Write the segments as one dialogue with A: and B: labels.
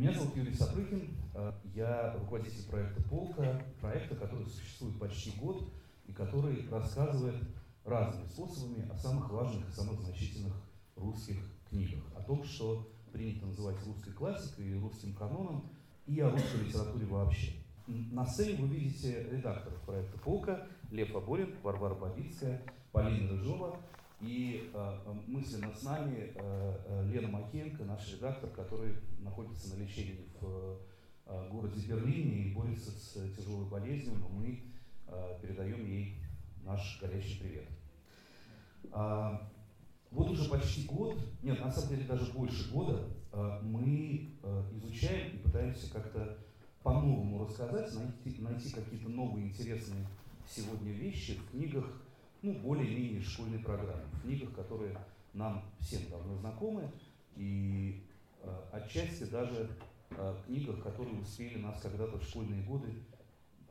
A: Меня зовут Юрий Сапрыкин, э, я руководитель проекта «Полка», проекта, который существует почти год и который рассказывает разными способами о самых важных и самых значительных русских книгах, о том, что принято называть русской классикой и русским каноном, и о русской литературе вообще. На сцене вы видите редакторов проекта «Полка» Лев Аборин, Варвара Бабицкая, Полина Рыжова и э, мысленно с нами э, э, Лена Макенко, наш редактор, который находится на лечении в э, городе Берлине и борется с тяжелой болезнью, но мы э, передаем ей наш горячий привет. А, вот уже почти год, нет, на самом деле даже больше года, э, мы э, изучаем и пытаемся как-то по-новому рассказать, найти, найти какие-то новые интересные сегодня вещи в книгах, ну, более-менее школьной программы, в книгах, которые нам всем давно знакомы, и э, отчасти даже э, книгах, которые успели нас когда-то в школьные годы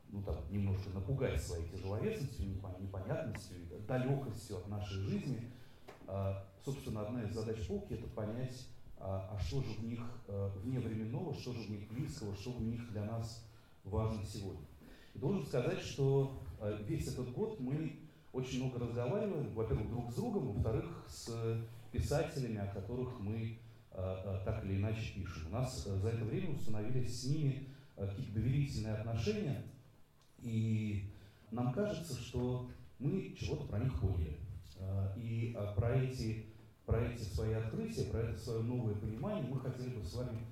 A: ну, там, немножко напугать своей тяжеловесностью, непонятностью, далекостью от нашей жизни. Э, собственно, одна из задач полки – это понять, а, а что же в них э, вневременного, что же в них близкого, что в них для нас важно сегодня. И должен сказать, что э, весь этот год мы очень много разговариваем, во-первых, друг с другом, во-вторых, с писателями, о которых мы э, так или иначе пишем. У нас за это время установились с ними какие-то доверительные отношения, и нам кажется, что мы чего-то про них поняли. И про эти про эти свои открытия, про это свое новое понимание мы хотели бы с вами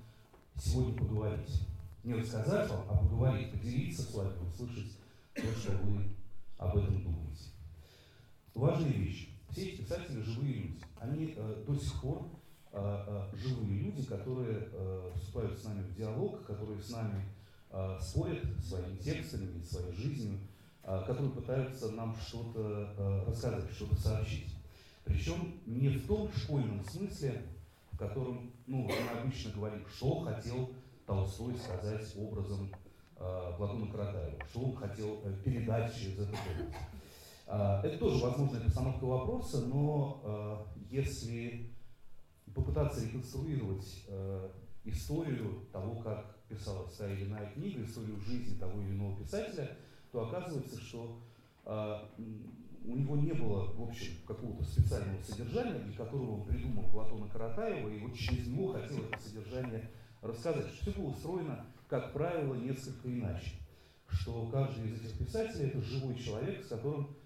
A: сегодня поговорить. Не рассказать вам, а поговорить, поделиться с вами, услышать то, что вы об этом думаете. Важные вещи. Все эти писатели живые люди. Они э, до сих пор э, э, живые люди, которые э, вступают с нами в диалог, которые с нами э, спорят своими текстами, своей жизнью, э, которые пытаются нам что-то э, рассказать, что-то сообщить. Причем не в том школьном смысле, в котором ну, мы обычно говорим, что хотел Толстой сказать образом э, Платона Каратаева, что он хотел э, передать через этот образ. Э, это тоже возможная постановка вопроса, но э, если попытаться реконструировать э, историю того, как писалась та или иная книга, историю жизни того или иного писателя, то оказывается, что у него не было, в общем, какого-то специального содержания, для которого он придумал Платона Каратаева, и вот через него хотел это содержание рассказать. Все было устроено, как правило, несколько иначе. Что каждый из этих писателей это живой человек, с которым а,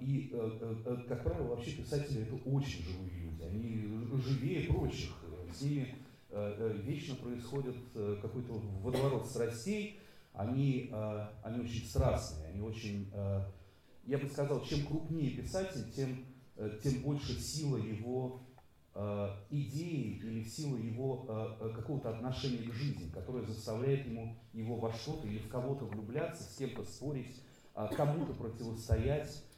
A: и, а, а, как правило, вообще писатели это очень живые люди. Они живее прочих. С ними а, вечно происходит какой-то водоворот страстей. Они, а, они очень страстные, они очень а, я бы сказал, чем крупнее писатель, тем, э, тем больше сила его э, идеи или сила его э, э, какого-то отношения к жизни, которое заставляет ему его во что-то или в кого-то влюбляться, с кем-то спорить, э, кому-то противостоять, э, э,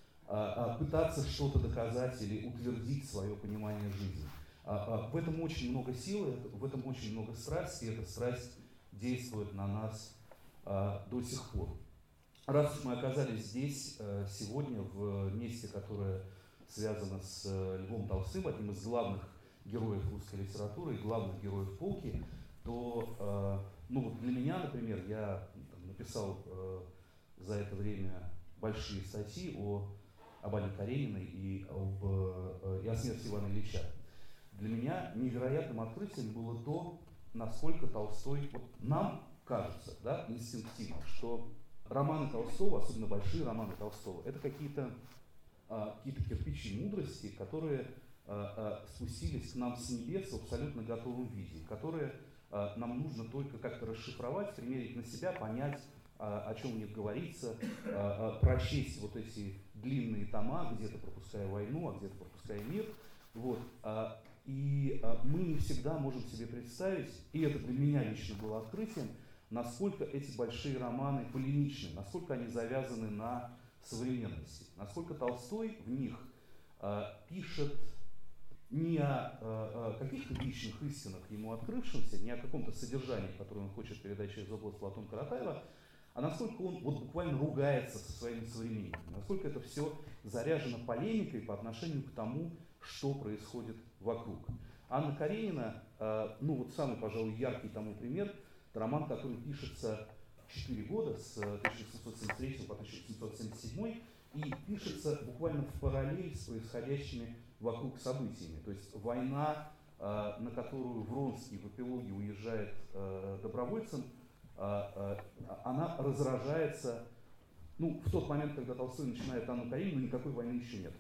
A: пытаться что-то доказать или утвердить свое понимание жизни. Э, в этом очень много силы, в этом очень много страсти, и эта страсть действует на нас до сих пор. Раз уж мы оказались здесь э, сегодня, в месте, которое связано с э, Львом Толстым, одним из главных героев русской литературы и главных героев полки, то э, ну, вот для меня, например, я написал за это время большие статьи о, об Анне Карениной и, об, и о смерти Ивана Ильича. Для меня невероятным открытием было то, насколько Толстой, вот нам кажется, да, инстинктивно, что романы Толстого, особенно большие романы Толстого, это какие-то а, какие кирпичи мудрости, которые а, а, спустились к нам с небес в абсолютно готовом виде, которые нам нужно только как-то расшифровать, примерить на себя, понять, о чем в них говорится, прочесть вот эти длинные тома, где-то пропуская войну, а где-то пропуская мир. Вот. А, и а, мы не всегда можем себе представить, и это для меня лично было открытием, насколько эти большие романы полемичны, насколько они завязаны на современности, насколько Толстой в них э, пишет не о каких-то личных истинах ему открывшихся, не о каком-то содержании, которое он хочет передать через область Платона Каратаева, а насколько он вот буквально ругается со своими современниками, насколько это все заряжено полемикой по отношению к тому, что происходит вокруг. Анна Каренина, ну вот самый, пожалуй, яркий тому пример, это роман, который пишется 4 года, с 1773 по 1777, и пишется буквально в параллель с происходящими вокруг событиями. То есть война, на которую Вронский в эпилоге уезжает добровольцем, она разражается ну, в тот момент, когда Толстой начинает Анну Каренину, никакой войны еще нет.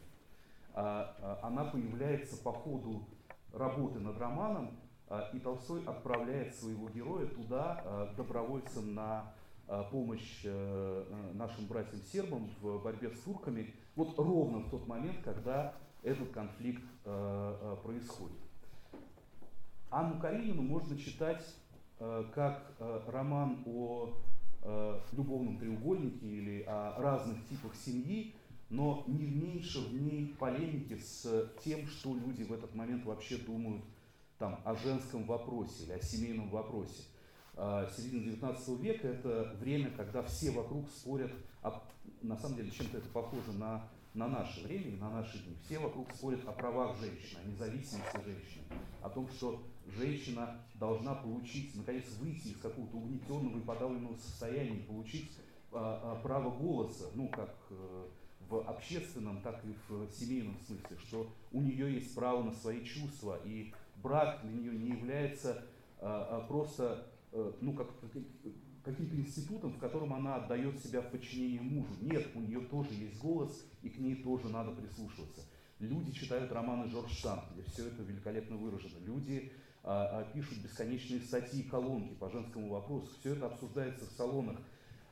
A: А, а, она появляется по ходу работы над романом, а, и Толстой отправляет своего героя туда добровольцем на помощь э, нашим братьям-сербам в борьбе с турками, вот ровно в тот момент, когда этот конфликт э, э, происходит. Анну Каренину можно читать как роман о э, любовном треугольнике или о разных типах семьи, но не меньше в ней полемики с тем, что люди в этот момент вообще думают там, о женском вопросе или о семейном вопросе. Э, середина 19 века – это время, когда все вокруг спорят, о, на самом деле чем-то это похоже на, на наше время на наши дни. Все вокруг спорят о правах женщины, о независимости женщины, о том, что женщина должна получить, наконец, выйти из какого-то угнетенного и подавленного состояния, получить а, а, право голоса, ну, как э, в общественном, так и в семейном смысле, что у нее есть право на свои чувства, и брак для нее не является а, а просто, а, ну, как, каким-то институтом, в котором она отдает себя в подчинение мужу. Нет, у нее тоже есть голос, и к ней тоже надо прислушиваться. Люди читают романы Жорж Санд, где все это великолепно выражено. Люди а, а, пишут бесконечные статьи и колонки по женскому вопросу. Все это обсуждается в салонах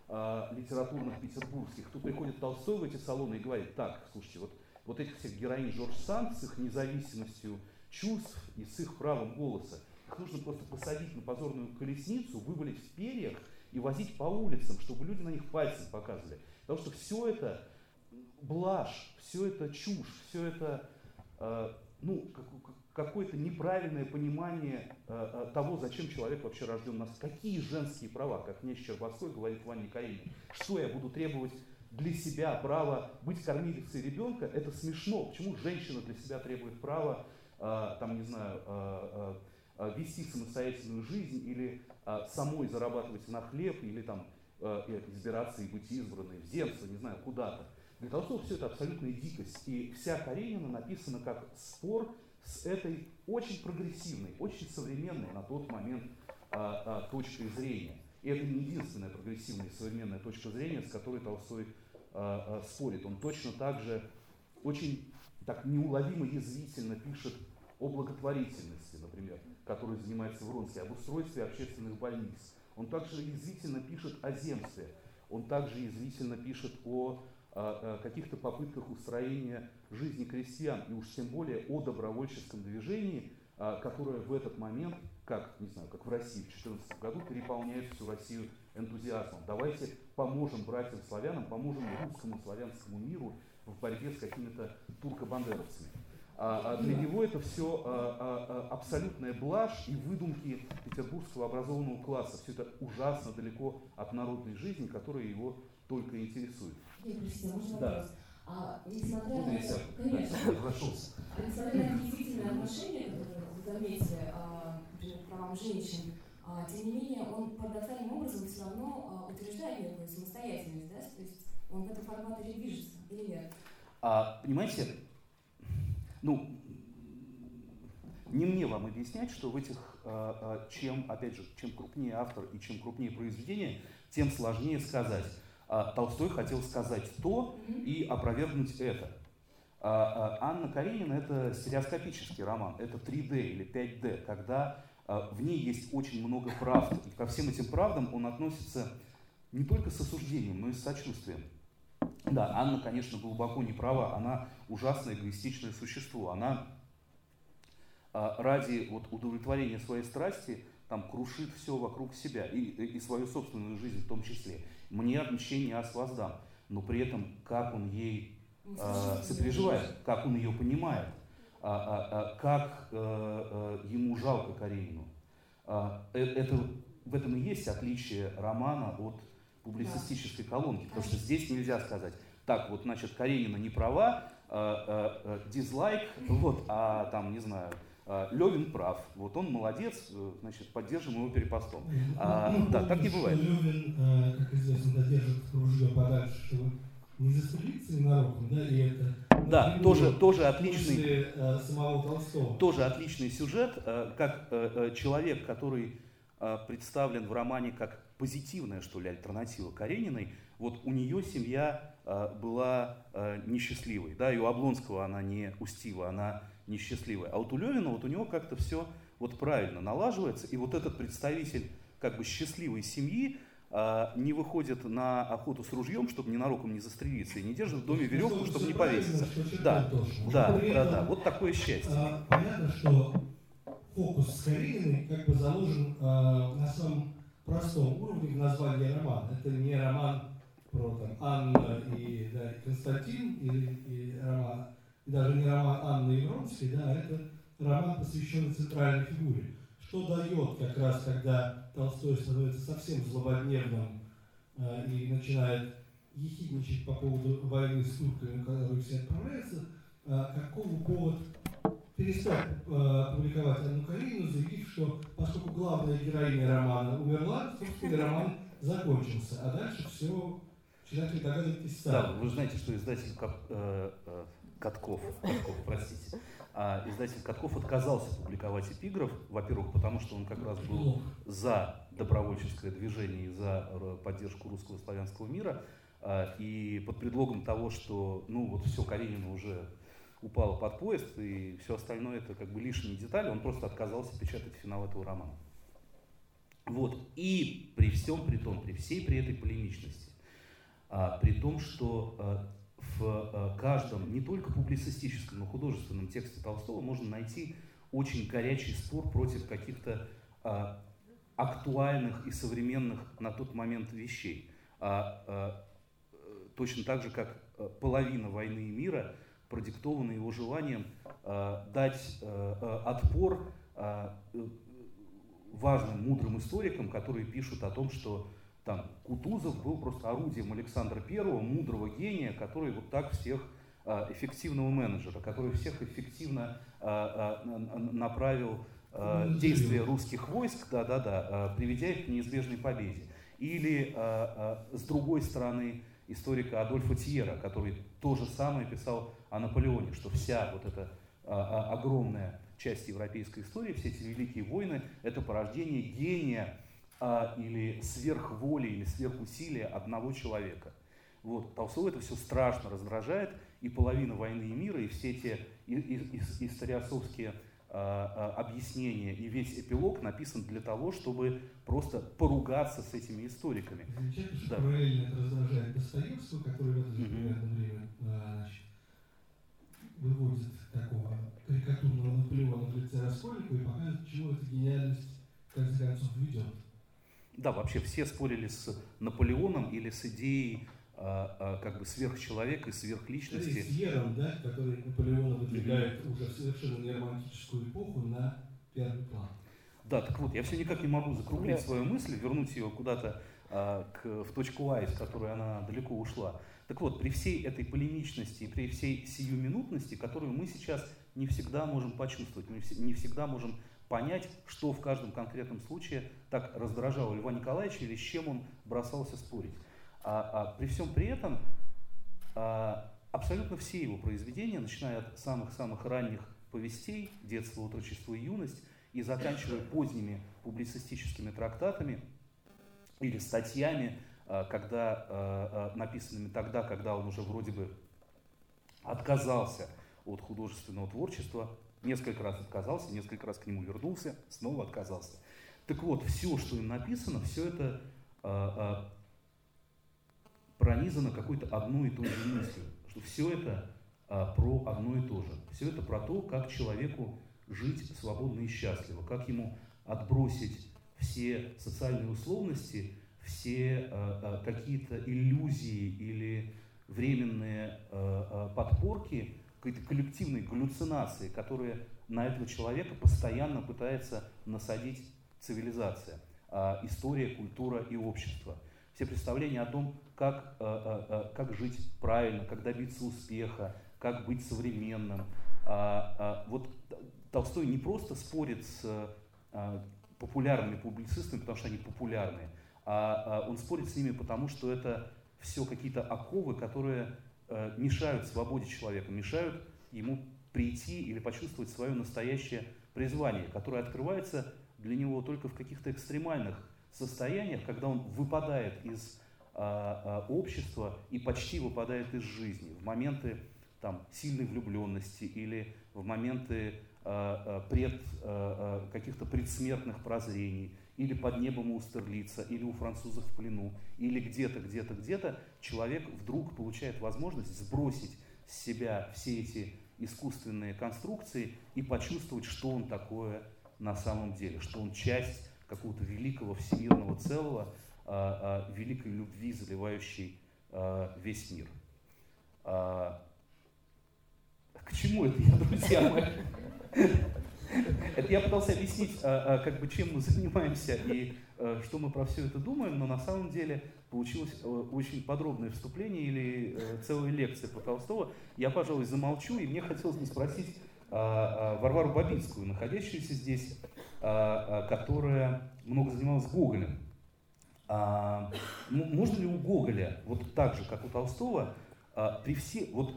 A: а, литературных петербургских. Тут приходит Толстой в эти салоны и говорит, так, слушайте, вот, вот этих всех героинь Жорж Санд с их независимостью чувств и с их правом голоса, их нужно просто посадить на позорную колесницу, вывалить в перьях и возить по улицам, чтобы люди на них пальцем показывали. Потому что все это блажь, все это чушь, все это э, ну, как, какое-то неправильное понимание э, э, того, зачем человек вообще рожден нас. Какие женские права, как князь Щербацкой говорит Ване Каине. Что я буду требовать для себя право быть кормилицей ребенка? Это смешно. Почему женщина для себя требует права, э, там, не знаю, э, э, вести самостоятельную жизнь или э, самой зарабатывать на хлеб или там э, избираться и быть избранной в земство, не знаю, куда-то. Для Толстого все это абсолютная дикость. И вся Каренина написана как спор с этой очень прогрессивной, очень современной на тот момент а, а, точкой зрения. И это не единственная прогрессивная и современная точка зрения, с которой Толстой а, а, спорит. Он точно так же очень так неуловимо язвительно пишет о благотворительности, например, которой занимается Вронский, об устройстве общественных больниц. Он также язвительно пишет о земстве, он также язвительно пишет о каких-то попытках устроения жизни крестьян, и уж тем более о добровольческом движении, а, которое в этот момент, как, не знаю, как в России в 2014 году, переполняет всю Россию энтузиазмом. Давайте поможем братьям-славянам, поможем русскому славянскому миру в борьбе с какими-то турко-бандеровцами. А, а для него это все абсолютная блажь и выдумки петербургского образованного класса. Все это ужасно далеко от народной жизни, которая его только интересует.
B: Нет, простите, можно да. вопрос? А, несмотря на это, конечно, несмотря на действительное отношение, которое вы заметили, а, к правам женщин, а, тем не менее, он парадоксальным образом все равно а, утверждает некую самостоятельность, да? То есть он в этом формате движется или нет?
A: А, понимаете, ну, не мне вам объяснять, что в этих, а, а, чем, опять же, чем крупнее автор и чем крупнее произведение, тем сложнее сказать. А, Толстой хотел сказать то и опровергнуть это. А, а, Анна Каренина – это стереоскопический роман, это 3D или 5D, когда в ней есть очень много правд. И ко всем этим правдам он относится не только с осуждением, но и с сочувствием. Да, Анна, конечно, глубоко не права, она ужасное эгоистичное существо. Она ради вот, удовлетворения своей страсти там, крушит все вокруг себя, и, и свою собственную жизнь в том числе мне отмщение ас воздам. Но при этом, как он ей э, сопереживает, как он ее понимает, а, а, а, как а, а, ему жалко Каренину. А, это, в этом и есть отличие романа от публицистической колонки, потому что здесь нельзя сказать, так, вот, значит, Каренина не права, а, а, дизлайк, вот, а там, не знаю, Левин прав, вот он молодец, э, значит, поддержим его перепостом. А, ну, да, так не бывает.
C: Левин, э, как известно, додержит ружье подальше, чтобы не застрелиться ненароком, да, и это...
A: Да, тоже, тоже отличный,
C: после, э, самого Толстого.
A: тоже отличный сюжет, как человек, который представлен в романе как позитивная, что ли, альтернатива Карениной, вот у нее семья была несчастливой, да, и у Облонского она не устива, она несчастливая. А вот у Левина, вот у него как-то все вот правильно налаживается, и вот этот представитель как бы счастливой семьи а, не выходит на охоту с ружьем, чтобы ненароком не застрелиться, и не держит в доме веревку, чтобы не повеситься. Да, да, да, да, вот такое счастье.
C: А, понятно, что фокус с Карининой как бы заложен а, на самом простом уровне в названии романа. Это не роман про там, Анна и да, Константин или, или роман и даже не роман Анны Евронской, да, а это роман, посвященный центральной фигуре. Что дает как раз, когда Толстой становится совсем злободневным э, и начинает ехидничать по поводу войны с турками, который все отправляется, э, какого повод перестать э, публиковать Анну Каренину, заявив, что поскольку главная героиня романа умерла, собственно, роман закончился, а дальше все читатели догадывайтесь сами.
A: Да, вы знаете, что издатель как, э, э, Катков, Катков, простите, а издатель Катков отказался публиковать эпиграф, во-первых, потому что он как раз был за добровольческое движение и за э, поддержку русского славянского мира, а, и под предлогом того, что, ну, вот все, Каренина уже упала под поезд, и все остальное это как бы лишние детали, он просто отказался печатать финал этого романа. Вот, и при всем при том, при всей при этой полемичности, а, при том, что а, в э, каждом, не только публицистическом, но художественном тексте Толстого можно найти очень горячий спор против каких-то а, актуальных и современных на тот момент вещей. А, а, точно так же, как э, половина войны и мира продиктована его желанием дать отпор важным, мудрым историкам, которые пишут о том, что там Кутузов был просто орудием Александра Первого, мудрого гения, который вот так всех а, эффективного менеджера, который всех эффективно а, а, направил действия русских войск, да, да, да, приведя их к неизбежной победе. Или с другой стороны историка Адольфа Тьера, который то же самое писал о Наполеоне, что вся вот эта огромная часть европейской истории, все эти великие войны, это порождение гения или сверхволи, или сверхусилия одного человека. Вот. Толстого это все страшно раздражает, и половина войны и мира, и все те и, и, и, историосовские а, а, объяснения, и весь эпилог написан для того, чтобы просто поругаться с этими историками.
C: Замечательно, что да. параллельно это раздражает Достоевского, который в это же примерно время значит, выводит такого карикатурного Наполеона в лице Раскольникова и показывает, к чему эта гениальность в конце концов ведет.
A: Да, вообще все спорили с Наполеоном или с идеей а, а, как бы сверхчеловека и сверхличности.
C: С Ером, да, который Наполеона выдвигает mm-hmm. уже в совершенно не романтическую эпоху на первый план.
A: Да, так вот, я все никак не могу закруглить свою мысль, вернуть ее куда-то а, к, в точку А, из которой она далеко ушла. Так вот, при всей этой полемичности и при всей сиюминутности, которую мы сейчас не всегда можем почувствовать, мы не всегда можем понять, что в каждом конкретном случае так раздражало Льва Николаевича или с чем он бросался спорить. А, а при всем при этом а, абсолютно все его произведения, начиная от самых-самых ранних повестей «Детство, отрочество и юность» и заканчивая поздними публицистическими трактатами или статьями, а, когда, а, а, написанными тогда, когда он уже вроде бы отказался от художественного творчества, Несколько раз отказался, несколько раз к нему вернулся, снова отказался. Так вот, все, что им написано, все это а, а, пронизано какой-то одной и той же мыслью, что все это а, про одно и то же. Все это про то, как человеку жить свободно и счастливо, как ему отбросить все социальные условности, все а, какие-то иллюзии или временные а, подпорки, какой-то коллективной галлюцинации, которые на этого человека постоянно пытается насадить цивилизация, а, история, культура и общество. Все представления о том, как, а, а, как жить правильно, как добиться успеха, как быть современным. Вот Толстой не просто спорит с популярными публицистами, потому что они популярные, а, он спорит с ними потому, что это все какие-то оковы, которые мешают свободе человека, мешают ему прийти или почувствовать свое настоящее призвание, которое открывается для него только в каких-то экстремальных состояниях, когда он выпадает из а, а, общества и почти выпадает из жизни, в моменты там, сильной влюбленности или в моменты а, а, пред, а, а, каких-то предсмертных прозрений, или под небом у Стерлица, или у французов в плену, или где-то, где-то, где-то, человек вдруг получает возможность сбросить с себя все эти искусственные конструкции и почувствовать, что он такое на самом деле, что он часть какого-то великого всемирного целого, а, а, великой любви, заливающей а, весь мир. К чему это я, друзья мои? Это я пытался объяснить, а, а, как бы, чем мы занимаемся и а, что мы про все это думаем, но на самом деле получилось очень подробное вступление или целая лекция по Толстого. Я, пожалуй, замолчу, и мне хотелось бы спросить Варвару Бабинскую, находящуюся здесь, которая много занималась Гоголем. Можно ли у Гоголя, вот так же, как у Толстого, при все, вот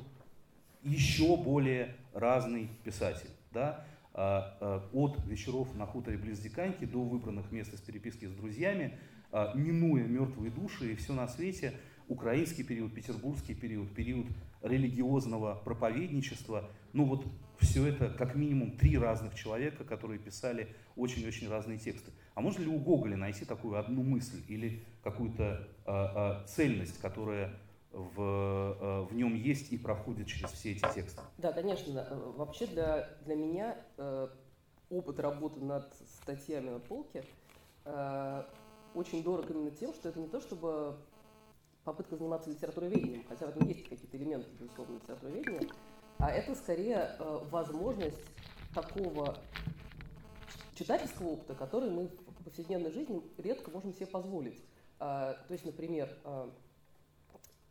A: еще более разный писатель, да, от вечеров на хуторе близ Диканьки до выбранных мест из переписки с друзьями, а, минуя мертвые души и все на свете, украинский период, петербургский период, период религиозного проповедничества, ну вот все это как минимум три разных человека, которые писали очень-очень разные тексты. А можно ли у Гоголя найти такую одну мысль или какую-то э, э, цельность, которая в, э, в нем есть и проходит через все эти тексты?
D: Да, конечно. Вообще для, для меня э, опыт работы над статьями на полке э, очень дорог именно тем, что это не то, чтобы попытка заниматься литературоведением, хотя в этом есть какие-то элементы, безусловно, литературоведения, а это скорее э, возможность такого читательского опыта, который мы в повседневной жизни редко можем себе позволить. То есть, например,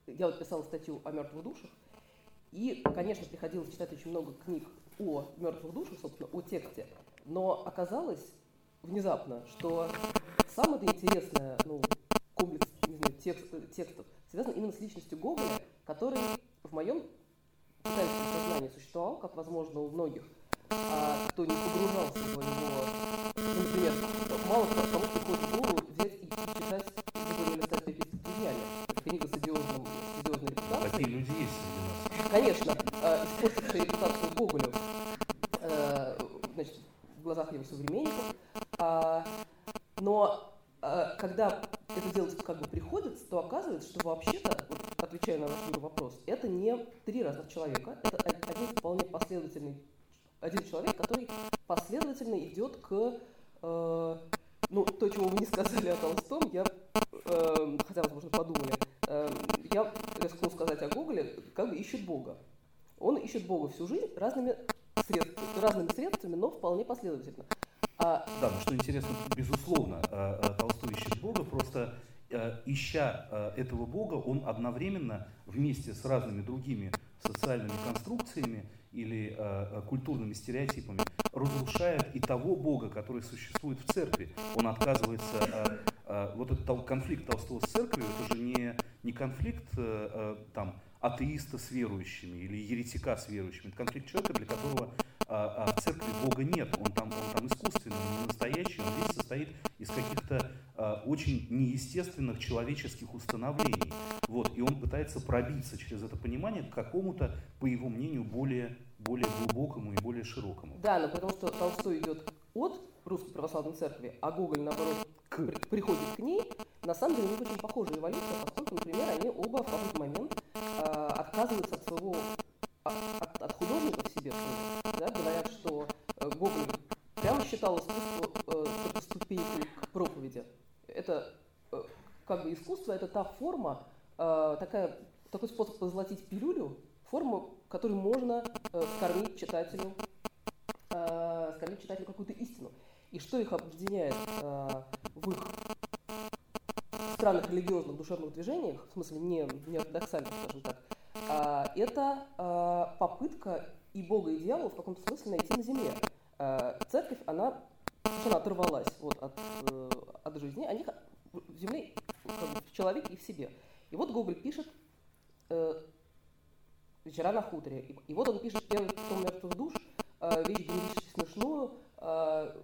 D: я вот писала статью о мертвых душах, и, конечно, приходилось читать очень много книг о мертвых душах, собственно, о тексте, но оказалось внезапно, что самое интересное, ну, комплекс не знаю, текст, текстов связан именно с личностью Гоголя, который в моем читательском сознании существовал, как, возможно, у многих, а, кто не погружался в него, ну, например, мало кто кому приходит в голову взять и читать Григория Листа «Переписки с друзьями». Конечно, э, испортившая репутацию Гоголю, э, значит, в глазах его современников. А, но а, когда это дело как бы приходится, то оказывается, что вообще-то, вот, отвечая на ваш вопрос, это не три разных человека, это один вполне последовательный, один человек, который последовательно идет к, э, ну, то, чего вы не сказали о Толстом, я, э, хотя, возможно, подумали, э, я рискну сказать о Гоголе, как бы ищет Бога. Он ищет Бога всю жизнь разными, средств, разными средствами, но вполне последовательно.
A: А... Да, но что интересно, безусловно, э, э, Толстой ищет Бога, просто э, ища этого Бога, он одновременно вместе с разными другими социальными конструкциями или культурными стереотипами разрушает и того Бога, который существует в церкви. Он отказывается, вот этот конфликт Толстого с церковью, это же не, не конфликт там, атеиста с верующими или еретика с верующими, это конфликт человека, для которого а, а в церкви Бога нет, он там, он там искусственный, он не настоящий, он весь состоит из каких-то а, очень неестественных человеческих установлений. Вот, и он пытается пробиться через это понимание к какому-то, по его мнению, более, более глубокому и более широкому.
D: Да, но потому что Толстой идет от русской православной церкви, а Гоголь, наоборот, к... при, приходит к ней, на самом деле у них очень похожая эволюция, поскольку, например, они оба в какой-то момент э, отказываются от своего от, от художника в себе, да, говорят, что э, Гоголь прямо считал искусство э, ступенькой к проповеди. Это э, как бы искусство, это та форма, э, такая, такой способ позолотить пилюлю, форма, которой можно э, скормить читателю, э, скормить читателю какую-то истину. И что их объединяет э, в их странных религиозных душевных движениях, в смысле не, не ортодоксальных, скажем так, а, это а, попытка и Бога, и дьявола в каком-то смысле найти на земле. церковь, она совершенно оторвалась вот от, от жизни, они в земле, как бы, в человеке и в себе. И вот Гоголь пишет «Вечера на хуторе». И, и вот он пишет первый том мертвых душ, вещь генерически смешную,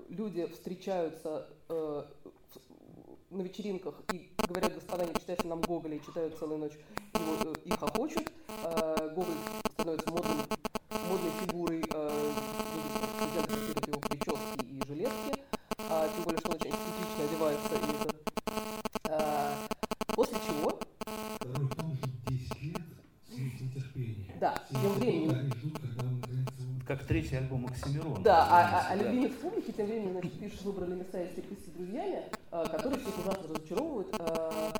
D: люди встречаются на вечеринках и говорят, господа, не читайте нам Гоголя, и читают целую ночь его, и хохочут. Гоголь становится модным, модной фигурой, студенты хотят его прически и жилетки, а, тем более, что он очень эстетично одевается. И это, а, после чего...
C: Второй том ждут 10 лет с нетерпением.
D: Да, тем временем...
C: Они ждут, когда он наконец
A: Как третий альбом Оксимирона.
D: Да, а, а, а любимец публики тем временем, значит, пишет «Выбрали места и стеклись друзьями», а, которые всех ужасно разочаровывают. А,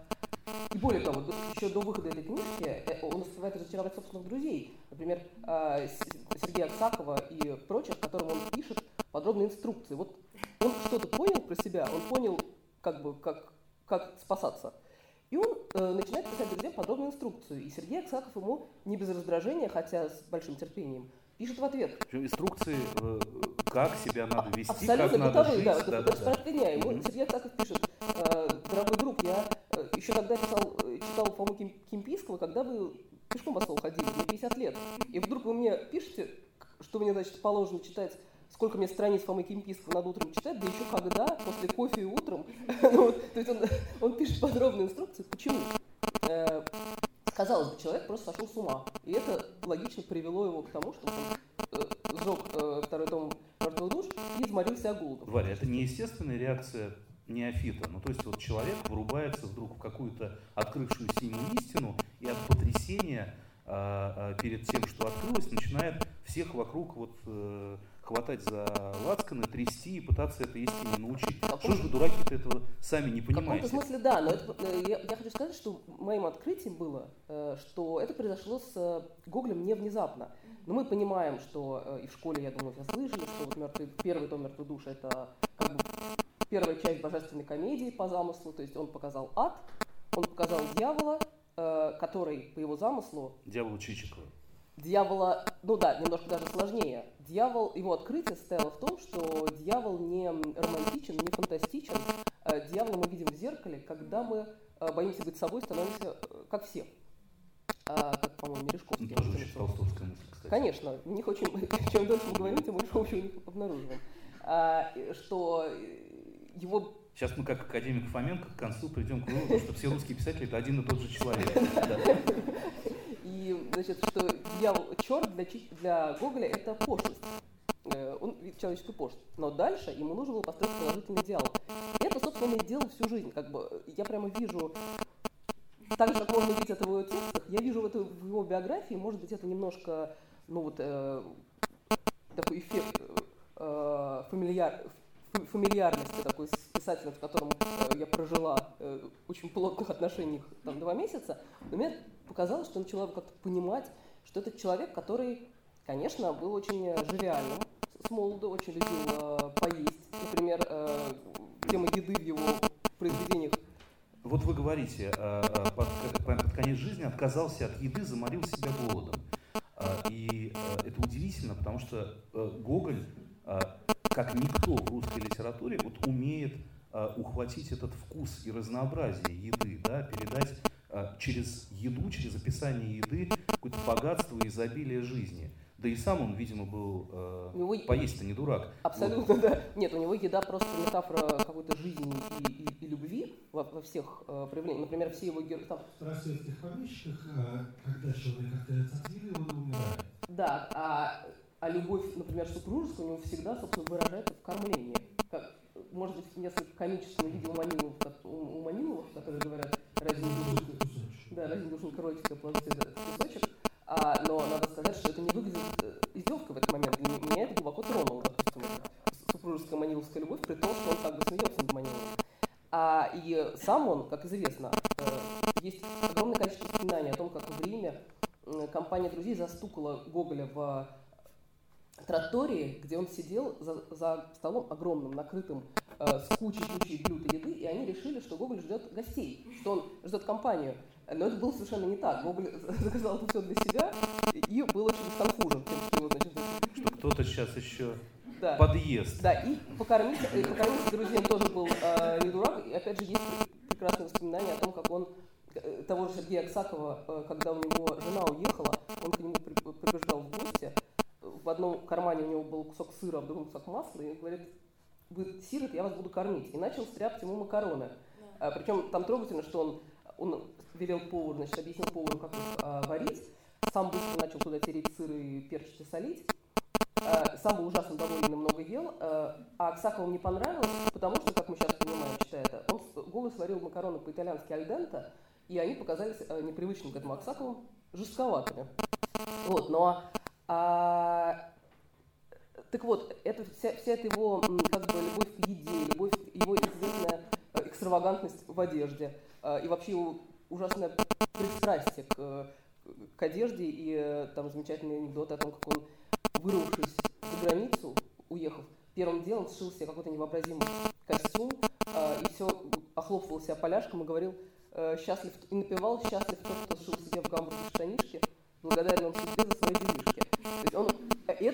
D: и более того, еще до выхода этой книжки э, он успевает разочаровать собственных друзей. Например, С- Сергея Аксакова и прочих, которым он пишет подробные инструкции. Вот он что-то понял про себя, он понял, как бы, как, как спасаться. И он э, начинает писать друзьям подробную инструкцию. И Сергей Аксаков ему не без раздражения, хотя с большим терпением, пишет в ответ.
A: Причем Инструкции, э, как себя надо вести,
D: Абсолютно
A: как надо
D: бытовые,
A: жить.
D: да,
A: да, да, да. Мгм.
D: Сергей Аксаков пишет, «Э, дорогой друг, я э, еще тогда писал, читал Фому Ким- Кимпийского, когда вы пешком по столу ходили, мне 50 лет. И вдруг вы мне пишете, что мне, значит, положено читать, сколько мне страниц Фомы Кимпийского надо утром читать, да еще когда, после кофе и утром. Ну вот, То есть он, он пишет подробную инструкцию. Почему? Э, Казалось бы, человек просто сошел с ума. И это логично привело его к тому, что он э, сжег э, второй том «Мертвых душ» и изморился голодом.
A: Варя, это неестественная реакция неофита. Ну, то есть вот человек врубается вдруг в какую-то открывшуюся ему истину и от потрясения а, а, перед тем, что открылось, начинает всех вокруг вот э, хватать за лацканы, трясти и пытаться этой истине научить. Что же вы, дураки-то, этого сами не
D: В каком-то
A: понимаете?
D: смысле да, но это, э, я, я хочу сказать, что моим открытием было, э, что это произошло с э, Гоголем не внезапно. Но мы понимаем, что и в школе, я думаю, все слышали, что вот мертвый, первый том «Мертвой души» — это как бы первая часть божественной комедии по замыслу, то есть он показал ад, он показал дьявола, который по его замыслу
A: Дьявол Чичикова.
D: Дьявола, ну да, немножко даже сложнее. Дьявол, его открытие состояло в том, что дьявол не романтичен, не фантастичен. Э, Дьявола мы видим в зеркале, когда мы э, боимся быть собой, становимся э, как все. А, как, по-моему, Мережковский.
A: Ну, тоже очень толстовская мысль, кстати.
D: Конечно, в них очень, чем дольше мы говорим, тем больше общего у них обнаруживаем. А, что его
A: Сейчас мы, как академик Фоменко, к концу придем к выводу, что все русские писатели это один и тот же человек.
D: И, значит, что дьявол, черт для, для Гоголя это пошлость. Э, Он видит человеческую пошлость. Но дальше ему нужно было построить положительный диалог. И это, собственно, и делал всю жизнь. Как бы я прямо вижу, так же, как можно видеть это в его текстах, я вижу это, в его биографии, может быть, это немножко, ну вот, э, такой эффект э, фамильяр, ф- фамильярности такой с писателем, с которым э, я прожила э, очень плотных отношениях там два месяца, но мне показалось, что я начала как-то понимать, что это человек, который, конечно, был очень э, живиальным с молоду, очень любил поесть. Например, тема еды в его произведениях
A: Вот вы говорите, под, под конец жизни отказался от еды, заморил себя голодом. И это удивительно, потому что Гоголь, как никто в русской литературе, вот умеет э, ухватить этот вкус и разнообразие еды, да, передать э, через еду, через описание еды какое-то богатство и изобилие жизни. Да и сам он, видимо, был э,
D: него и-
A: поесть-то не дурак.
D: Абсолютно, да. Нет, у него еда просто метафора какой-то жизни и, и- и любви во, во всех э, проявлениях. Например, все его герои... Там,
C: В старосветских помещиках, а, когда человек отказывается от еды, он умирает.
D: да, а, а любовь, например, супружеская у него всегда, собственно, выражается в кормлении. Как, может быть, несколько комическом виде у Маниловых, как- у, у Маниловых, которые говорят, не душенька,
C: Кусочек.
D: да, разве не душенька ротика положите этот кусочек. А, но надо сказать, что это не выглядит э, издевкой в этот момент. Для меня это глубоко тронуло, допустим, супружеская маниловская любовь, при том, что он как бы смеется над Маниловым. А, и сам он, как известно, э, есть огромное количество воспоминаний о том, как в Риме компания друзей застукала Гоголя в тротории, где он сидел за, за столом огромным, накрытым э, с кучей-кучей блюд и еды, и они решили, что Гоголь ждет гостей, что он ждет компанию. Но это было совершенно не так. Гоголь заказал это все для себя и был очень сконфужен тем, что его, значит,
A: Что кто-то сейчас еще да. подъезд.
D: Да, и покормить, и покормить с друзьями тоже был э, не дурак. И опять же, есть прекрасное воспоминание о том, как он э, того же Сергея Аксакова, э, когда у него жена уехала, он к нему прибежал в гости, в одном кармане у него был кусок сыра, а в другом кусок масла, и говорит, вы сирот, я вас буду кормить. И начал стряпать ему макароны. Да. А, причем там трогательно, что он, он велел повару, значит, объяснил повару, как их а, варить, сам быстро начал туда тереть сыр и перчить и солить. А, сам был ужасно доволен и много ел. А, а Аксакову не понравилось, потому что, как мы сейчас понимаем, читая это, он голос сварил макароны по-итальянски альдента, и они показались а, непривычным к этому Аксакову жестковатыми. Вот, но а, так вот, это вся, вся эта его как бы любовь к еде, любовь, его известная э, экстравагантность в одежде э, и вообще его ужасное пристрастие к, к одежде и э, там замечательный анекдот о том, как он, вырвавшись за границу, уехав, первым делом сшил себе какой-то невообразимый костюм и все охлопывал себя поляшком и говорил счастлив и напевал счастлив тот, кто сшил себе в гамбурге штанишки, благодарен он судьбе за свои делишки.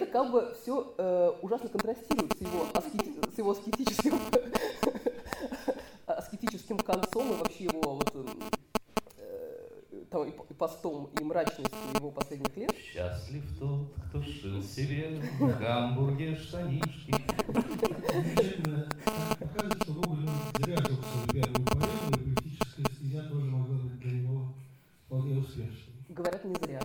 D: Это как бы все э, ужасно контрастирует с его, аскети, с его аскетическим, аскетическим концом и вообще его вот, э, там, и постом, и мрачностью его последних лет.
A: Счастлив тот, кто шил себе в Гамбурге штанишки.
C: Замечательно показывает, что Гоголь зря только свою первую поэму, и поэтическая стезя тоже могла быть для него вполне успешной.
D: Говорят, не зря.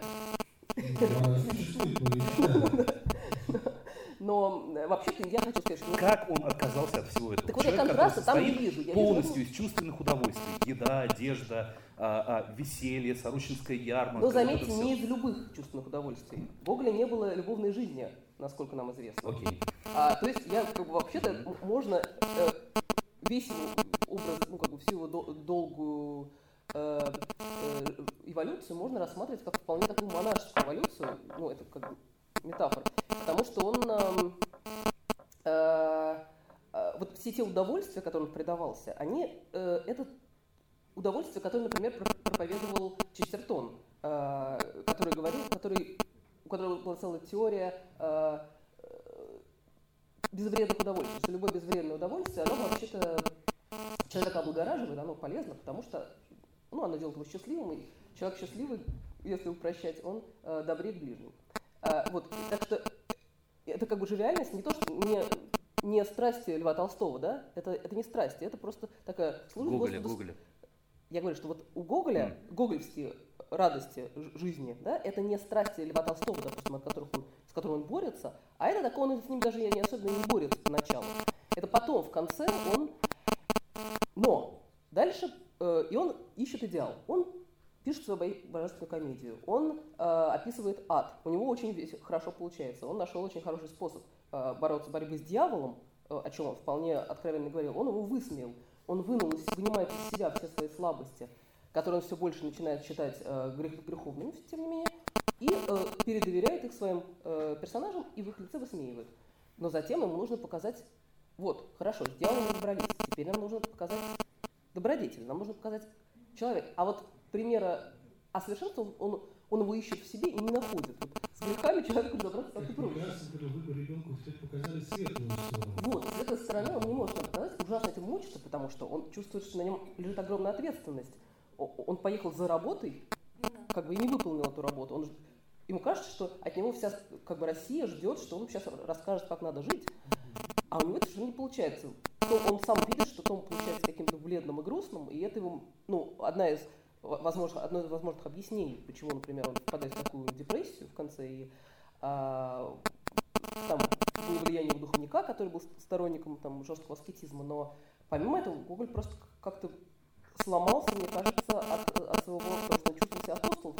C: Ну,
D: но э, вообще-то я хочу сказать, что...
A: Как он отказался от всего этого?
D: Так вот я контраста там не вижу. Я
A: полностью вижу... из чувственных удовольствий. Еда, одежда, а, а, веселье, Сорочинская ярмарка.
D: Но заметьте, не из любых чувственных удовольствий. В Гоголя не было любовной жизни, насколько нам известно.
A: Окей.
D: А, то есть я как бы вообще-то можно э, весь образ, ну как бы всю его долгую э, э, эволюцию можно рассматривать как вполне такую монашескую эволюцию, ну это как бы метафора, потому что он э, э, вот все те удовольствия, которым он предавался, они э, это удовольствие, которое, например, проповедовал Честертон, э, который говорил, который, у которого была целая теория э, безвредных удовольствий, что любое безвредное удовольствие, оно вообще-то человека облагораживает, оно полезно, потому что ну, оно делает его счастливым, и человек счастливый, если упрощать, он э, добрее к ближнему. А, вот, так что это как бы же реальность не то, что не, не страсти Льва Толстого, да? Это, это не страсти, это просто такая
A: служба Гоголя, Господу. Гоголя.
D: Я говорю, что вот у Гоголя, mm. гоголевские радости жизни, да, это не страсти Льва Толстого, допустим, от которых он, с которым он борется, а это такой, он с ним даже не особенно не борется поначалу. Это потом, в конце, он... Но дальше, э, и он ищет идеал. Он пишет свою божественную комедию. Он э, описывает ад. У него очень хорошо получается. Он нашел очень хороший способ бороться борьбы с дьяволом, э, о чем он вполне откровенно говорил. Он его высмеял. Он вынул, вынимает из себя все свои слабости, которые он все больше начинает считать э, грех, греховными, тем не менее, и э, передоверяет их своим э, персонажам и в их лице высмеивает. Но затем ему нужно показать, вот, хорошо, с дьяволом разобрались, теперь нам нужно показать добродетель, нам нужно показать человек. А вот примера а совершенства он, он его ищет в себе и не находит. Вот с грехами человеку разобраться так и проще. Вот, с этой стороны он не может нам показать, ужасно этим мучится, потому что он чувствует, что на нем лежит огромная ответственность. Он поехал за работой, как бы и не выполнил эту работу. Он, ему кажется, что от него вся как бы Россия ждет, что он сейчас расскажет, как надо жить. А у него это уже не получается. То он сам видит, что Том получается каким-то бледным и грустным, и это его, ну, одна из возможно, одно из возможных объяснений, почему, например, он впадает в такую депрессию в конце, и а, там влияние духовника, который был сторонником там, жесткого аскетизма, но помимо этого Гоголь просто как-то сломался, мне кажется, от, от своего, потому что он чувствовал себя апостолом,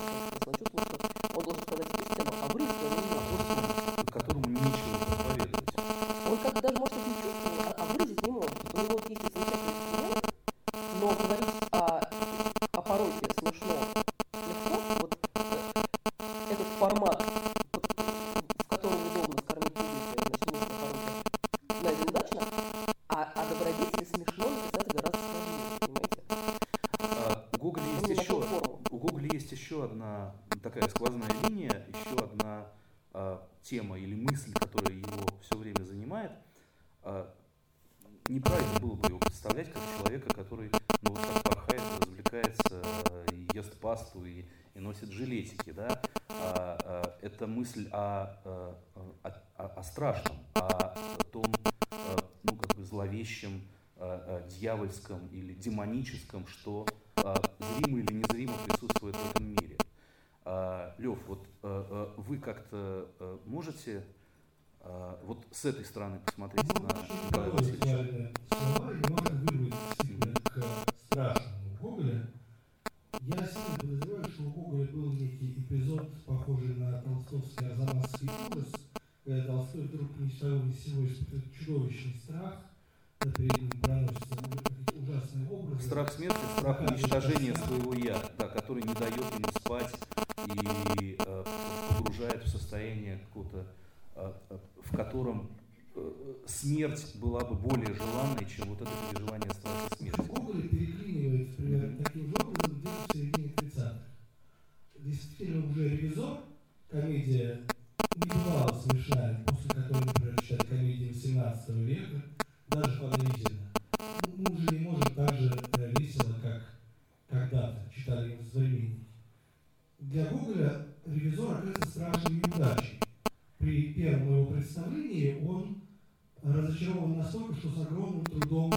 D: он чувствовал, что он должен сказать
A: еще одна такая сквозная линия, еще одна а, тема или мысль, которая его все время занимает, а, неправильно было бы его представлять как человека, который ну, вот так порхает, развлекается, ест пасту и, и носит жилетики. Да? А, а, это мысль о, о, о, о страшном, о том ну, как бы зловещем, дьявольском или демоническом, что зримо или незримо присутствует в этом мире. Лев, вот вы как-то можете вот с этой стороны посмотреть
C: на Николая Васильевича? Слова не можно вырвать действительно к страшному Гоголя. Я сильно подозреваю, что у Гоголя был некий эпизод, похожий на толстовский арзамасский ужас, когда Толстой вдруг ни с того ни с сего испытывает чудовищный страх, перед ним проносятся ужасные образы.
A: Страх смерти, страх уничтожения своего «я», да, который не дает ему спать и э, погружает в состояние какого-то Э, э, в котором смерть была бы более желанной, чем вот это переживание страха смерти.
C: Гоголь переклинивает, примерно, таким образом где-то в середине 30-х. Действительно, уже «Ревизор», комедия не смешная, после которой, например, читать комедии 18 века, даже подозрительно. Мы уже не можем так же весело, как когда-то читали его современники. Для Гоголя «Ревизор» оказывается страшной неудачей при первом его представлении он разочарован настолько, что с огромным трудом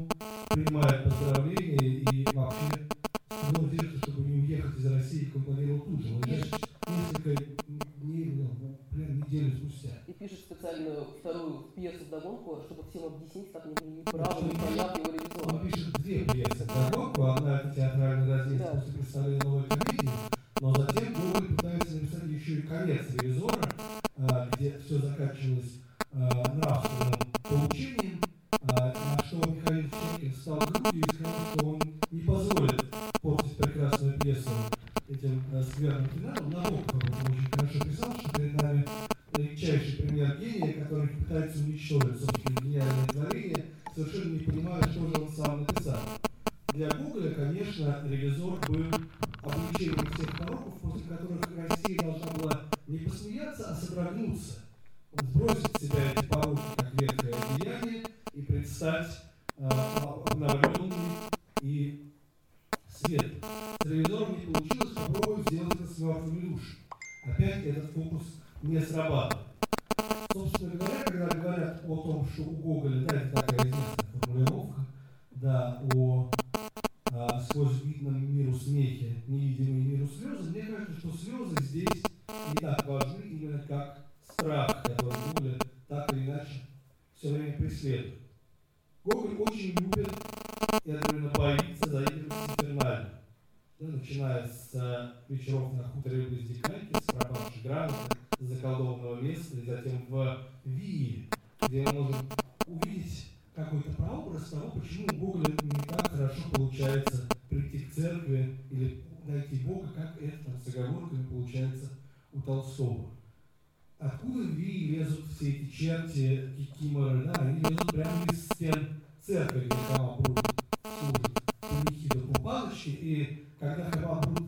C: принимает поздравления и вообще снова держится, чтобы не уехать из России, как он планировал тут же. Он несколько дней, ну, прям неделю спустя.
D: И пишет специальную вторую пьесу вдогонку, чтобы всем объяснить, как не, не правы, не понятны его ревизора.
C: Он пишет две пьесы вдогонку, одна это театральный раздел да. после представления новой комедии, но затем Гоголь пытается написать еще и конец ревизора, а, где все заканчивалось а, нравственным поучением, а, на что Михаил Чекин стал грудью и сказал, что он не позволит портить прекрасную пьесу этим скверным финалом. Набоков очень хорошо писал, что перед нами редчайший пример гения, который пытается уничтожить собственное Купаночки, и когда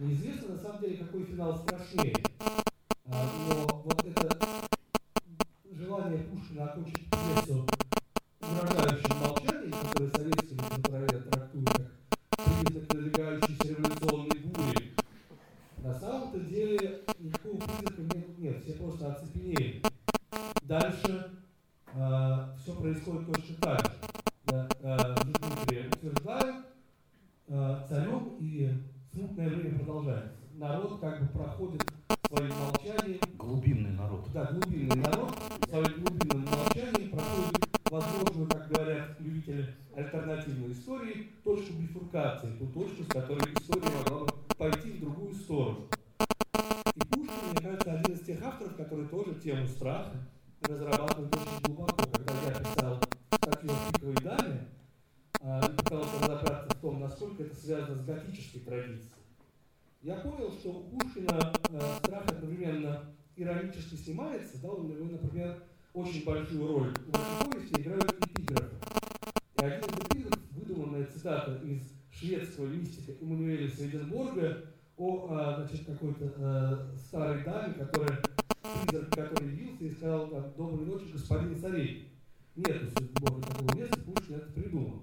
C: Неизвестно на самом деле, какой финал страшнее. А, но вот это желание Пушкина окончить пьесу угрожающим молчанием, которое советские литературоведы трактуют как признак надвигающейся революционной бури, на самом-то деле никакого признака нет, нет, все просто оцепенели. Дальше э, все происходит точно так же. Да, э, Дмитрия утверждают э, царем, и смутное время продолжается. Народ как бы проходит своим молчанием.
A: Глубинный народ.
C: Да, глубинный народ своим глубинным молчанием проходит возможную, как говорят любители альтернативной истории, точку бифуркации, ту точку, с которой история могла бы пойти в другую сторону. И Пушкин, мне кажется, один из тех авторов, который тоже тему страха разрабатывает очень глубоко. Когда я писал статью о пиковой даме, а, и пытался разобраться в том, насколько это связано с готической традицией, я понял, что у Пушкина э, страх одновременно иронически снимается, да, он, например, очень большую роль в этой повести играют эпиграфы. И один из эпиграфов, выдуманная цитата из шведского мистика Эммануэля Свейденборга о а, значит, какой-то а, старой даме, которая, призрак который явился и сказал там, «Доброй ночи, господин царей». Нет у Свейденборга такого места, Пушкин это придумал.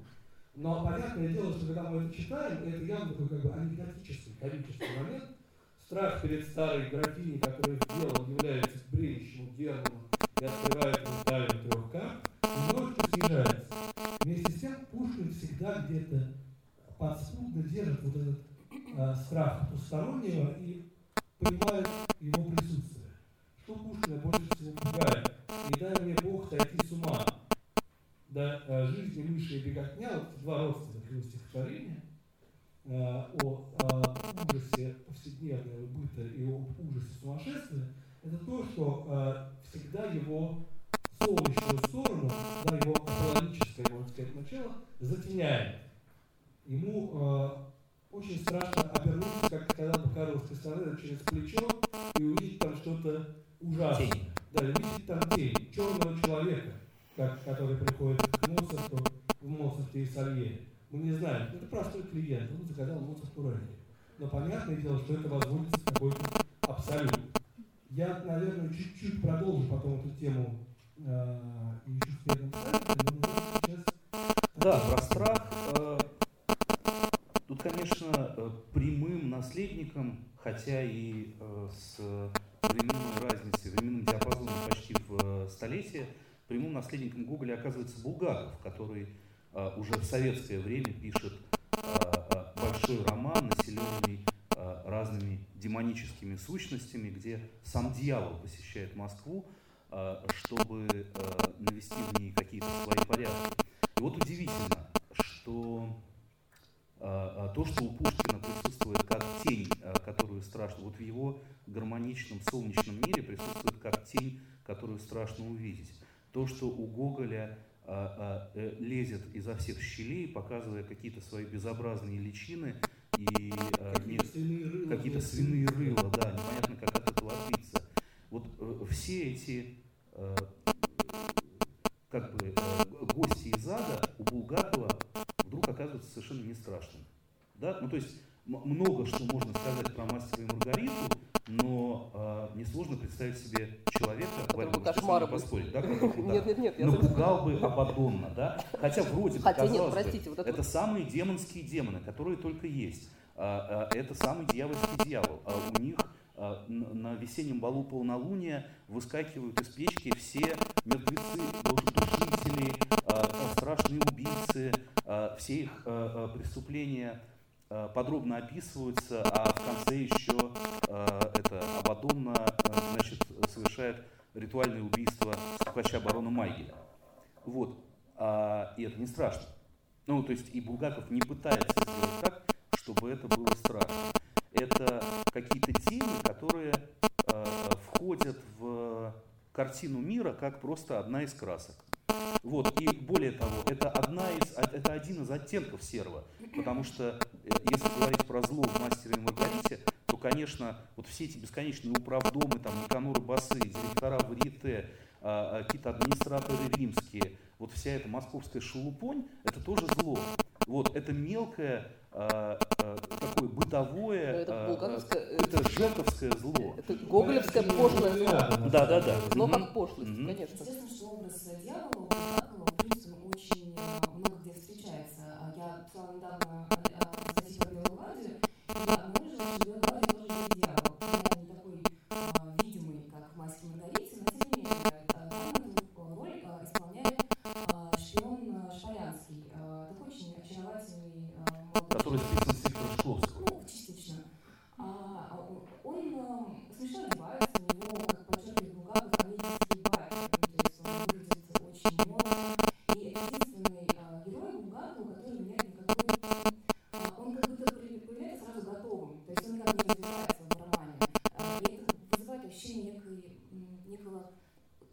C: Но понятное дело, что когда мы это читаем, это явно такой как бы анекдотический, комический момент. Страх перед старой графиней, которая дело является бреющим Германом и открывает ему трех карт, немножечко снижается. Вместе с тем Пушкин всегда где-то подспудно держит вот этот э, страх потустороннего и понимает его присутствие. Что Пушкина больше всего пугает? Не дай мне Бог сойти с ума. Да, э, жизни мыши и беготня, вот два родственных его стихотворения, э, о, о ужасе повседневного быта и о ужасе сумасшествия, это то, что всегда его солнечную сторону, да, его апологическое, можно сказать, начало, затеняет. Ему очень страшно обернуться, как когда Бакаров пистолет через плечо и увидеть там что-то ужасное. Тень. Да, увидеть там тень, черного человека, как, который приходит к Моцарту в Моцарте и Сальере. Мы не знаем, это простой клиент, он заказал Моцарту ранее. Но понятное дело, что это возводится в какой-то абсолют. Я, наверное, чуть-чуть продолжу потом эту тему э, еще в первом сейчас...
A: Да, про страх. Э, тут, конечно, э, прямым наследником, хотя и э, с временной разницей, временным диапазоном почти в э, столетие, прямым наследником Гоголя оказывается Булгаков, который уже в советское время пишет большой роман, населенный разными демоническими сущностями, где сам дьявол посещает Москву, чтобы навести в ней какие-то свои порядки. И вот удивительно, что то, что у Пушкина присутствует как тень, которую страшно, вот в его гармоничном солнечном мире присутствует как тень, которую страшно увидеть. То, что у Гоголя лезет изо всех щелей, показывая какие-то свои безобразные личины, и
C: э,
A: какие-то свиные рыла, да, непонятно, как от этого отбиться. Вот э, все эти э, как бы э, гости из ада у Булгакова вдруг оказываются совершенно не страшными. Да? Ну, то есть много что можно сказать про мастера и Маргариту, но э, несложно представить себе человека,
D: которому кошмары
A: поспорить, да,
D: которому, нет, нет, нет,
A: напугал бы Абадонна, да, хотя вроде бы,
D: хотя нет, простите,
A: бы,
D: вот
A: это, это самые демонские демоны, которые только есть. А, а, это самый дьявольский дьявол. А у них на весеннем балу полнолуния выскакивают из печки все мертвецы, душители, страшные убийцы, все их преступления подробно описываются, а в конце еще это Абадонна значит, совершает ритуальное убийство стукача барона Майгеля. Вот. А, и это не страшно. Ну, то есть и Булгаков не пытается сделать так, чтобы это было страшно. Это какие-то темы, которые э, входят в картину мира как просто одна из красок. Вот, и более того, это, одна из, это один из оттенков серого, потому что, э, если говорить про зло в «Мастере и Маргарите», то, конечно, вот все эти бесконечные управдомы, там, Никаноры Басы, директора Варьете, а, какие-то администраторы римские, вот вся эта московская шелупонь, это тоже зло. Вот, это мелкое, а, а, такое бытовое,
D: это,
A: а, это жековское зло.
D: Это гоголевское пошлое зло.
A: Да, да, да.
D: Зло как пошлость, mm-hmm. конечно.
B: Естественно, что образ дьявола в принципе, очень много где встречается. Я писала недавно статью про Белую гвардию, и я обнаружила, что Белая гвардия тоже есть дьявол. Хотя не такой видимый, как в «Маске Маргарите», но тем не менее, там эту роль исполняет шпион Шполянский, такой очень очаровательный
A: Который специалист Виктора Шкловского.
B: Ну, частично. А, он смешно одевается, у него, как подчеркивает Булгаков, комедийские байки. То есть он выглядит очень мило. И это единственный а, герой Булгакова, который нет никакой... А, он как будто появляется сразу готовым. То есть он никак не развивается в романе. А, и это вызывает ощущение некой, некого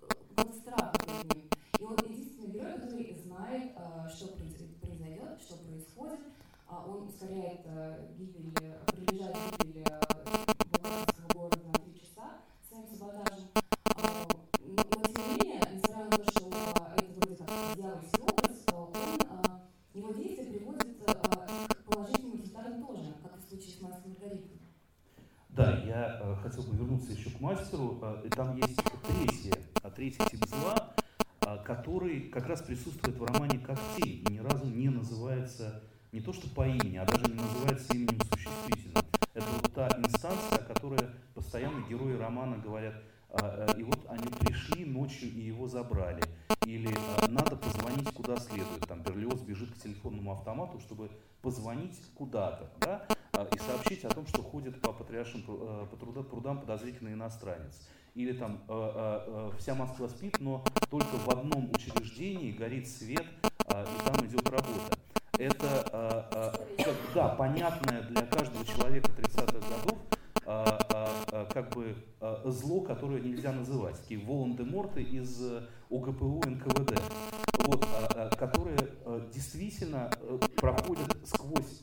B: какого-то страха перед ним. И он единственный герой, который знает, а, что произойдет, что происходит, а он ускоряет э, гибель, приближает гибель Булгаковского города на три часа своим саботажем. А, но, тем не менее, несмотря на то, что это вроде как дьявольский образ, он, а, его действия приводят к положительным результатам тоже, как в случае с мастером Маргаритой.
A: Да, я э, хотел бы вернуться еще к мастеру. Э, там есть третье, третий тип зла, э, который как раз присутствует в романе тень и ни разу не называется не то что по имени, а даже не называется именем существительным. Это вот та инстанция, о которой постоянно герои романа говорят, а, и вот они пришли ночью и его забрали. Или а, надо позвонить куда следует. Там Берлиоз бежит к телефонному автомату, чтобы позвонить куда-то. Да? А, и сообщить о том, что ходит по патриаршим по прудам подозрительный иностранец. Или там вся Москва спит, но только в одном учреждении горит свет, и там идет работа это, а, а, да, понятное для каждого человека 30-х годов а, как бы зло, которое нельзя называть, такие Волан-де-Морты из ОГПУ НКВД, вот, которые действительно э, проходят сквозь,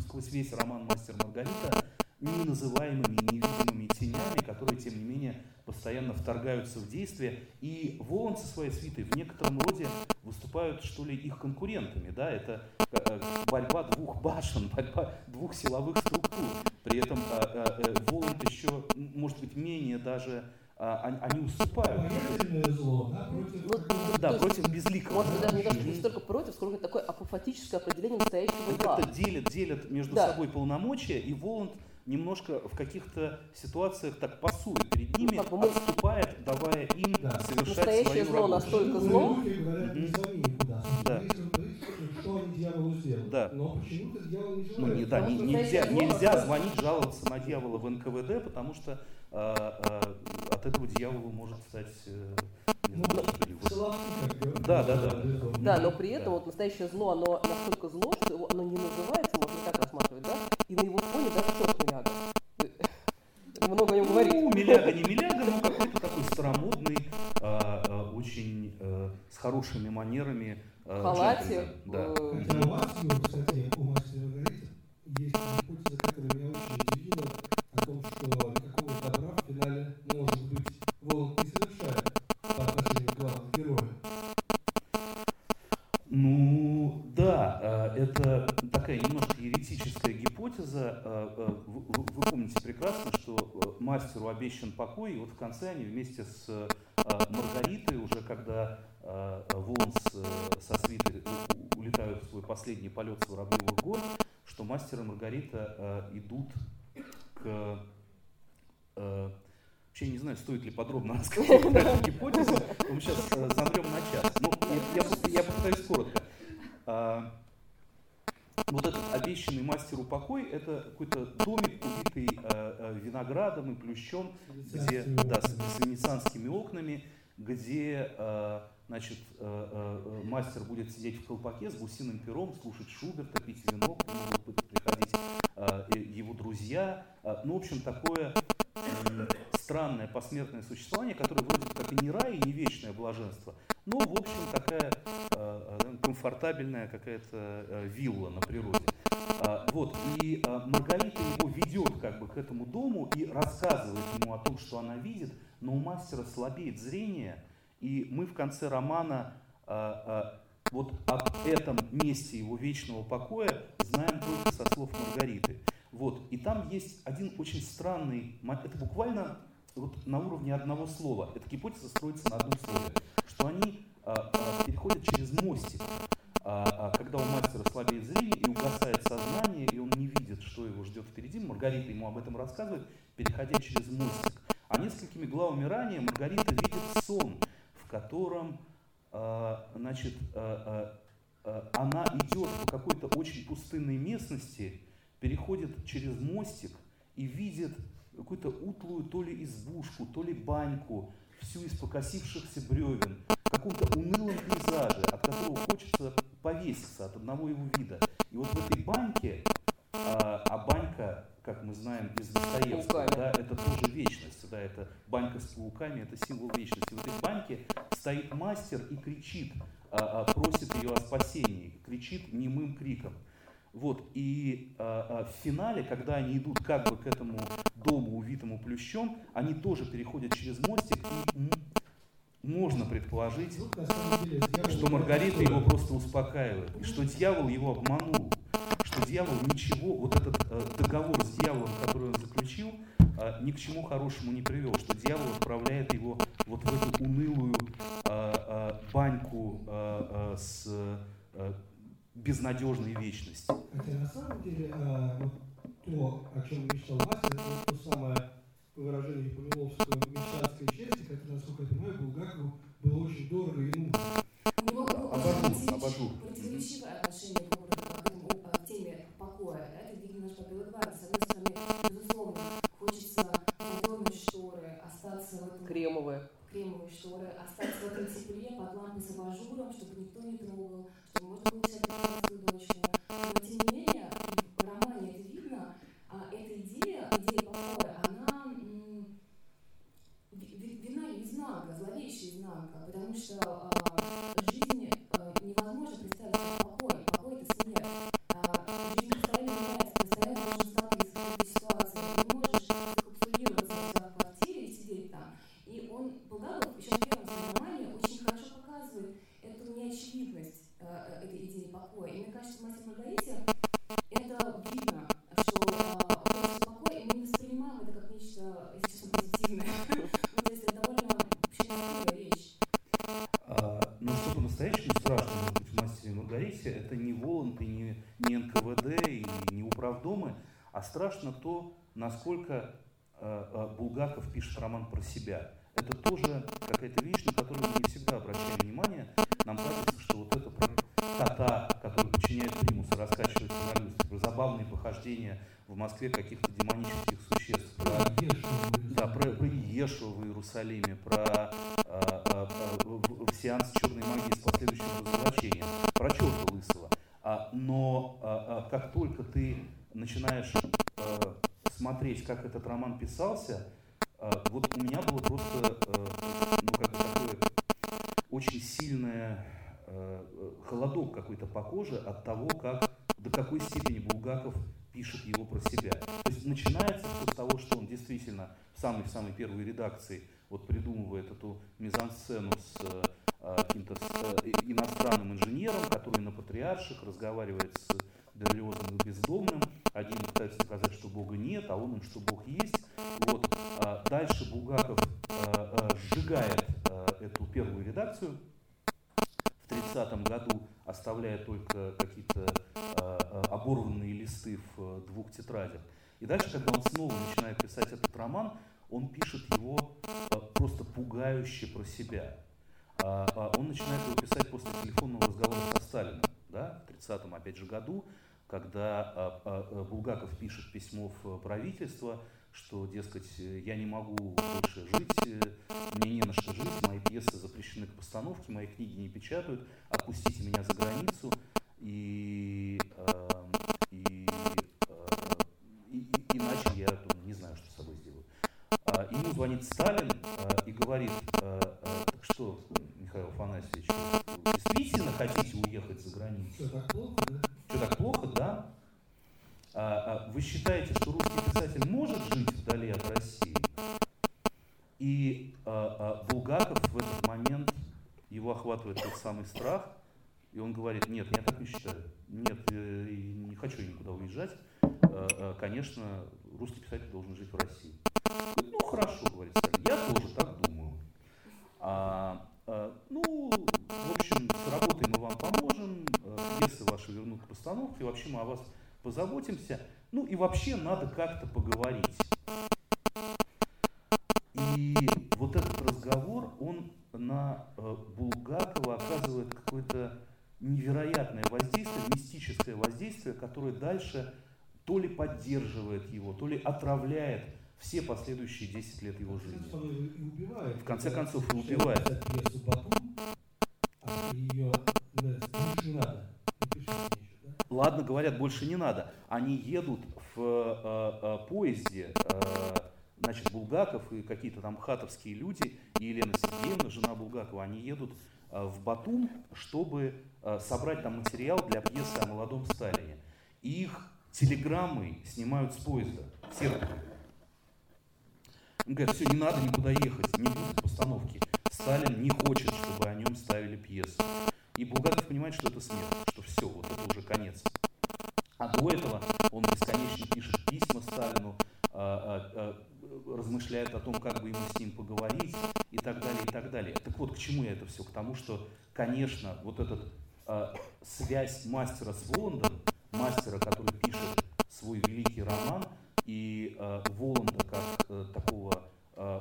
A: сквозь весь роман «Мастер Маргарита» неназываемыми, невидимыми тенями, которые, тем не менее, постоянно вторгаются в действие. И Волан со своей свитой в некотором роде выступают, что ли, их конкурентами. Да? Это э, борьба двух башен, борьба двух силовых структур. При этом э, э, Воланд еще, может быть, менее даже они, они уступают.
C: Зло, да, против,
A: ну, да, против безликого.
D: Может быть, даже не, даже не столько против, сколько такое апофатическое определение настоящего зла.
A: Это делят, делят между да. собой полномочия, и Воланд немножко в каких-то ситуациях так пасует перед ними, ну, отступает, давая им да. совершать
D: Настоящее
A: свою
D: зло
A: работу.
D: настолько зло.
C: Звони никуда. Да. Дьяволу сделали.
A: Да.
C: Но почему-то дьявол не желает.
A: Ну, не, да, не, нельзя, нельзя звонить, жаловаться на дьявола в НКВД, потому что э, э, от этого дьяволу может стать э,
C: ну,
A: да, да, да.
D: Да, но при этом вот настоящее зло, оно настолько зло, что оно не называется, можно так рассматривать, да? И на его фоне даже черт миляга. Много о нем говорит.
A: Ну, миляга не миляга, но какой-то такой старомодный, а, очень а, с хорошими манерами.
D: А, Халате.
A: Да.
C: Хотя у вас, кстати, у мастера говорит, есть гипотеза, которая меня очень удивила, о том, что никакого добра в финале может быть Воланд не совершает по отношению к главному герою.
A: Ну, да, это такая немножко еретическая гипотеза. Вы помните прекрасно, что мастеру обещан покой, и вот в конце они вместе с Маргаритой, уже когда Волнс со свитой улетают в свой последний полет с Воробьевых гор, что мастер и Маргарита идут к э, вообще не знаю, стоит ли подробно рассказывать про эту гипотезу, мы сейчас э, замрем на час. Ну, я, я, я попытаюсь коротко. Вот этот обещанный мастеру покой – это какой-то домик, убитый э, э, виноградом и плющом, где, да, с, с венецианскими окнами, где э, значит, э, э, мастер будет сидеть в колпаке с гусиным пером, слушать Шуберта, пить вино, могут приходить э, его друзья. Э, ну, в общем, такое э, странное посмертное существование, которое вроде как и не рай, и не вечное блаженство, но, в общем, такая э, э комфортабельная какая-то э, вилла на природе. А, вот, и а, Маргарита его ведет как бы к этому дому и рассказывает ему о том, что она видит, но у мастера слабеет зрение, и мы в конце романа а, вот об этом месте его вечного покоя знаем только со слов Маргариты. Вот, и там есть один очень странный, это буквально вот на уровне одного слова. Эта гипотеза строится на одном слове, что они а, а, переходят через мостик. А, когда у мастера слабеет зрение и угасает сознание, и он не видит, что его ждет впереди, Маргарита ему об этом рассказывает, переходя через мостик. А несколькими главами ранее Маргарита видит сон, в котором значит, она идет по какой-то очень пустынной местности, переходит через мостик и видит какую-то утлую то ли избушку, то ли баньку, всю из покосившихся бревен, каком-то унылом пейзаже, от которого хочется повеситься от одного его вида. И вот в этой баньке, а, а банька, как мы знаем из Достоевского, да, это тоже вечность, да, это банька с пауками, это символ вечности. В этой баньке стоит мастер и кричит, а, а, просит ее о спасении, кричит немым криком. Вот, и а, а, в финале, когда они идут как бы к этому дому, увитому плющом, они тоже переходят через мостик, и можно предположить, что Маргарита его просто успокаивает, и что дьявол его обманул, что дьявол ничего, вот этот э, договор с дьяволом, который он заключил, э, ни к чему хорошему не привел, что дьявол отправляет его вот в эту унылую э, э, баньку э, э, с э, безнадежной вечности.
C: Хотя на самом деле э, то, о чем мечтал мастер, это то самое выражение Помиловского мещанской чести, которое, насколько я понимаю, Булгакову было очень дорого и нужно.
B: Абажур, абажур. противоречивое отношение к, к теме покоя. Да? Это гвардии. С одной стороны, безусловно, хочется надернуть шторы, остаться в этом...
D: Кремовые.
B: Кремовые шторы, остаться в этом тепле под лампой с абажуром, чтобы никто не трогал, чтобы можно было свою дочку. Но, тем не менее, в романе это видно, а эта идея, идея покоя, она вина и изнанка, зловещая изнанка, потому что а, жизнь а, невозможно представить себе покой, покой это смерть. А, жизнь постоянно меняется, постоянно должен сталкиваться с этой ситуацией. Ты не можешь закапсулироваться у себя в квартире и сидеть там. И он, Булгаков, еще в первом своем романе очень хорошо показывает эту неочевидность а, этой идеи покоя. И мне кажется, в «Мастер Маргарите» это видно, что а, покой, и мы воспринимаем это как нечто, если честно, позитивное. Ну, то есть это довольно счастливая вещь.
A: А, но что по-настоящему страшно, может быть, в «Мастере и Маргарите» это не Воланд, и не, не НКВД, и не управдомы, а страшно то, насколько а, а, Булгаков пишет роман про себя. Это тоже какая-то вещь, на которую мы не всегда обращаем внимание. Нам кажется, что вот это про кота, который подчиняет примусу, раскачивается на люстре, про забавные похождения в Москве каких-то демонических существ, про, да, про, про Иешу в Иерусалиме, про а, сеанс черной магии с последующим разоблачением, про черта лысого. А, но а, а, как только ты начинаешь а, смотреть, как этот роман писался, а, вот у меня было просто а, ну, как такое очень сильное Э, холодок какой-то по коже от того, как, до какой степени Булгаков пишет его про себя. То есть начинается все с того, что он действительно в самой-самой первой редакции вот придумывает эту мизансцену с э, каким-то э, иностранным инженером, который на патриарших разговаривает с Берлиозом бездомным. Один пытается сказать, что Бога нет, а он им, что Бог есть. Вот. А дальше Булгаков сжигает эту первую редакцию, в 30 году, оставляя только какие-то э, оборванные листы в двух тетрадях. И дальше, когда он снова начинает писать этот роман, он пишет его просто пугающе про себя. Он начинает его писать после телефонного разговора со Сталином да, в 30-м, опять же, году, когда Булгаков пишет письмо в правительство, что, дескать, я не могу больше жить, мне не на что жить, мои пьесы запрещены к постановке, мои книги не печатают, отпустите меня за границу. И, э, и, э, и, и иначе я не знаю, что с собой сделаю. Э, ему звонит Сталин э, и говорит, э, э, так что, Михаил Афанасьевич, действительно хотите уехать за границу?
C: Что, так плохо, да?
A: Что, так плохо, да? А, а, вы считаете, что русский писатель может жить вдали от России? И а, а, Булгаков в этот момент, его охватывает тот самый страх, и он говорит, нет, я так не считаю, нет, э, не хочу никуда уезжать, а, а, конечно, русский писатель должен жить в России. Ну, хорошо, говорит Сталин, я тоже так думаю. А, а, ну, в общем, с работой мы вам поможем, пьесы ваши вернут к постановке, вообще мы о вас позаботимся. Ну и вообще надо как-то поговорить. И вот этот разговор, он на э, Булгакова оказывает какое-то невероятное воздействие, мистическое воздействие, которое дальше то ли поддерживает его, то ли отравляет все последующие 10 лет его жизни. В конце концов, и убивает.
C: Ее не надо.
A: Ладно, говорят, больше не надо. Они едут в э, э, поезде, э, значит, Булгаков и какие-то там хатовские люди, и Елена Сергеевна, жена Булгакова, они едут э, в Батум, чтобы э, собрать там материал для пьесы о молодом Сталине. И их телеграммой снимают с поезда Серпухове. Он говорит, все, не надо никуда ехать, не будет постановки. Сталин не хочет, ставили пьесу. И Булгаков понимает, что это смерть, что все, вот это уже конец. А до этого он бесконечно пишет письма Сталину, а, а, а, размышляет о том, как бы ему с ним поговорить и так далее, и так далее. Так вот, к чему я это все? К тому, что, конечно, вот эта связь мастера с Воландом, мастера, который пишет свой великий роман, и Воланда как э, такого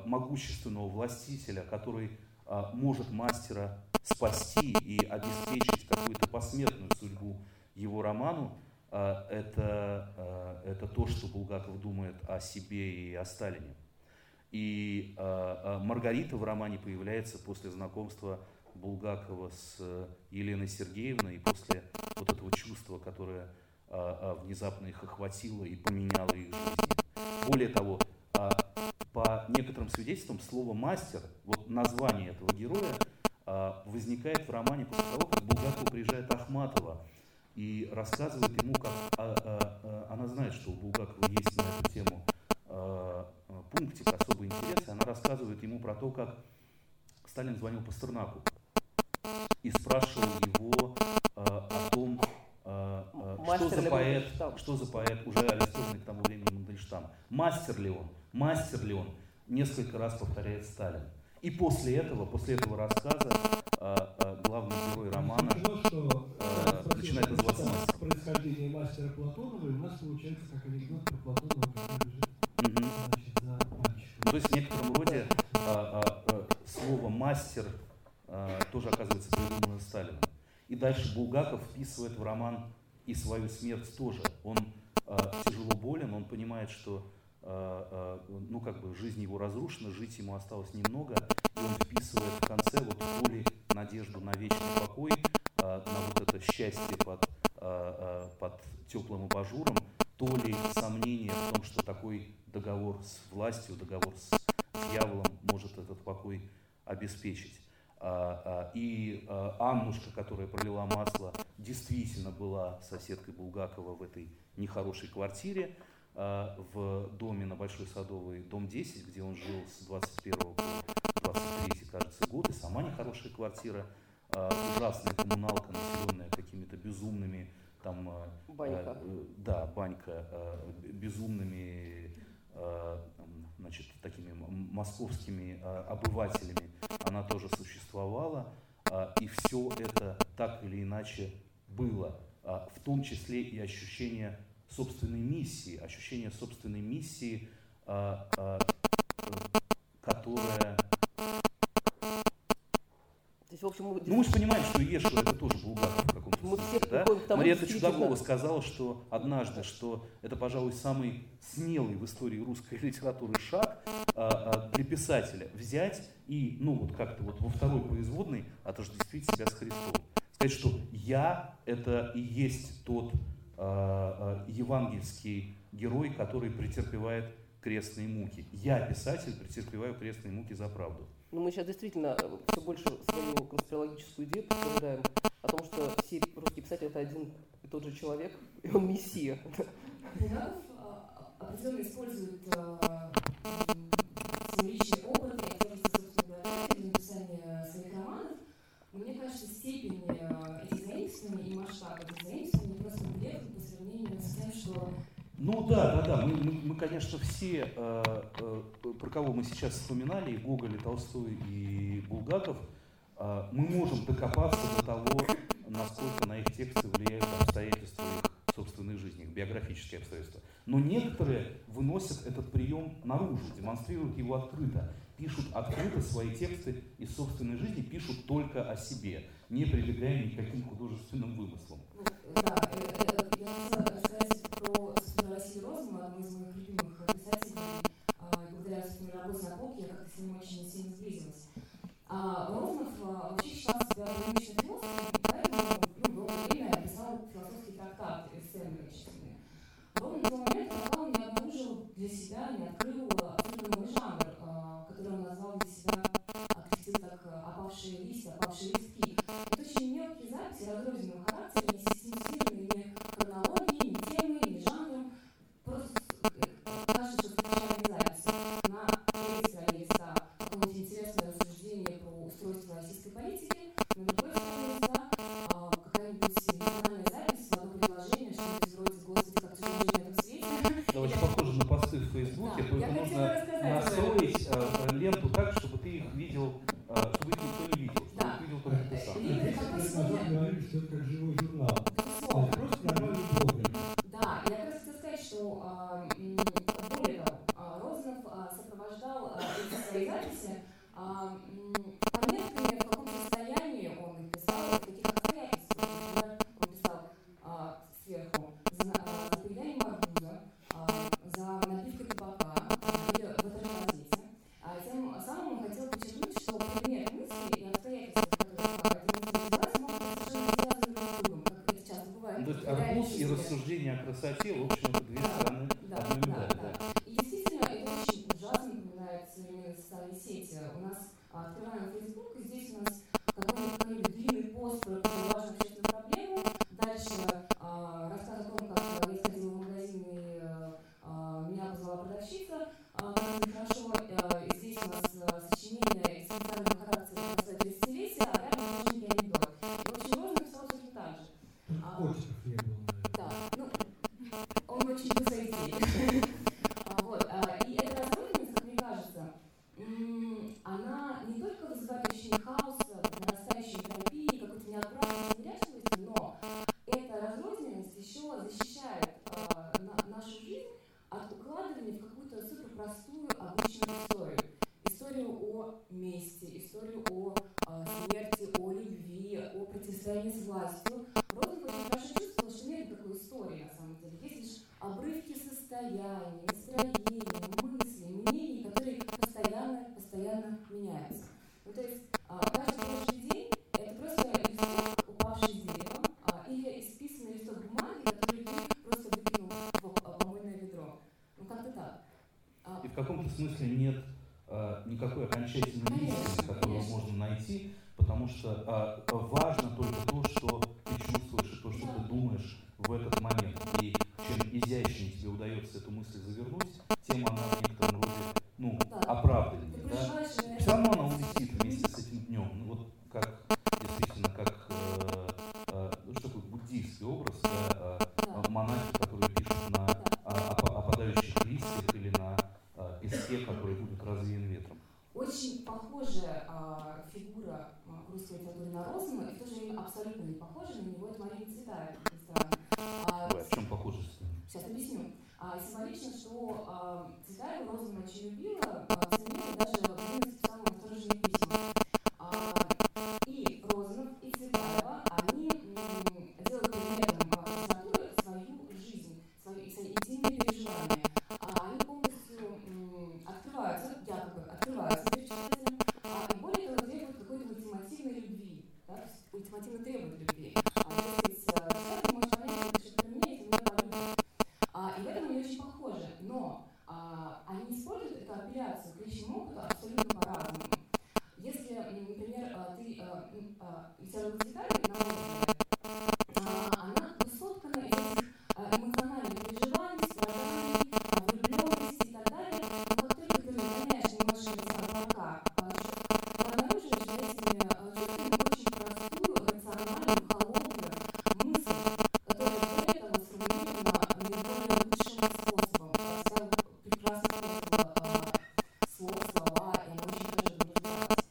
A: могущественного властителя, который может мастера спасти и обеспечить какую-то посмертную судьбу его роману, а, это, а, это то, что Булгаков думает о себе и о Сталине. И а, Маргарита в романе появляется после знакомства Булгакова с Еленой Сергеевной и после вот этого чувства, которое внезапно их охватило и поменяло их жизнь. Более того, по некоторым свидетельствам, слово «мастер», вот название этого героя, а, возникает в романе после того, как Булгакову приезжает Ахматова и рассказывает ему, как а, а, она знает, что у Булгакова есть на эту тему пунктик особый интерес, и она рассказывает ему про то, как Сталин звонил Пастернаку и спрашивал его о том, что за поэт, что за поэт, уже арестованный к тому времени Мандельштам. Мастер ли он? Мастер ли он? Несколько раз повторяет Сталин. И после этого, после этого рассказа, э, э, главный герой романа
C: э, начинает называться мастер. Происхождение мастера Платонова, и у нас получается как анекдот про Платонова, который угу. значит, за мальчиком.
A: То есть в некотором роде э, э, слово «мастер» э, тоже оказывается придумано Сталином. И дальше Булгаков вписывает в роман и свою смерть тоже. Он э, тяжело болен, он понимает, что ну, как бы жизнь его разрушена, жить ему осталось немного, и он вписывает в конце вот то ли надежду на вечный покой, э, на вот это счастье под, под теплым абажуром, то ли сомнение в том, что такой договор с властью, договор с дьяволом может этот покой обеспечить. И Аннушка, которая пролила масло, действительно была соседкой Булгакова в этой нехорошей квартире. А, в доме на Большой Садовой, дом 10, где он жил с 21 по 23, кажется, год, и сама нехорошая квартира, а, ужасная коммуналка, населенная какими-то безумными, там, а,
D: банька.
A: да, банька, безумными, значит, такими московскими обывателями, она тоже существовала, и все это так или иначе было, в том числе и ощущение собственной миссии, ощущение собственной миссии, а, а, которая
D: есть, в общем, мы...
A: Ну, мы же понимаем, что Ешуа это тоже Булгаков в каком-то
D: мы
A: смысле.
D: все
A: да?
D: тому,
A: Мариэта Чудакова сказала, что однажды, что это, пожалуй, самый смелый в истории русской литературы шаг а, для писателя взять и, ну, вот как-то вот во второй производной отождествить себя с Христом. Сказать, что я это и есть тот евангельский герой, который претерпевает крестные муки. Я, писатель, претерпеваю крестные муки за правду.
D: Но ну, мы сейчас действительно э, все больше свою конспирологическую идею подтверждаем о том, что все русские писатели это один и тот же человек, и он мессия.
B: Булгаков а, определенно использует а, свой личный опыт и обстоятельства собственной для написания своих романов. Но мне кажется, степень э, этих заимствований и масштаб этих заимствований
A: ну да, да, да. Мы, мы, мы конечно, все, э, э, про кого мы сейчас вспоминали, и Гоголь, и Толстой, и Булгаков, э, мы можем докопаться до того, насколько на их тексты влияют обстоятельства их собственной жизни, их биографические обстоятельства. Но некоторые выносят этот прием наружу, демонстрируют его открыто, пишут открыто свои тексты из собственной жизни, пишут только о себе, не прибегая ни к каким художественным вымыслам.
B: Ну, да, я хотела сказать про Одного из моих любимых писателей, а, благодаря своей работе на полке я как-то с ним очень сильно сблизилась. А Розумов а, вообще считал себя академичным философом, поэтому ну, долгое время написал философский трактат, эссе многочисленные. Ровно в тот момент, пока он не обнаружил для себя, не открыл абсолютно новый жанр, который он назвал для себя, так «опавшие листья», «опавшие листки». Это очень мелкие записи разрозненного характера, абсолютно не похожа на него, это Марина Цветаева. А,
A: Ой, а в чем похожесть?
B: Сейчас объясню. А, символично, что а, Цветаева Роза очень любила, а, ценила даже в 11 самых восторженных письма. А, и Розанов, и Цветаева, они м, делают предметом а, литературы свою жизнь, свои, свои интимные переживания. А, они полностью м, открываются, якобы открываются перед читателем, а, и более того требуют какой-то ультимативной любви, да, то есть ультимативно требуют любви. А, дескать, а, читатель может понять, что что-то поменяет, и меня полюбит. А, и в этом они очень похожи. Но а, они используют эту апелляцию к личному опыту абсолютно по-разному. Если, м, например, а, ты а, м, а, литература деталей на Розове, а, она соткана из этих а, эмоциональных переживаний, страданий, а, влюбленности и так далее. Но как только ты разгоняешь немножко эти облака, а, ты обнаруживаешь за этими а, чувствами очень простую, рациональную, холодную мысль, которая, более того, сформулирована наиболее лучшим способом. А, всегда прекрасный способ а, слов, слова, и она очень хорошо разбиралась.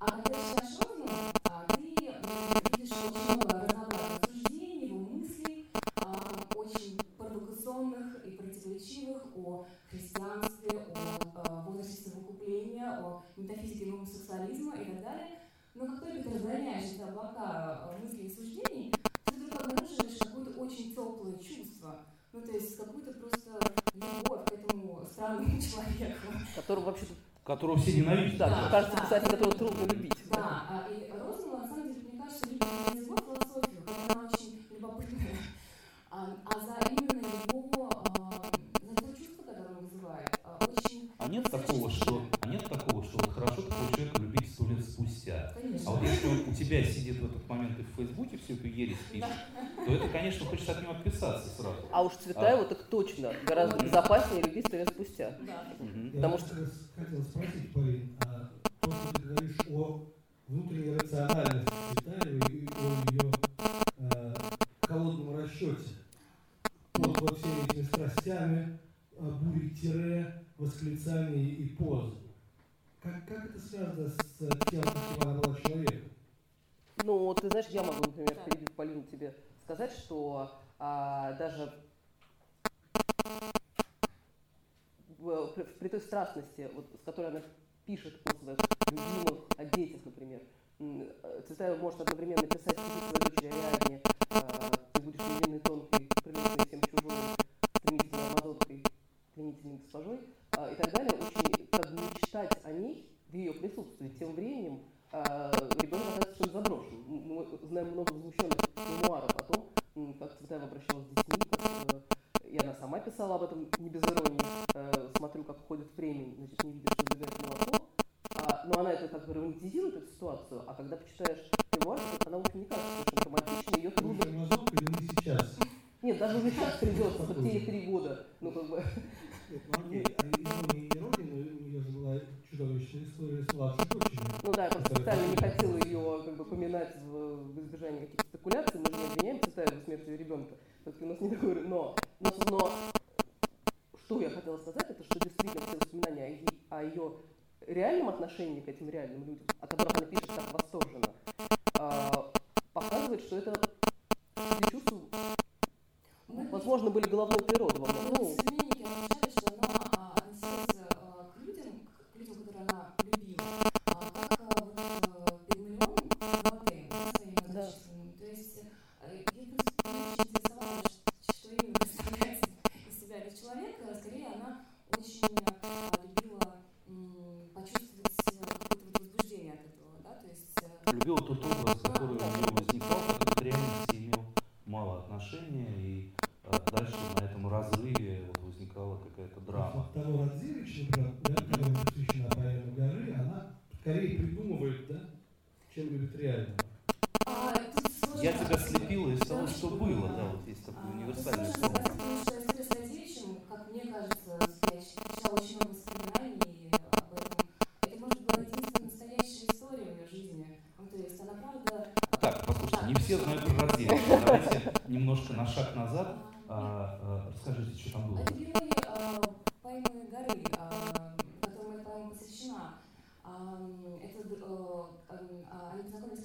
B: А когда читаешь Розанова, а, ты м, видишь очень много разнообразных суждений, его мыслей, а, очень провокационных и противоречивых о христианстве, о а, возрасте совокупления, о метафизике гомосексуализма и так далее. Но как только ты разгоняешь эти облака а, мыслей и суждений, ты вдруг обнаруживаешь какое-то очень теплое чувство. Ну, то есть какую-то просто любовь к этому странному человеку.
D: Которого вообще
A: Которого все ненавидят.
D: да,
B: Да,
D: кажется
B: да.
D: писатель, которого трудно любить.
B: Да, а, и Розанова, на самом деле, мне кажется, любит не за его философию, она очень любопытная, а, а за именно его, а, за то чувство, которое он вызывает. А, Очень
A: А нет такого, что, а нет такого, что вот хорошо такого человека любить сто лет спустя.
B: Конечно.
A: А вот если он у тебя сидит в этот момент и в Фейсбуке всю эту ересь пишет, то это, конечно, хочется от него отписаться сразу.
D: А уж Цветаева так точно гораздо безопаснее любить сто лет спустя.
B: Да.
C: Я
D: Потому
C: как раз хотел спросить, Полин, а то, что ты говоришь о внутренней рациональности Цветаевой и о ее э, холодном расчете под вот всеми этими страстями, бури тире, восклицаний и поз. Как, как это связано с тем, каким она была человеком?
D: Ну, ты знаешь, я могу, например, перебив Полину тебе сказать, что а, даже при, той страстности, вот, с которой она пишет о своих любимых, о детях, например, м, э, Цветаева может одновременно писать стихи своей дочери Ариадне, а, «Ты будешь невинной, тонкой, пленительной госпожой», а, и так далее, очень как бы мечтать о ней в ее присутствии. Тем временем а, ребенок оказывается заброшен. Мы знаем много возмущенных мемуаров о том, как Цветаева обращалась с детьми, как, э, и она сама писала об этом не без иронии. Э, Смотрю, как уходит время, значит, не видишь, что добавить молоко. А, но она это как бы романтизирует эту ситуацию, а когда почитаешь мемуары, она уже не кажется совершенно романтичной, ее трудно...
C: Уже или мы сейчас?
D: Нет, даже уже сейчас придется, вот те три года, ну как бы...
C: Нет, ну окей, а ирония и ирония, но у нее же была чудовищная история с.
D: Ну да, я просто специально не хотела ее как бы поминать в, в избежании каких-то спекуляций. Мы же не обвиняем Цветаеву в смерти ребенка. Все-таки у нас не такой... Но, но, но что я хотела сказать, это что действительно все воспоминания о, о ее реальном отношении к этим реальным людям, о которых она пишет так восторженно, а, показывает, что это возможно, были головной природы во многом.
B: Ну,
D: Ну,
B: современники отмечали, что она а, относилась а, к людям, к людям, которые она любила, а, как а, вот, а, Пигмалион к Ватену, да, своим
D: Да.
B: отечественным. То есть а, ей просто не очень интересовало, ш- что именно представляет из себя этот человек. А, Скорее, она очень а, любила м, почувствовать а, какое-то вот возбуждение от этого, да, то есть а,
A: Любил тот образ, который у него возникал, который к реальности имел мало отношения, и а, дальше на этом разрыве вот возникала какая-то драма.
C: Вот того Радзевич, например, да, которому посвящена поэма горы, она скорее придумывает, да, чем любит реально.
B: а, тут сложно-
A: Я тебя слепила из того,
B: Да,
A: что было, да, вот есть такое
B: А,
A: универсальное
B: тут
A: слово.
B: сложно сказать, потому что история с Радзевичем, как мне кажется, я читала очень много воспоминаний об этом. Это, может быть, была единственная настоящая история в ее жизни. Ну, то есть она, правда...
A: Так, послушайте, не все знают про Радзевича. Давайте немножко на шаг назад.
B: а,
A: А, а, расскажите, что там было.
B: Это герой а, поэмы «Горы», а, которому эта поэма посвящена. А, это, д- а, а,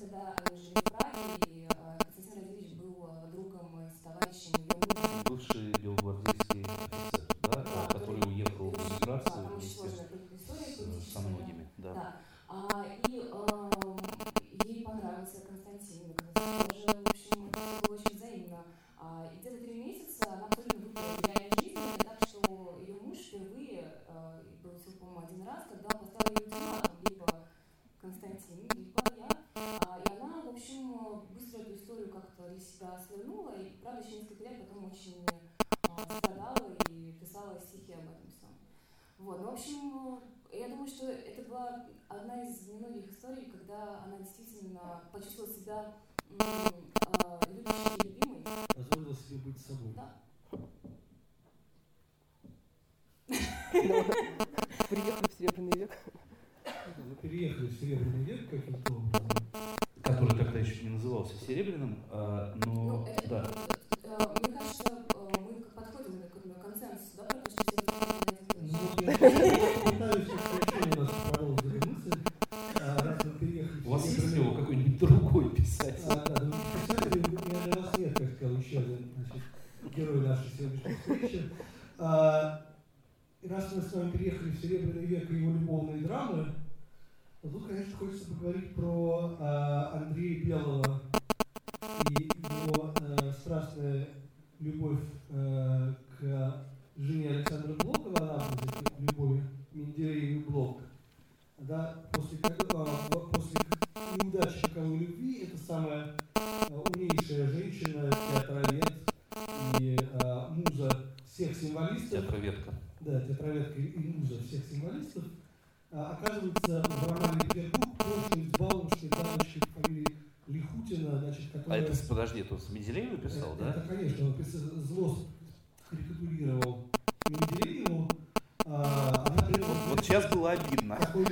B: они познакомились, когда они жили в Праге, и а, Константин Радзевич был а, другом с товарищем ее мужа.
A: Бывший белогвардейский офицер.
B: где-то три месяца она абсолютно выпала из реальной жизни, так что ее муж впервые э, получил, по-моему, один раз, когда поставил ей ультиматум, либо Константин, либо я. А, и она, в общем, быстро эту историю как-то для себя свернула, и, правда, еще несколько лет потом очень а, страдала и писала стихи об этом всем. Вот, ну, в общем, я думаю, что это была одна из немногих историй, когда она действительно почувствовала себя а, любящей и любимой.
C: Позволила себе быть собой.
B: Да.
D: Приехали в Серебряный век.
C: Мы переехали в Серебряный век каким-то образом.
A: Который тогда еще не назывался Серебряным, а, но
B: Ну, это,
A: да.
B: э, мне кажется, э, мы подходим к этому консенсусу, да, потому что все
C: Ну, у. А,
A: У вас есть какой-нибудь другой писатель?
C: А, ну, писатели, у меня для вас нет, как сказал еще один значит, герой нашей сегодняшней встречи. И раз мы с вами переехали в Серебряный век и его любовные драмы, тут, конечно, хочется поговорить про а, Андрея Белого и его а, страстная любовь а, к жене Александра в Анапольсе, любовь Менделеев и Блок. Да, после, вот после неудачи роковой любви это самая а, умнейшая женщина, театровед и а, муза всех символистов,
A: Театроведка.
C: да, театроведка и муза всех символистов, оказывается в романе Петербург очень избалованной дамочкой по фамилии Лихутина, значит,
A: А
C: которая...
A: это, с- подожди, это с Менделеева писал,
C: Это,
A: да?
C: конечно, он писал, зло рекапитулировал Менделееву, а, она при этом...
A: Вот, вот сейчас было обидно.
C: Такой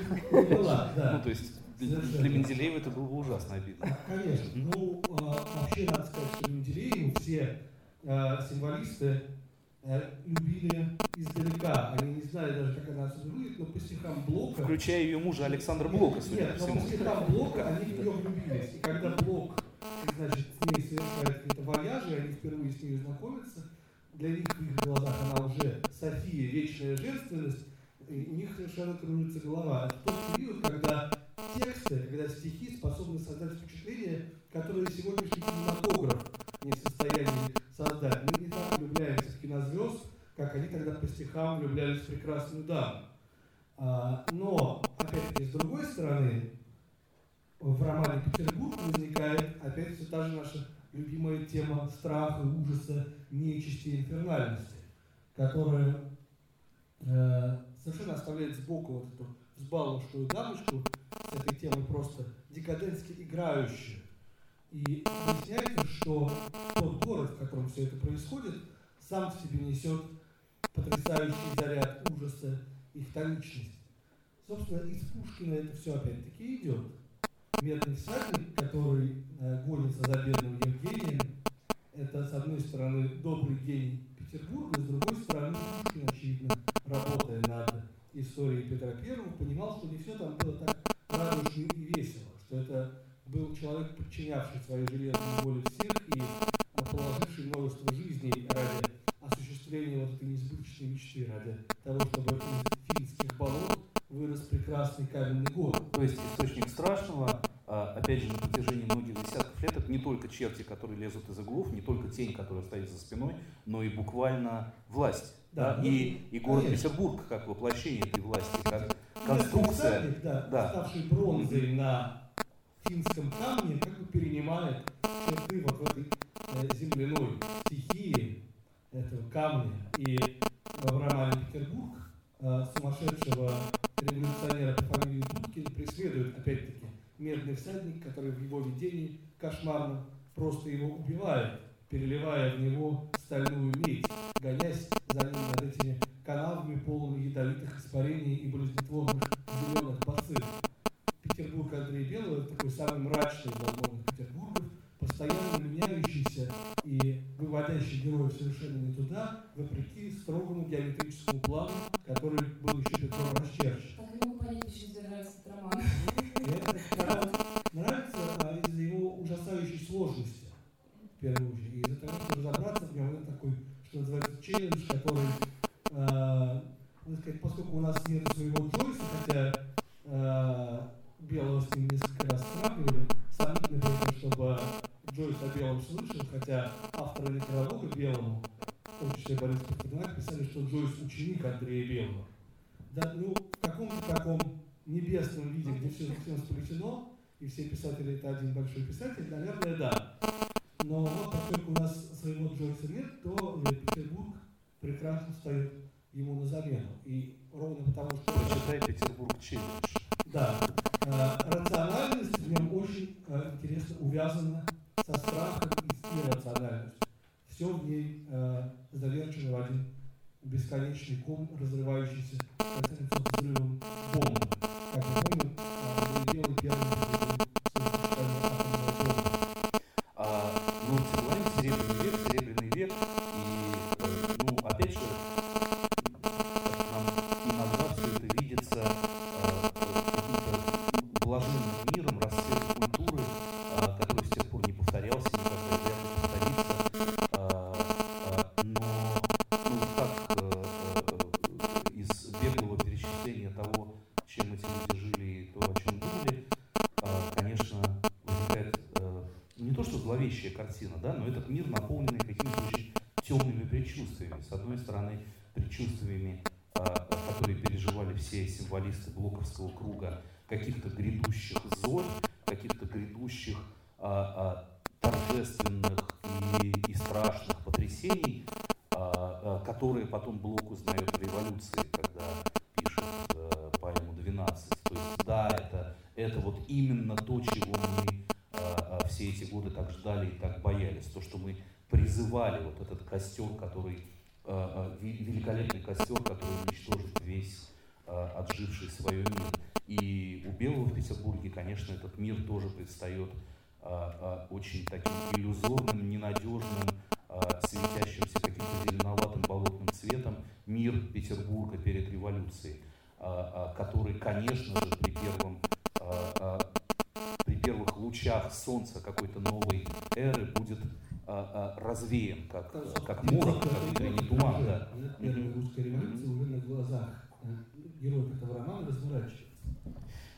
C: была, да.
A: Ну, то есть для, для Менделеева это было бы ужасно обидно.
C: Конечно. Ну, а, вообще надо сказать, что Менделееву все а, символисты а, любили издалека. Они не знали даже, как она выглядит, но по стихам Блока...
A: Включая ее мужа Александра Блока, судя
C: Нет,
A: по
C: но по
A: всему.
C: стихам Блока они в нее влюбились. И когда Блок, значит, с ней совершает какие-то вояжи, они впервые с ней знакомятся, для них в их глазах она уже София, вечная женственность, и у них совершенно кружится голова. Это тот период, когда тексты, когда стихи способны создать впечатление, которое сегодняшний кинематограф не в состоянии создать. Мы не так в кинозвезд, как они тогда по стихам влюблялись в прекрасную даму. А, но, опять-таки, с другой стороны, в романе «Петербург» возникает опять все та же наша любимая тема страха, ужаса, нечисти инфернальности, которая э, совершенно оставляет сбоку вот эту взбалмошную дамочку с этой темой просто декадентски играющую. И выясняется, что тот город, в котором все это происходит, сам в себе несет потрясающий заряд ужаса и вторичности. Собственно, из Пушкина это все опять-таки идет. Медный всадник, который э, гонится за бедным Евгением, это, с одной стороны, добрый гений Петербурга, с другой стороны, Пушкин, очевидно, работая над историей Петра Первого, понимал, что не все там было так радужно и весело, что это был человек, подчинявший своей железной воле всех и положивший множество жизней ради осуществления вот этой несбыточной мечты, ради того, чтобы из финских болот вырос прекрасный каменный город.
A: То есть источник страшного, а, опять же, на протяжении многих десятков лет, это не только черти, которые лезут из углов, не только тень, которая стоит за спиной, но и буквально власть.
C: Да,
A: да,
C: ну,
A: и, и город
C: конечно.
A: Петербург как воплощение этой власти, как
C: Медный
A: конструкция.
C: всадник, да,
A: Да.
C: ставший бронзой на финском камне, как бы перенимает черты вот в этой э, земляной стихии этого камня. И в романе «Петербург» э, сумасшедшего революционера по фамилии Дудкин преследует, опять-таки, медный всадник, который в его видении кошмарном просто его убивает, переливая в него стальную медь, гонясь за ним над этими канавами, полными ядовитых испарений и болезнетворных зеленых бациллов. Петербург Андрея Белого – такой самый мрачный из возможных Петербургов, постоянно меняющийся выводящий героев совершенно не туда, вопреки строгому геометрическому плану, который был еще Петром расчерчен.
B: Так не могу понять, почему тебе нравится этот роман.
C: И это роман нравится а, из-за его ужасающей сложности, в первую очередь. И из-за того, чтобы разобраться в нем, это такой, что называется, челлендж, который, э, надо сказать, поскольку у нас нет своего Джойса, хотя э, Белого с ним несколько раз сравнивали, сомнительно чтобы Джойс о Белом слышал, хотя авторы Белого Белому, в том числе Борис Пастернак, писали, что Джойс ученик Андрея Белого. Да, ну, в каком-то таком небесном виде, где все, все сплетено, и все писатели это один большой писатель, наверное, да. Но вот поскольку у нас своего Джойса нет, то Петербург прекрасно стоит ему на замену. И ровно потому, что...
A: Прочитай Петербург челлендж.
C: Да. Э, рациональность в нем очень э, интересно увязана со страхом и иррациональностью. Все в ней э, заверчено в один бесконечный ком, разрывающийся, конце взрывом бомбы. Как мы помним, э, первый
A: предчувствиями. С одной стороны, предчувствиями, а, которые переживали все символисты Блоковского круга, каких-то грядущих золь, каких-то грядущих а, а, торжественных и, и страшных потрясений, которые потом Блок узнает в революции, когда пишет поэму «12». То есть, да, это, это вот именно то, чего мы все эти годы так ждали и так боялись. То, что мы призывали вот этот костер, который, э, э, великолепный костер, который уничтожит весь э, отживший свое мир. И у Белого в Петербурге, конечно, этот мир тоже предстает очень таким иллюзорным, ненадежным, светящимся каким-то зеленоватым болотным цветом мир Петербурга перед революцией, который, конечно же, при первом первых лучах солнца какой-то новой эры будет развеян, как, как морок, как утренний туман. Да.
C: Первая русская революция уже на глазах э, героев этого романа разворачивается.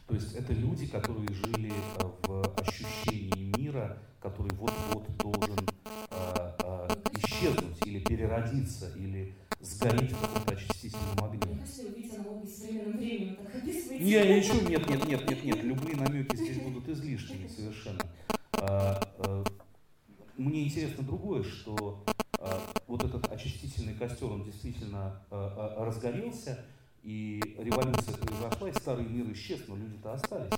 A: То есть это люди, которые жили э, в ощущении мира, который вот-вот должен а, а, исчезнуть или переродиться, или сгореть в каком-то очистительном огне. Не, ничего, нет, нет, нет, нет, нет, любые намеки здесь будут излишними совершенно. Мне интересно другое, что вот этот очистительный костер, он действительно разгорелся, и революция произошла, и старый мир исчез, но люди-то остались.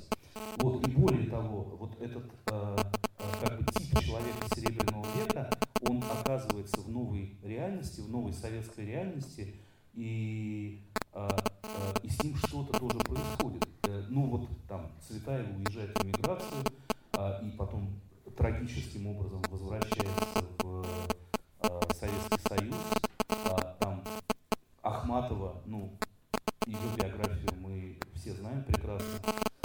A: Вот, и более того, вот этот а, а, как бы тип человека Серебряного века, он оказывается в новой реальности, в новой советской реальности, и, а, а, и с ним что-то тоже происходит. Э, ну вот там Цветаева уезжает в эмиграцию, а, и потом трагическим образом возвращается в а, Советский Союз. А, там Ахматова, ну, ее биографию мы все знаем прекрасно,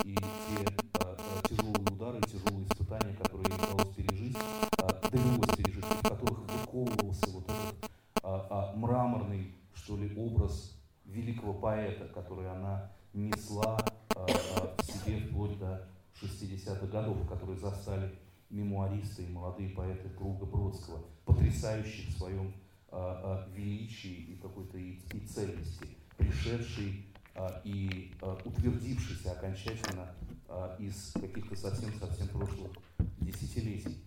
A: и те а, а, тяжелые удары, тяжелые испытания, которые ей удалось пережить, а, довелось пережить, в которых выковывался вот этот а, а, мраморный что ли, образ великого поэта, который она несла э, в себе вплоть до 60-х годов, которые застали мемуаристы и молодые поэты круга Бродского, потрясающие в своем э, э, величии и какой-то и, и цельности, пришедший э, и э, утвердившийся окончательно э, из каких-то совсем-совсем прошлых десятилетий.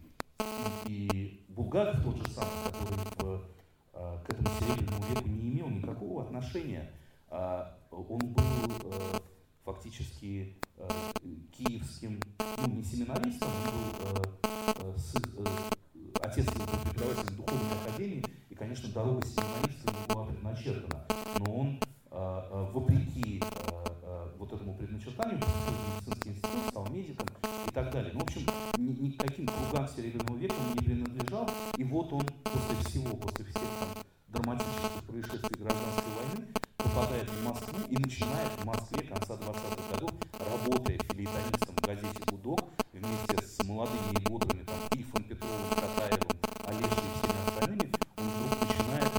A: И Булгаков тот же самый, который в к этому серебряному веку не имел никакого отношения. А, он был фактически киевским, ну не семинаристом, он был отец был преподавателем духовной академии, и, конечно, дорога семинариста была предначертана. Но он, вопреки вот этому предначертанию, медицинский институт, стал медиком и так далее. Ну, в общем, ни, никаким кругам Серебряного века он не принадлежал, и вот он после всего, после всех там, драматических происшествий гражданской войны попадает в Москву и начинает в Москве конца 20-х годов, работая филейтонистом в газете «Гудок», вместе с молодыми и бодрыми там, Ильфом Петровым, Катаевым, Олежей и всеми остальными, он вдруг начинает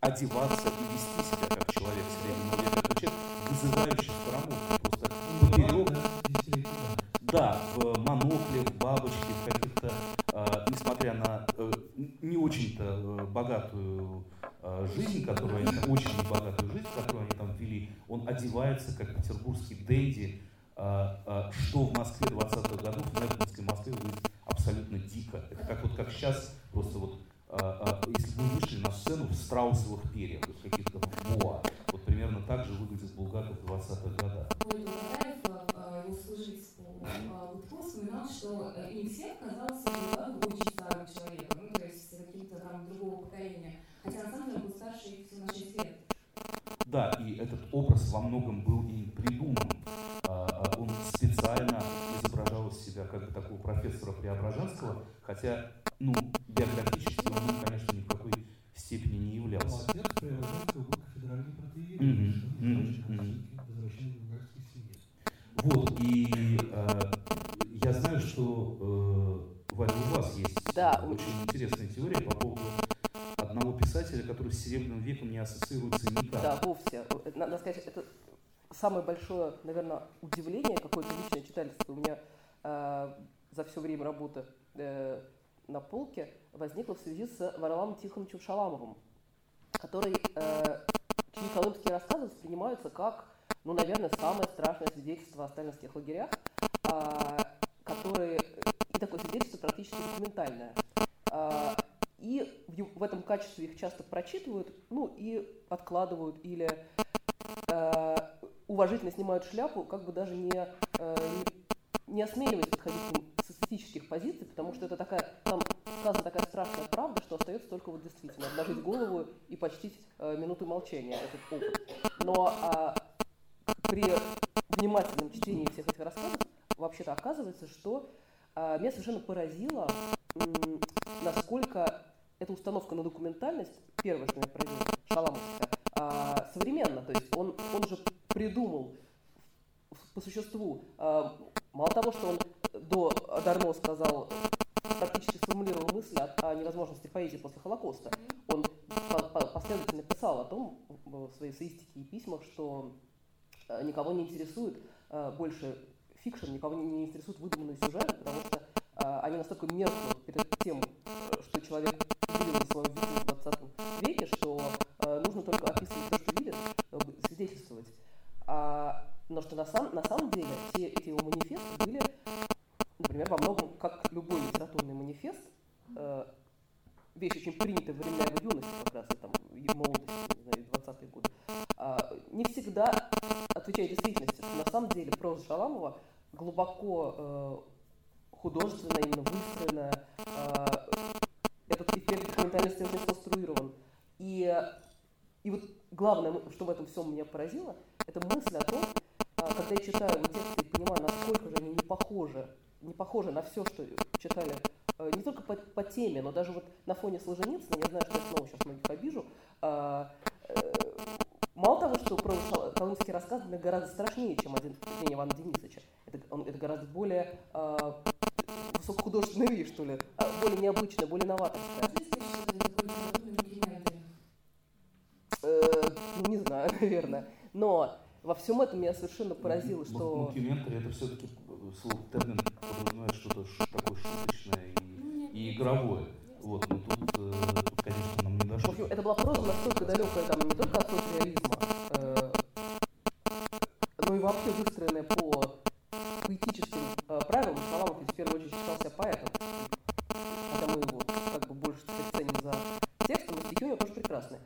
A: одеваться и вести себя как человек среднего века. Это человек, вызывающий скоромовку, просто поперек. Да, в монокле, в бабочке, в каких-то, э, несмотря на э, не очень-то э, богатую э, жизнь, которую они там, очень небогатую жизнь, которую они там вели, он одевается как петербургский дэнди, что в Москве 20-х годов, в Нетманской Москве выглядит абсолютно дико. Это как вот как сейчас, просто вот если бы вы вышли на сцену в страусовых перьях, в каких-то боа, вот примерно так же выглядит Булгаков в 20-х годах.
B: Его служить Гудков вспоминал, что им всем казался Булгаков очень старым человеком, ну, то есть каким-то там другого поколения. Хотя на самом деле был старше их всего на 6 лет.
A: Да, и этот образ во многом был им придуман. А, а, он специально изображал из себя как бы такого профессора Преображенского, хотя, ну, биографически он, конечно, ни в какой степени не являлся.
C: Ну, отец Преображенского был кафедральный протеерей, возвращение
A: Вот, и э, я знаю, что э, Валя, у вас есть
D: да.
A: очень интересная теория по поводу одного писателя, который с Серебряным веком не ассоциируется никак.
D: Да, вовсе. Надо сказать, это самое большое, наверное, удивление, какое-то личное читательство у меня э, за все время работы э, на полке возникло в связи с Варламом Тихоновичем Шаламовым, который, э, чьи колымские рассказы воспринимаются как, ну, наверное, самое страшное свидетельство о сталинских лагерях, э, которые, и такое свидетельство практически документальное. Э, и в, в этом качестве их часто прочитывают, ну и откладывают или э, уважительно снимают шляпу, как бы даже не, э, не, осмеливаясь подходить к эстетических позиций, потому что это такая, там сказана такая страшная правда, что остается только вот действительно обнажить голову и почтить э, минуты молчания этот опыт. Но э, при внимательном чтении всех этих рассказов вообще-то оказывается, что меня совершенно поразило, э, насколько эта установка на документальность, первое, что меня поразило, шаламовская, а, современно. То есть он, он же придумал по существу, а, мало того, что он Адорно сказал, практически сформулировал мысль о, о невозможности поэзии после Холокоста, он последовательно писал о том в своей эссеистике и письмах, что а, никого не интересует а, больше fiction, никого не, не интересует выдуманные сюжеты, потому что а, они настолько меркнут перед тем, что человек видел своем виде в 20 веке, что э, нужно только описывать то, что видит, свидетельствовать. А, но что на, сам, на самом деле все эти его манифесты были, например, во многом, как любой литературный манифест, э, вещь очень принятая в времена его юности, как раз, и, там, и молодости, не знаю, 20-е годы, э, не всегда отвечает действительности, что на самом деле проза Шаламова глубоко э, художественная, именно выстроенная, э, этот эффект документальности очень конструирован. И, и вот главное, что в этом всем меня поразило, это мысль о том, а, когда я читаю его тексты и понимаю, насколько же они не похожи, не похожи на все, что читали не только по, по теме, но даже вот на фоне Солженицына, я знаю, что я снова сейчас многих обижу, э, мало того, что про колымский рассказ гораздо страшнее, чем один день Ивана Денисовича. Гораздо более высокохудожественная вещь, что ли, более необычная, более новаторская. Э, ну, не знаю, наверное. Но во всем этом меня совершенно поразило, что...
A: Мокюментари это все-таки э, слово термин подразумевает что-то такое шуточное и, ну, и игровое. Вот, но тут, э, тут, конечно, нам не дошло. В
D: общем, это была просто настолько далекая там не только от реализма, э, но и вообще выстроенная по поэтическим э, правилам. Шаламов в первую очередь считался поэтом. Хотя мы его как бы больше ценим за текстом, но стихи у него тоже прекрасные.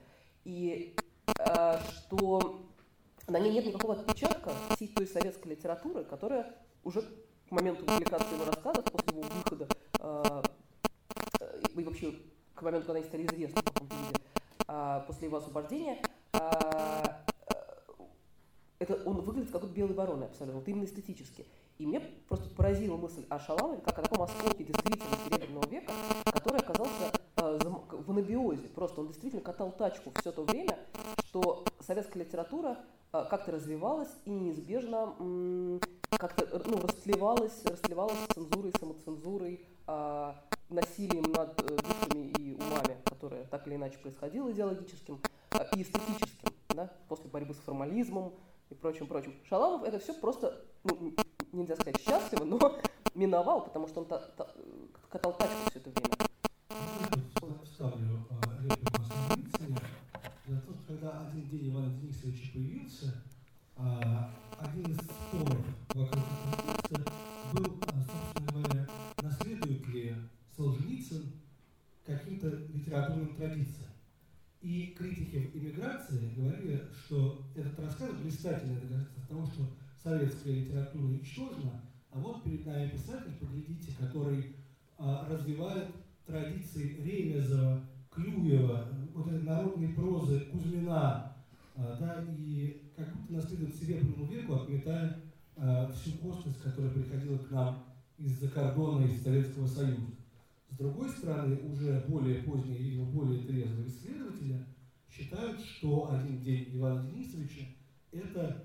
D: И э, что на ней нет никакого отпечатка всей той советской литературы, которая уже к моменту публикации его рассказов, после его выхода, э, и вообще к моменту, когда они стали известны в каком-то виде, э, после его освобождения, э, это он выглядит как белый вороной абсолютно, вот именно эстетически. И мне просто поразила мысль о Шаламове как о таком осколке действительно Серебряного века, который оказался э, в анабиозе. Просто он действительно катал тачку все то время, что советская литература э, как-то развивалась и неизбежно как-то э, ну, расслевалась, расслевалась цензурой, самоцензурой, э, насилием над э, душами и умами, которое так или иначе происходило идеологическим и эстетическим, да, после борьбы с формализмом и прочим, прочим. Шаламов это все просто ну, нельзя сказать счастливо, но миновал, потому что он катал тачку все это время.
C: ставлю реплику когда один день Ивана Денисовича появился, э, один из споров вокруг текста был, э, собственно говоря, наследует ли Солженицын каким-то литературным традициям. И критики иммиграции говорили, что этот рассказ блистательный доказательство того, что советская литература уничтожена, а вот перед нами писатель, поглядите, который а, развивает традиции Ремезова, Клюева, вот этой народной прозы Кузьмина, а, да, и как будто наследует Серебряному веку, отметая а, всю космос, которая приходила к нам из-за кордона, из Советского Союза. С другой стороны, уже более поздние, видимо, более трезвые исследователи считают, что «Один день Ивана Денисовича» — это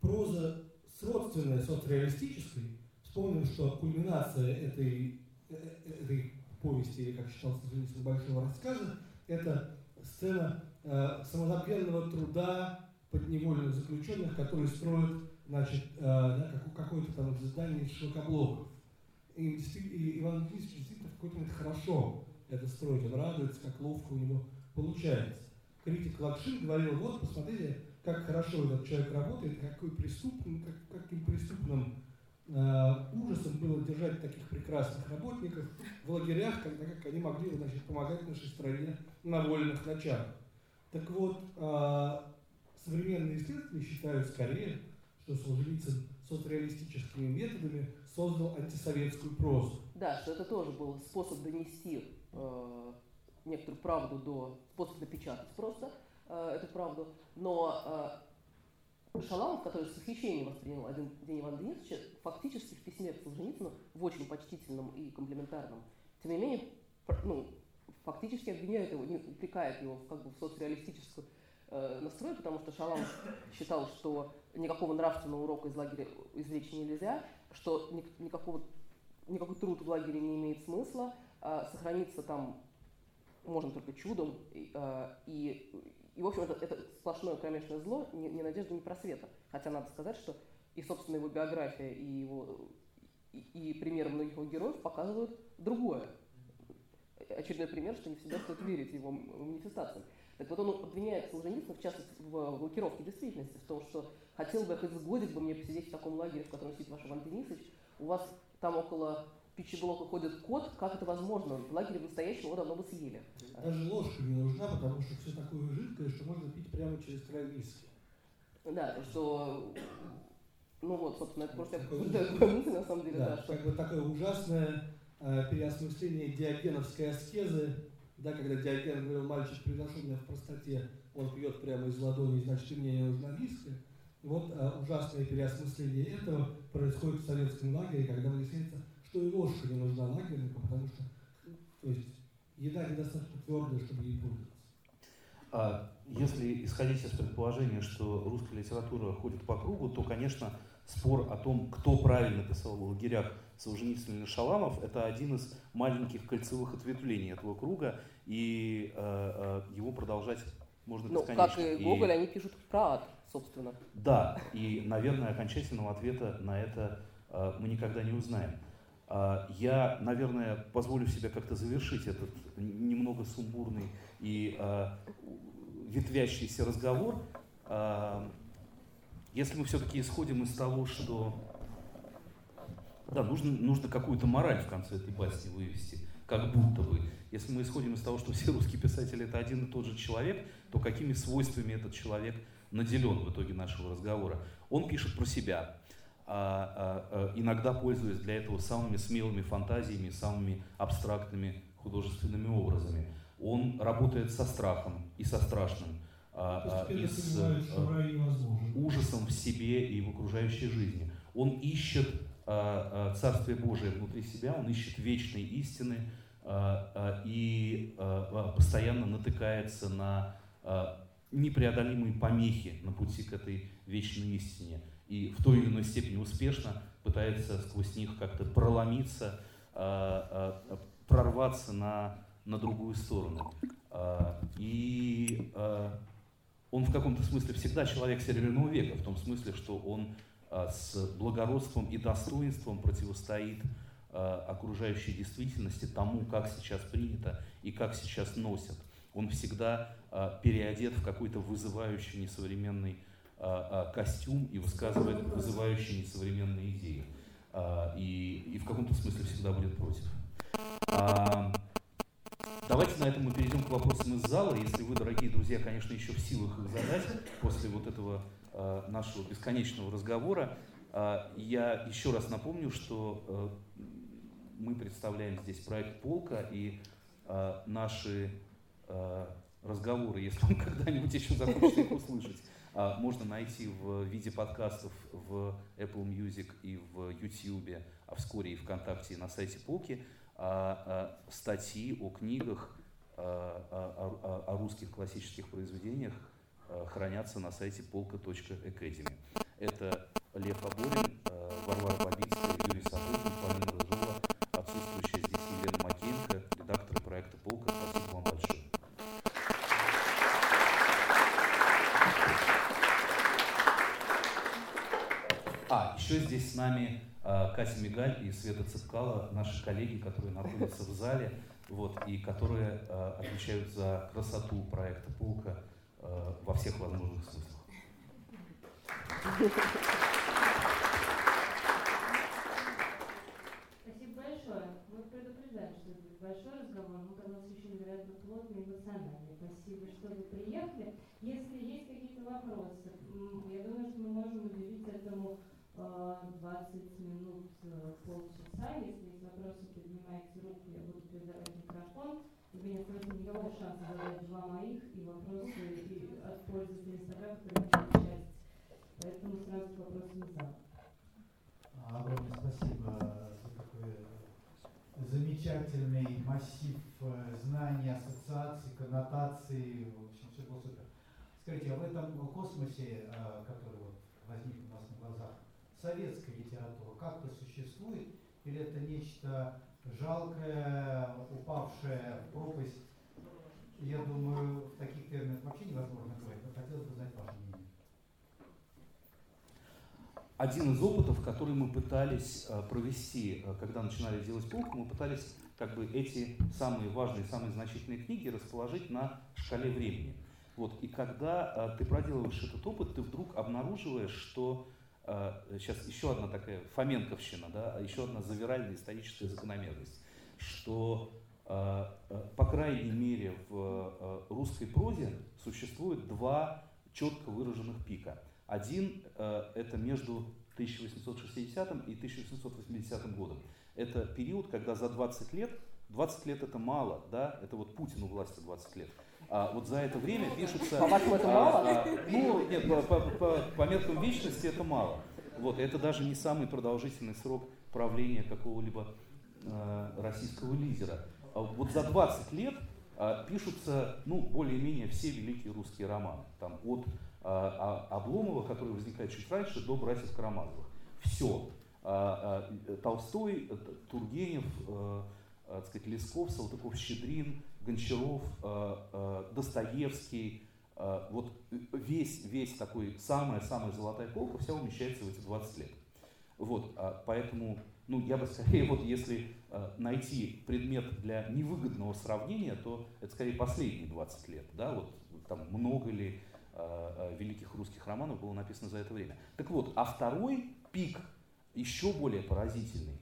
C: проза сродственная соцреалистической. Вспомним, что кульминация этой, э, этой повести, или, как считал Солженицын, большого рассказа, это сцена э, самозабвенного труда подневольных заключенных, которые строят значит, э, да, какое-то там здание из шлакоблоков. И, и Иван Денисович действительно в какой-то момент хорошо это строит, он радуется, как ловко у него получается. Критик Лакшин говорил, вот, посмотрите, как хорошо этот человек работает, какой преступным, как, каким преступным ужасом было держать таких прекрасных работников в лагерях, когда как они могли значит, помогать нашей стране на вольных началах. Так вот, э, современные исследователи считают скорее, что Солженицын соцреалистическими методами создал антисоветскую прозу.
D: Да, что это тоже был способ донести э, некоторую правду до, способ напечатать просто э, эту правду, но э, Шаламов, который с восхищением воспринял один день Ивана Денисовича, фактически в письме к Солженицыну, в очень почтительном и комплиментарном, тем не менее, ну, фактически обвиняет его, не упрекает его как бы, в соцреалистическую э, настрой, потому что Шаламов считал, что никакого нравственного урока из лагеря извлечь нельзя, что ни, никакого, никакой труд в лагере не имеет смысла, э, сохраниться там можно только чудом, э, и, и в общем, это, это сплошное кромешное зло, ни, ни надежды, ни просвета. Хотя надо сказать, что и, собственно, его биография, и, его, и, и примеры многих его героев показывают другое. Очередной пример, что не всегда стоит верить его манифестациям. Так вот он обвиняет Солженицына, в частности, в блокировке действительности, в том, что хотел бы, хоть с годик бы мне посидеть в таком лагере, в котором сидит ваш Иван Денисович, у вас там около пищеблока ходит кот, как это возможно? В лагере настоящего его давно бы съели.
C: Даже ложка не нужна, потому что все такое жидкое, что можно пить прямо через край миски.
D: Да, что ну вот, собственно, это просто такая мысль, на самом деле,
C: да, да что... как бы такое ужасное э, переосмысление диогеновской аскезы, да, когда Диоген говорил, мальчик, превзошенный в простоте, он пьет прямо из ладони, значит, и мне не нужна миска. Вот э, ужасное переосмысление этого происходит в советском лагере, когда выясняется, что и ложка не нужна лагернику, потому что то есть, еда недостаточно твердая, чтобы ей пользоваться.
A: А если исходить из предположения, что русская литература ходит по кругу, то, конечно, спор о том, кто правильно писал в лагерях Солженицын или Шаламов, это один из маленьких кольцевых ответвлений этого круга, и э, э, его продолжать можно ну, бесконечно.
D: Ну, как и Гоголь, и... они пишут про ад, собственно.
A: Да, и, наверное, окончательного ответа на это э, мы никогда не узнаем. А, я, наверное, позволю себе как-то завершить этот немного сумбурный и а, ветвящийся разговор. А, если мы все-таки исходим из того, что да, нужно, нужно какую-то мораль в конце этой басни вывести, как будто бы. Если мы исходим из того, что все русские писатели это один и тот же человек, то какими свойствами этот человек наделен в итоге нашего разговора? Он пишет про себя, а, а, иногда пользуясь для этого самыми смелыми фантазиями, самыми абстрактными художественными образами. Он работает со страхом и со страшным, а, и с ужасом в себе и в окружающей жизни. Он ищет Царствие Божие внутри себя, он ищет вечной истины и постоянно натыкается на непреодолимые помехи на пути к этой вечной истине и в той или иной степени успешно пытается сквозь них как-то проломиться, а, а, прорваться на, на другую сторону. А, и он в каком-то смысле всегда человек серебряного века, в том смысле, что он с благородством и достоинством противостоит окружающей действительности, тому, как сейчас принято и как сейчас носят. Он всегда переодет в какой-то вызывающий несовременный костюм и высказывает вызывающие несовременные идеи. И, и в каком-то смысле всегда будет против. Давайте на этом мы перейдем к вопросам из зала. Если вы, дорогие друзья, конечно, еще в силах их задать после вот этого нашего бесконечного разговора, я еще раз напомню, что мы представляем здесь проект «Полка», и наши разговоры, если он когда-нибудь еще захочет их услышать, можно найти в виде подкастов в Apple Music и в YouTube, а вскоре и ВКонтакте, и на сайте «Полки» а, а, статьи о книгах, а, о, о, русских классических произведениях хранятся на сайте полка.academy. Это Лев Аборин, Варвара Бабицкая, Юрий Сапогин, Полина Рыжова, отсутствующая здесь Елена Макеенко, редакторы проекта «Полка». Спасибо вам большое. А, еще здесь с нами а, Катя Мигаль и Света Цепкала, наши коллеги, которые находятся в зале, вот, и которые э, отвечают за красоту проекта «Полка» э, во всех возможных смыслах.
E: Спасибо большое. Мы предупреждаем, что это будет большой разговор, но оказался очень невероятно плотный и эмоциональный. Спасибо, что вы приехали. Если есть какие-то вопросы, я думаю, что мы можем уделить этому 20 минут, э, полчаса. Если есть вопросы, поднимайте руку, я буду передавать микрофон. У меня остается никакого шанса задать два моих и вопросы и от пользователей Инстаграма, которые часть. Поэтому сразу к вопросам из зала.
F: Огромное спасибо за такой замечательный массив э, знаний, ассоциаций, коннотаций. В общем, все было супер. Скажите, а в этом космосе, э, который возник у нас на глазах, советская литература как-то существует, или это нечто жалкое, упавшее в пропасть? Я думаю, в таких терминах вообще невозможно говорить, но хотелось бы знать ваше мнение.
A: Один из опытов, который мы пытались э, провести, э, когда начинали делать полку, мы пытались как бы эти самые важные, самые значительные книги расположить на шкале времени. Вот. И когда э, ты проделываешь этот опыт, ты вдруг обнаруживаешь, что сейчас а, еще одна такая фоменковщина, да, а еще одна завиральная историческая закономерность, что, а, по крайней мере, в русской прозе существует два четко выраженных пика. Один – это между 1860 и 1880 годом. Это период, когда за 20 лет, 20 лет это мало, да, это вот Путину власти 20 лет, а вот за это время пишется...
D: По-вашему, это мало? А,
A: ну, нет, по, по, по, по меркам вечности это мало. Вот, это даже не самый продолжительный срок правления какого-либо э, российского лидера. А вот за 20 лет э, пишутся, ну, более-менее все великие русские романы. Там от э, Обломова, который возникает чуть раньше, до братьев Карамазовых. Все. Э, э, Толстой, Тургенев, э, э, так сказать, Лесков, Салтыков, Щедрин, Гончаров, э, э, Достоевский, э, вот весь, весь такой, самая-самая золотая полка вся умещается в эти 20 лет. Вот, а поэтому, ну, я бы скорее, вот если найти предмет для невыгодного сравнения, то это скорее последние 20 лет, да, вот там много ли великих русских романов было написано за это время. Так вот, а второй пик, еще более поразительный,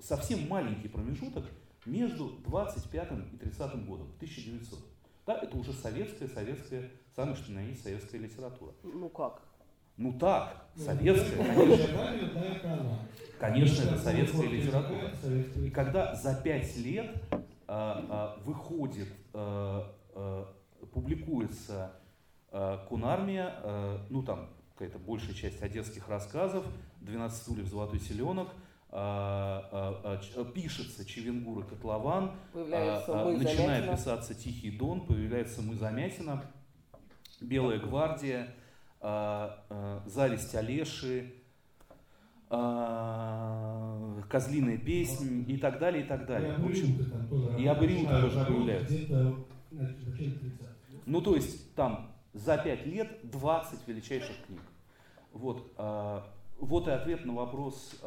A: совсем маленький промежуток – между 25 и 30 годом, 1900. Да, это уже советская, советская, самое что на есть советская литература.
D: Ну как?
A: Ну так, советская, конечно. Конечно, это советская литература. И когда за пять лет а, а, выходит, а, а, публикуется а, Кунармия, а, ну там какая-то большая часть одесских рассказов, 12 стульев, золотой селенок, пишется Чевенгур и Котлован, начинает писаться Тихий Дон, появляется Мы Замятина, Белая гвардия, Зависть Олеши, Козлиная песнь и так далее, и так далее.
C: Там тоже.
A: И Абориуты тоже появляются. Ну, то есть там за пять лет 20 величайших книг. Вот, вот и ответ на вопрос,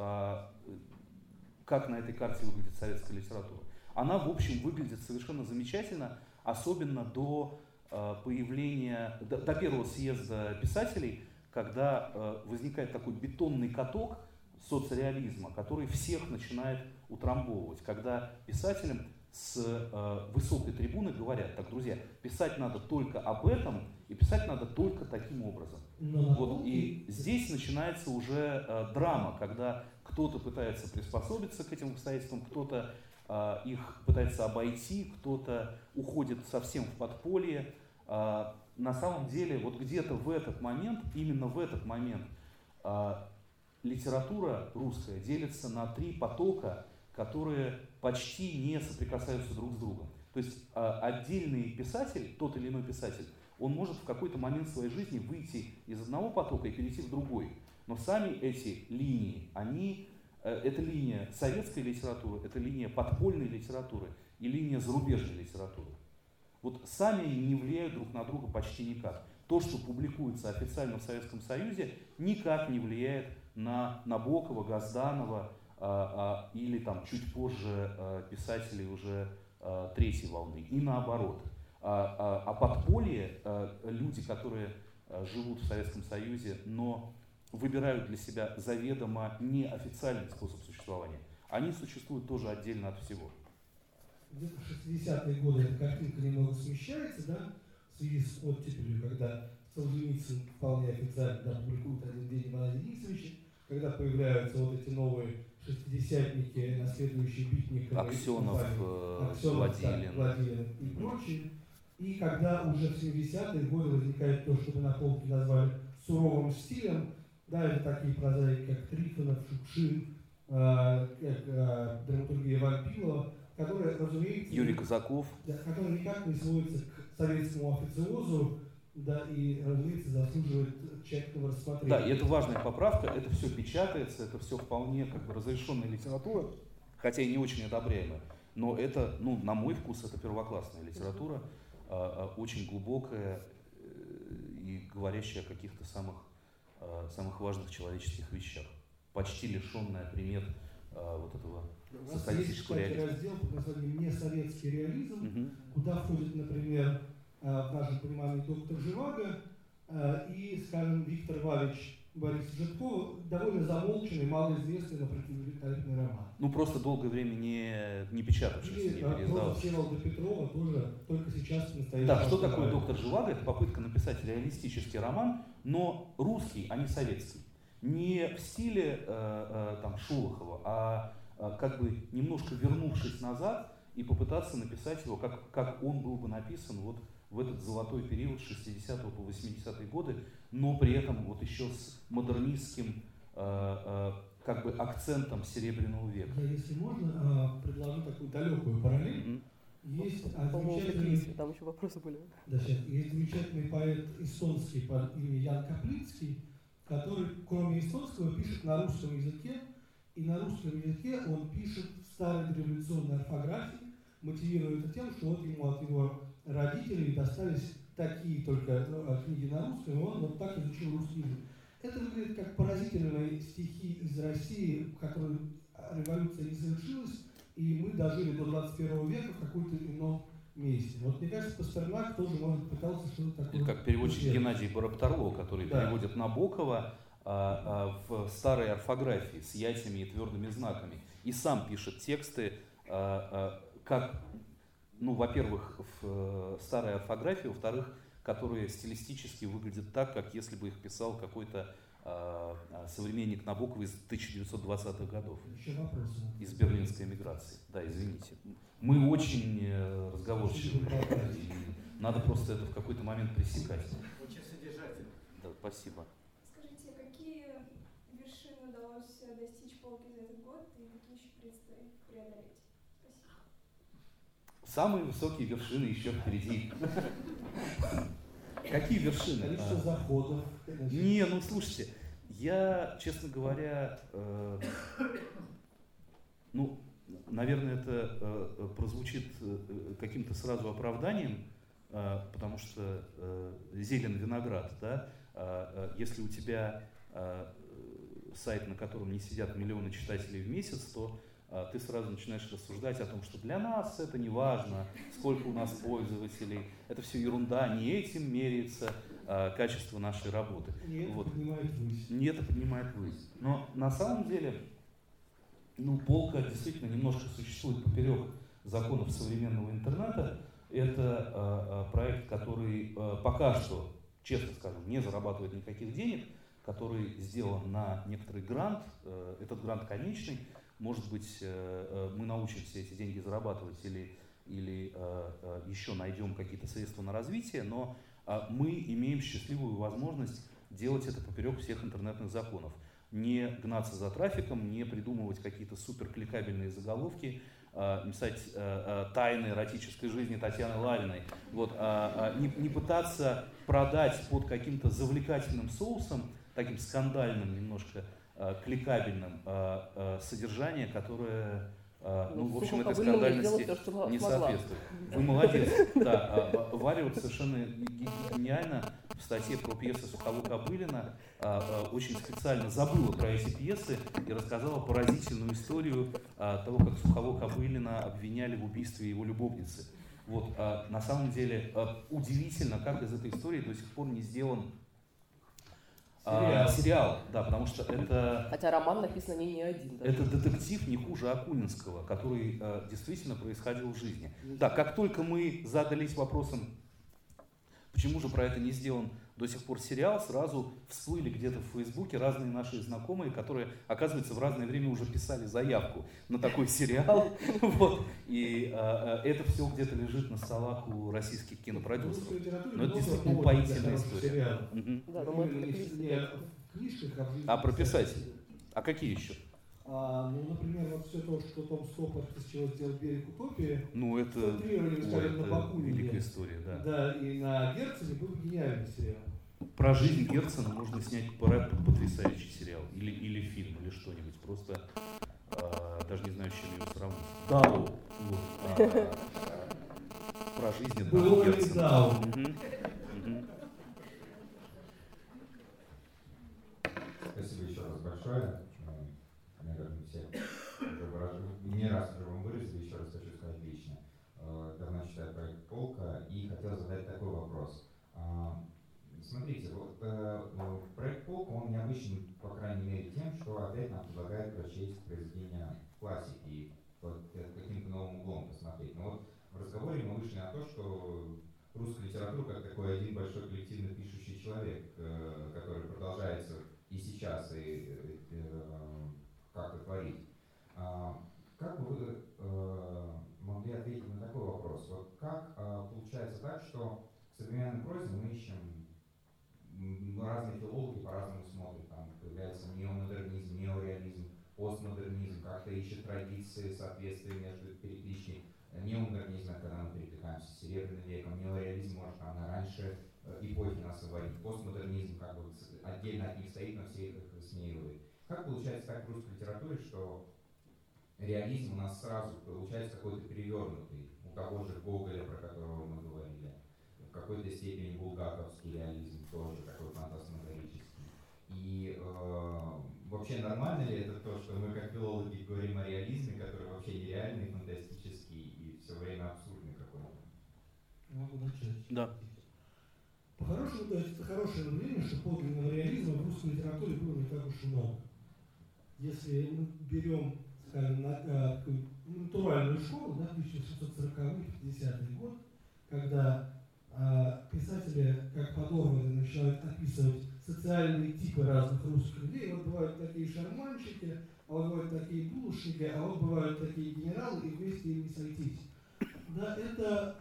A: как на этой карте выглядит советская литература. Она, в общем, выглядит совершенно замечательно, особенно до э, появления, до, до первого съезда писателей, когда э, возникает такой бетонный каток соцреализма, который всех начинает утрамбовывать, когда писателям с э, высокой трибуны говорят, так, друзья, писать надо только об этом, и писать надо только таким образом.
C: Но
A: вот, и здесь начинается уже э, драма, когда кто-то пытается приспособиться к этим обстоятельствам, кто-то э, их пытается обойти, кто-то уходит совсем в подполье. Э, на самом деле, вот где-то в этот момент, именно в этот момент, э, литература русская делится на три потока, которые почти не соприкасаются друг с другом. То есть а, отдельный писатель, тот или иной писатель, он может в какой-то момент своей жизни выйти из одного потока и перейти в другой. Но сами эти линии, они, э, это линия советской литературы, это линия подпольной литературы и линия зарубежной литературы. Вот сами они не влияют друг на друга почти никак. То, что публикуется официально в Советском Союзе, никак не влияет на Набокова, Газданова, а, а, или там чуть позже а, писателей уже третьей волны, и наоборот. А подполье, люди, которые живут в Советском Союзе, но выбирают для себя заведомо неофициальный способ существования, они существуют тоже отдельно от всего.
C: Где-то в 60-е годы эта картинка немного смещается, да, в связи с оттепелью, когда Солженицын вполне официально да, публикует один день Ивана Денисовича, когда появляются вот эти новые шестидесятники, наследующие Битникова,
A: Аксенов,
C: э, Аксенов
A: Владилин.
C: Владилин и прочие. И когда уже в 70-е годы возникает то, что мы на полке назвали суровым стилем, да, это такие прозаики, как Трифонов, Шукшин, э, как э, драматургия Вампилова, которые, разумеется,
A: Юрий Казаков,
C: да, которые никак не сводятся к советскому официозу, да, и, разумеется, заслуживает тщательного рассмотрения.
A: Да, и это важная поправка, это все печатается, это все вполне как бы разрешенная литература, хотя и не очень одобряемая. Но это, ну, на мой вкус, это первоклассная литература, а, а, очень глубокая э, и говорящая о каких-то самых, самых важных человеческих вещах, почти лишенная примет вот этого социалистического
C: реализма. раздел под названием «Несоветский реализм», угу. куда входит, например, Э, в нашем понимании доктор Живаго э, и, скажем, Виктор Валич Борис Житков, довольно замолченный, малоизвестный, но противовеликолепный роман.
A: Ну, просто долгое время не, не печатавшийся,
C: не
A: э, переиздававшийся.
C: Всеволода Петрова тоже только сейчас настоящий.
A: Да, что такое доктор Живаго? Это попытка написать реалистический роман, но русский, а не советский. Не в стиле э, э, там, Шолохова, а э, как бы немножко вернувшись назад и попытаться написать его, как, как он был бы написан вот в этот золотой период 60 по 80-е годы, но при этом вот еще с модернистским э, э, как бы акцентом Серебряного века.
C: Я, если можно, э, предложу такую далекую параллель. Mm-hmm. Есть замечательный...
D: Там еще вопросы были.
C: Да, сейчас. Есть замечательный поэт эстонский по имени Ян Каплицкий, который, кроме эстонского, пишет на русском языке, и на русском языке он пишет в старой революционной орфографии, мотивируя это тем, что вот ему от его родителей достались такие только ну, а, книги на русском, и он вот так изучил русский язык. Это выглядит как поразительные стихи из России, в которой революция не совершилась, и мы дожили до 21 века в какой-то ином месте. Вот мне кажется, Пастернак тоже может пытался что-то такое.
A: Как переводчик сделать. Геннадий Барабтарова, который да. переводит Набокова а, а, в старой орфографии с яйцами и твердыми знаками. И сам пишет тексты, как ну, во-первых, в э, старой орфографии, во-вторых, которые стилистически выглядят так, как если бы их писал какой-то э, современник Набокова из 1920-х годов. Из берлинской эмиграции. Да, извините. Мы очень э, разговорчивы. Надо просто это в какой-то момент пресекать.
F: Очень содержательно.
A: Да, спасибо.
G: Скажите, какие вершины удалось достичь полки за этот год и какие еще предстоит преодолеть?
A: Самые высокие вершины еще впереди. Какие вершины?
C: Количество заходов.
A: Не, ну слушайте, я, честно говоря, э, ну, наверное, это э, прозвучит э, каким-то сразу оправданием, э, потому что э, зелен виноград, да, э, если у тебя э, сайт, на котором не сидят миллионы читателей в месяц, то а, ты сразу начинаешь рассуждать о том, что для нас это не важно, сколько у нас пользователей, это все ерунда, не этим меряется а, качество нашей работы.
C: Не это вот. поднимает высь.
A: Не это поднимает высь. Но на самом деле, ну, полка действительно немножко существует поперек законов современного интернета. Это э, проект, который э, пока что, честно скажем, не зарабатывает никаких денег, который сделан на некоторый грант. Э, этот грант конечный, может быть, э, э, мы научимся эти деньги зарабатывать или, или э, еще найдем какие-то средства на развитие, но мы имеем счастливую возможность делать это поперек всех интернетных законов. Не гнаться за трафиком, не придумывать какие-то суперкликабельные заголовки, писать тайны эротической жизни Татьяны Лариной. Вот, не, не пытаться продать под каким-то завлекательным соусом, таким скандальным немножко кликабельным э, э, содержание, которое ну, ну, в общем, этой скандальности то, не соответствует. Вы молодец. Да, Варя вот совершенно гениально в статье про пьесы Сухого Кобылина очень специально забыла про эти пьесы и рассказала поразительную историю того, как Сухого Кобылина обвиняли в убийстве его любовницы. Вот, на самом деле удивительно, как из этой истории до сих пор не сделан. А, сериал, да, потому что это...
D: Хотя роман написан не не один.
A: Даже. Это детектив не хуже Акунинского, который э, действительно происходил в жизни. Да, как только мы задались вопросом, почему же про это не сделан до сих пор сериал, сразу всплыли где-то в Фейсбуке разные наши знакомые, которые, оказывается, в разное время уже писали заявку на такой сериал. Вот. И а, это все где-то лежит на столах у российских кинопродюсеров. Но это действительно упоительная история. А про писателей? А какие еще?
C: А, ну, например, вот все то, что Том Стоппорт из чего сделал берег утопии,
A: ну, это,
C: ой, скажем,
A: на Бакунине, великая история, да.
C: Да, и на Герцене был гениальный сериал.
A: Про жизнь Герцена можно снять потрясающий сериал. Или, или фильм, или что-нибудь. Просто э, даже не знаю, с чем его сравнить. Дау. Вот, а, про жизнь
C: Дау Герцена. Дау.
H: Спасибо еще раз большое. Наверное, все уже выражали, не раз уже вам выразили, еще раз хочу сказать лично. Э, давно читаю проект Полка и хотел задать такой вопрос. А, смотрите, вот э, ну, проект Полка, он необычен, по крайней мере, тем, что опять нам предлагает прочесть произведения классики под каким-то новым углом посмотреть. Но вот в разговоре мы вышли на то, что русская литература как такой один большой коллективно пишущий человек, э, который продолжается и сейчас, и как-то творить. А, как вы могли ответить на такой вопрос? Вот как получается так, что в современной прозе мы ищем разные филологи по-разному смотрят. Там появляется неомодернизм, неореализм, постмодернизм, как-то ищет традиции, соответствия между переклички. Неомодернизм, когда мы перекликаемся с Серебряным веком, неореализм может там на раньше э, эпохи нас выводить. Постмодернизм как бы отдельно от них стоит, но все их высмеивают. Как получается так в русской литературе, что реализм у нас сразу получается какой-то перевернутый, у того же Гоголя, про которого мы говорили, в какой-то степени булгаковский реализм тоже такой фантасмагорический. И э, вообще нормально ли это то, что мы как филологи говорим о реализме, который вообще нереальный, фантастический и все время абсурдный какой-то?
C: Могу начать.
A: Да.
C: По-хорошему, то есть это хорошее наблюдение, что подлинного реализма в русской литературе было не так уж много. Если мы берем, скажем, на, а, натуральную школу, да, 1740-50 год, когда писатели, как подобные, начинают описывать социальные типы разных русских людей. Вот бывают такие шарманщики, а вот бывают такие булочники, а вот бывают такие генералы, и вместе им не сойтись. Да, это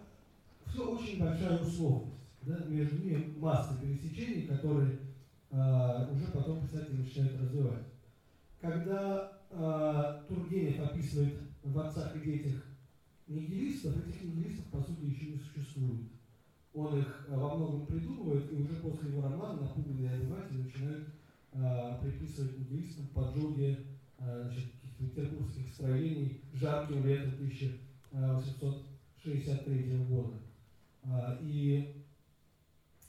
C: все очень большая условность. Да, между ними масса пересечений, которые а, уже потом писатели начинают развивать. Когда а, Тургенев описывает в отцах и детях нигилистов, этих нигилистов по сути еще не существует он их э, во многом придумывает, и уже после его романа напуганные обыватели начинают э, приписывать нигилистам поджоги э, каких-то петербургских строений жарким летом 1863 года. Э, и,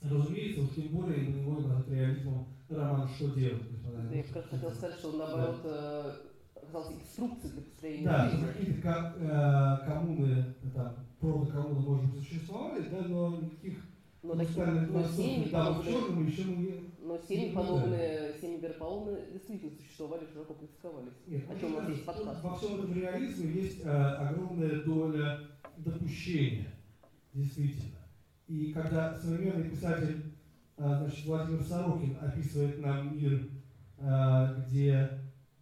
C: разумеется, уж тем более мы не можем назвать реализмом роман «Что делать?»
D: Да, я как хотел сказать, что наоборот, э, оказалось, инструкции для построения
C: Да, какие-то коммуны, там, протокоммуны, может быть, существовали, да, но никаких
D: Но, такие,
C: музыкальных
D: но
C: настроек
D: семьи,
C: там в
D: подобные,
C: черном еще мы не...
D: но семьи, подобные семьи Берпауны действительно существовали, широко практиковались.
C: Нет,
D: О чем у нас есть подкаст.
C: во всем этом реализме есть э, огромная доля допущения, действительно. И когда современный писатель, э, значит, Владимир Сорокин описывает нам мир, э, где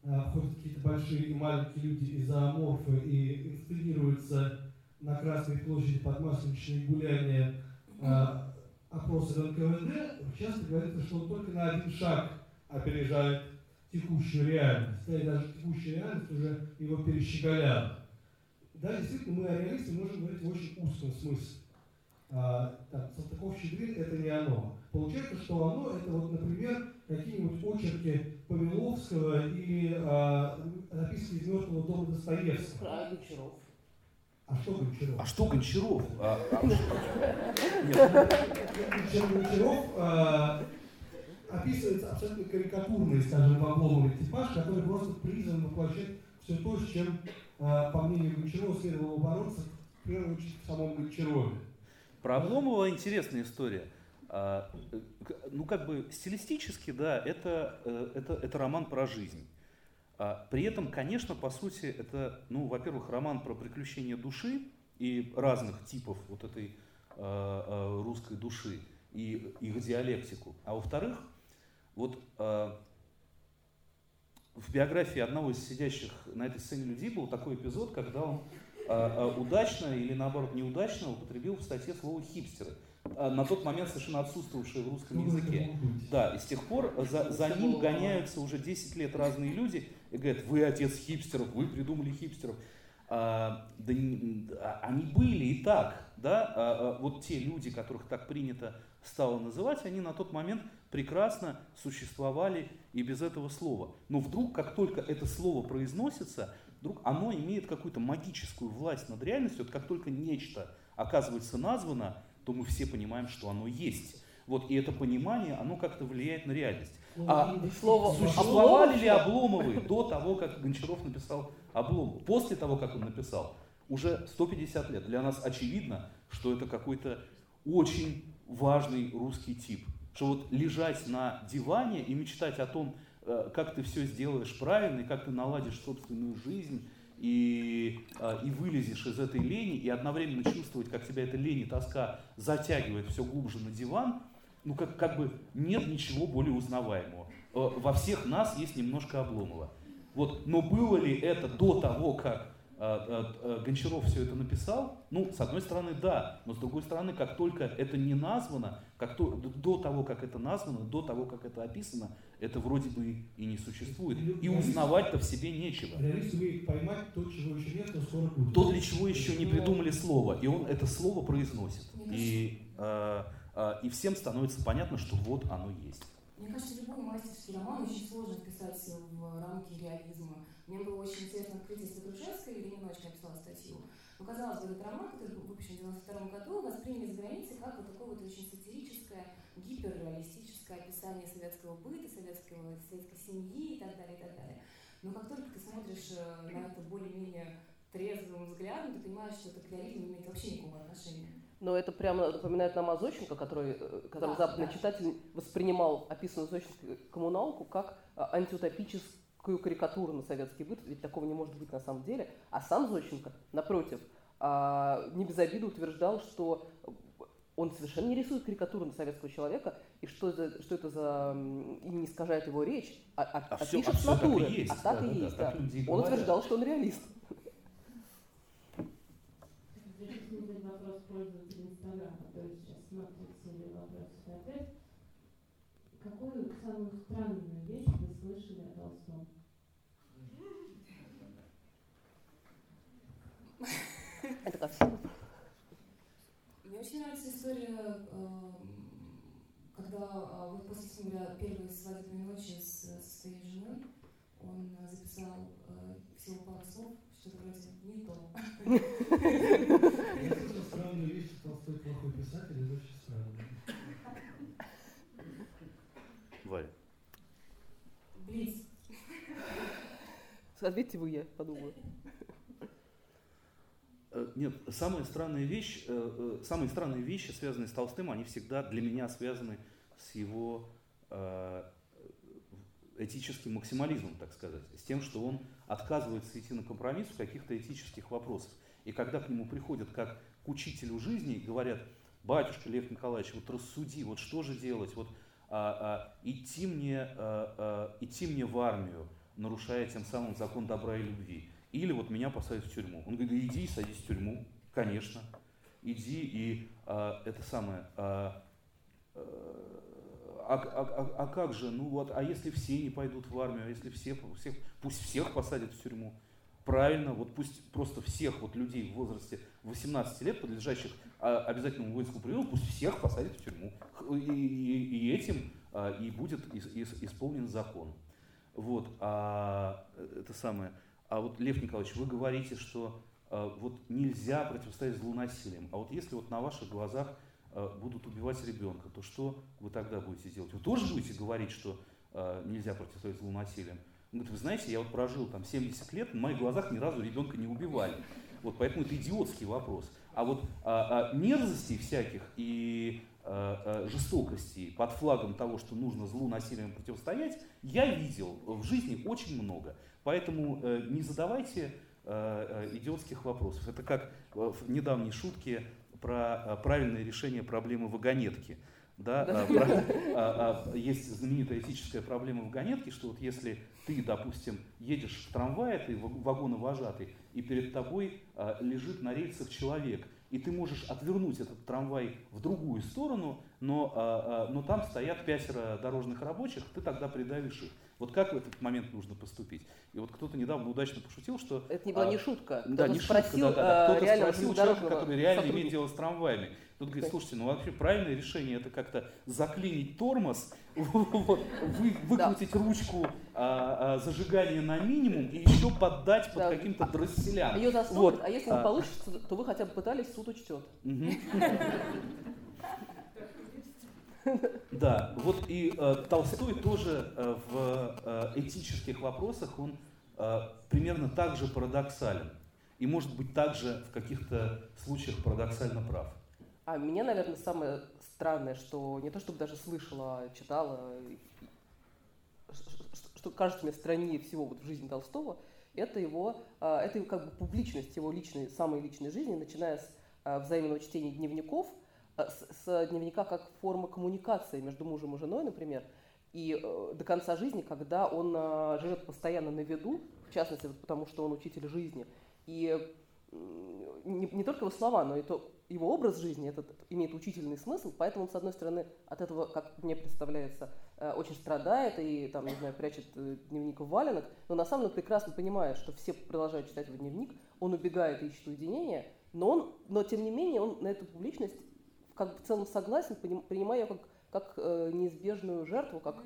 C: э, ходят какие-то большие и маленькие люди изооморфы и инсценируются на Красной площади под масленичные гуляния э, опросы НКВД, часто говорится, что он только на один шаг опережает текущую реальность. Да, и даже текущая реальность уже его перещеголяла. Да, действительно, мы о реалисте можем говорить в очень узком смысле. А, там, Салтыков-Щедрин – это не оно. Получается, что оно – это, вот, например, какие-нибудь очерки Павеловского или а, записки из мертвого дома Достоевского.
D: А Гончаров.
C: А что Гончаров?
A: А что Гончаров? А, а, нет,
C: Гончаров, а, описывается абсолютно карикатурный, скажем, обломанный типаж, который просто призван воплощать все то, с чем, а, по мнению Гончарова, следовало бороться, в первую очередь, в самом Гончарове.
A: Про Обломова интересная история. А, э, ну, как бы стилистически, да, это, э, это, это роман про жизнь. А, При этом, конечно, по сути, это, ну, во-первых, роман про приключения души и разных типов вот этой э, э, русской души и их диалектику. А во-вторых, вот в биографии одного из сидящих на этой сцене людей был такой эпизод, когда он удачно или наоборот неудачно употребил в статье слово хипстеры, на тот момент совершенно отсутствовавшее в русском языке. Да, и с тех пор за, за ним гоняются уже 10 лет разные люди и говорят, вы отец хипстеров, вы придумали хипстеров. А, да а, они были и так, да, а, а, вот те люди, которых так принято стало называть, они на тот момент прекрасно существовали и без этого слова. Но вдруг, как только это слово произносится, вдруг оно имеет какую-то магическую власть над реальностью. Вот как только нечто оказывается названо, то мы все понимаем, что оно есть. Вот, и это понимание, оно как-то влияет на реальность. А
D: Слово Обломов,
A: Обломовы до того, как Гончаров написал Обломов? После того, как он написал, уже 150 лет. Для нас очевидно, что это какой-то очень важный русский тип. Что вот лежать на диване и мечтать о том, э, как ты все сделаешь правильно, и как ты наладишь собственную жизнь, и, э, и вылезешь из этой лени, и одновременно чувствовать, как тебя эта лень и тоска затягивает все глубже на диван, ну как, как бы нет ничего более узнаваемого. Э, Во всех нас есть немножко Обломова. Вот, но было ли это до того, как э, э, Гончаров все это написал? Ну, с одной стороны, да, но с другой стороны, как только это не названо, как то, до того, как это названо, до того, как это описано, это вроде бы и не существует. И узнавать-то в себе нечего.
C: Реалист умеет поймать то, чего еще нет, но скоро будет.
A: То, для чего еще не придумали слово, и он это слово произносит. И, э, и всем становится понятно, что вот оно есть.
B: Мне кажется, любой мастерский роман очень сложно вписать в рамки реализма. Мне было очень интересно открытие Святошевской, Ирина Ночь написала статью. Но, казалось бы, этот роман, который был выпущен в 92 году, восприняли за границей как вот такое вот очень сатирическое, гиперреалистическое описание советского быта, советского, советской семьи и так далее, и так далее. Но как только ты смотришь э, на это более-менее трезвым взглядом, ты понимаешь, что это к реализму имеет вообще никакого отношения.
D: Но это прямо напоминает нам о Зощенко, который, э, который
B: Да,
D: западный
B: да.
D: читатель воспринимал описанную Зощенко коммуналку как а, антиутопическую карикатуру на советский быт, ведь такого не может быть на самом деле. А сам Зощенко, напротив, а, не без обиды утверждал, что он совершенно не рисует карикатуру на советского человека, и что, за- что это за... и не искажает его речь, а, а-
A: А
D: а
A: всё-
D: пишет
A: а
D: с
A: всё так и
D: натуры.
A: есть,
D: а так
A: да,
D: и
A: да,
D: есть,
A: так
D: да.
A: и
D: Он
A: говорят.
D: утверждал, что он реалист.
E: Задать вопрос пользователя Инстаграма, который сейчас смотрит серию вопросов и ответов. Какую самую странную вещь вы слышали о Толстом?
D: Это ко всему.
B: Мне очень нравится история, эм, когда э, вот после сентября первой свадебной ночи с, со своей женой он э, записал э, всего пару слов, что-то вроде не то.
C: Я странную вещь, что Толстой плохой писатель, это очень странно.
A: Варя.
B: Блиц.
D: Ответьте вы, я подумаю.
A: Э, нет, самая странная вещь, э, э, самые странные вещи, связанные с Толстым, они всегда для меня связаны с его этическим максимализмом, так сказать, с тем, что он отказывается идти на компромисс в каких-то этических вопросах. И когда к нему приходят как к учителю жизни и говорят, батюшка Лев Николаевич, вот рассуди, вот что же делать, вот а, а, идти, мне, а, а, идти мне в армию, нарушая тем самым закон добра и любви, или вот меня посадят в тюрьму. Он говорит, иди и садись в тюрьму, конечно, иди и а, это самое, а, а, а, а, а как же, ну вот, а если все не пойдут в армию, а если все, всех, пусть всех посадят в тюрьму. Правильно, вот пусть просто всех вот людей в возрасте 18 лет, подлежащих а, обязательному воинскому приему, пусть всех посадят в тюрьму. И, и, и этим а, и будет исполнен закон. Вот, а это самое. А вот, Лев Николаевич, вы говорите, что а, вот нельзя противостоять злу. А вот если вот на ваших глазах а, будут убивать ребенка, то что вы тогда будете делать? Вы тоже будете говорить, что а, нельзя противостоять злу насилием? Он говорит, вы знаете, я вот прожил там 70 лет, на моих глазах ни разу ребенка не убивали. Вот поэтому это идиотский вопрос. А вот а, а, мерзостей всяких и а, а, жестокостей под флагом того, что нужно злу насилием противостоять, я видел в жизни очень много. Поэтому э, не задавайте э, э, идиотских вопросов. Это как в недавней шутке про правильное решение проблемы вагонетки. Да, а, про, а, а, есть знаменитая этическая проблема вагонетки, что вот если ты, допустим, едешь в трамвае, ты вагоновожатый, и перед тобой а, лежит на рельсах человек, и ты можешь отвернуть этот трамвай в другую сторону, но, а, а, но там стоят пятеро дорожных рабочих, ты тогда придавишь их. Вот как в этот момент нужно поступить? И вот кто-то недавно удачно пошутил, что...
D: Это не была а, не шутка.
A: Да, не
D: спросил,
A: шутка, да, да, да. Кто-то спросил человека, который реально имеет дело с трамваями. Тут говорит, слушайте, ну вообще правильное решение это как-то заклинить тормоз, выкрутить ручку а, а, зажигания на минимум и еще поддать под каким-то дросселям.
D: Ее вот. а если не а. получится, то вы хотя бы пытались, суд учтет.
A: Да, вот и э, Толстой тоже э, в э, этических вопросах, он э, примерно так же парадоксален. И может быть также в каких-то случаях парадоксально прав.
D: А меня, наверное, самое странное, что не то чтобы даже слышала, читала, что кажется мне страннее всего вот в жизни Толстого, это его, э, это как бы публичность его личной, самой личной жизни, начиная с э, взаимного чтения дневников – с, с дневника как форма коммуникации между мужем и женой, например, и э, до конца жизни, когда он э, живет постоянно на виду, в частности, вот потому что он учитель жизни, и э, не, не только его слова, но и то, его образ жизни этот имеет учительный смысл, поэтому он, с одной стороны, от этого, как мне представляется, э, очень страдает и, там, не знаю, прячет э, дневник в валенок, но на самом деле прекрасно понимает, что все продолжают читать его дневник, он убегает и ищет уединения, но, он, но тем не менее он на эту публичность как бы в целом согласен, принимая ее как, как э, неизбежную жертву, как,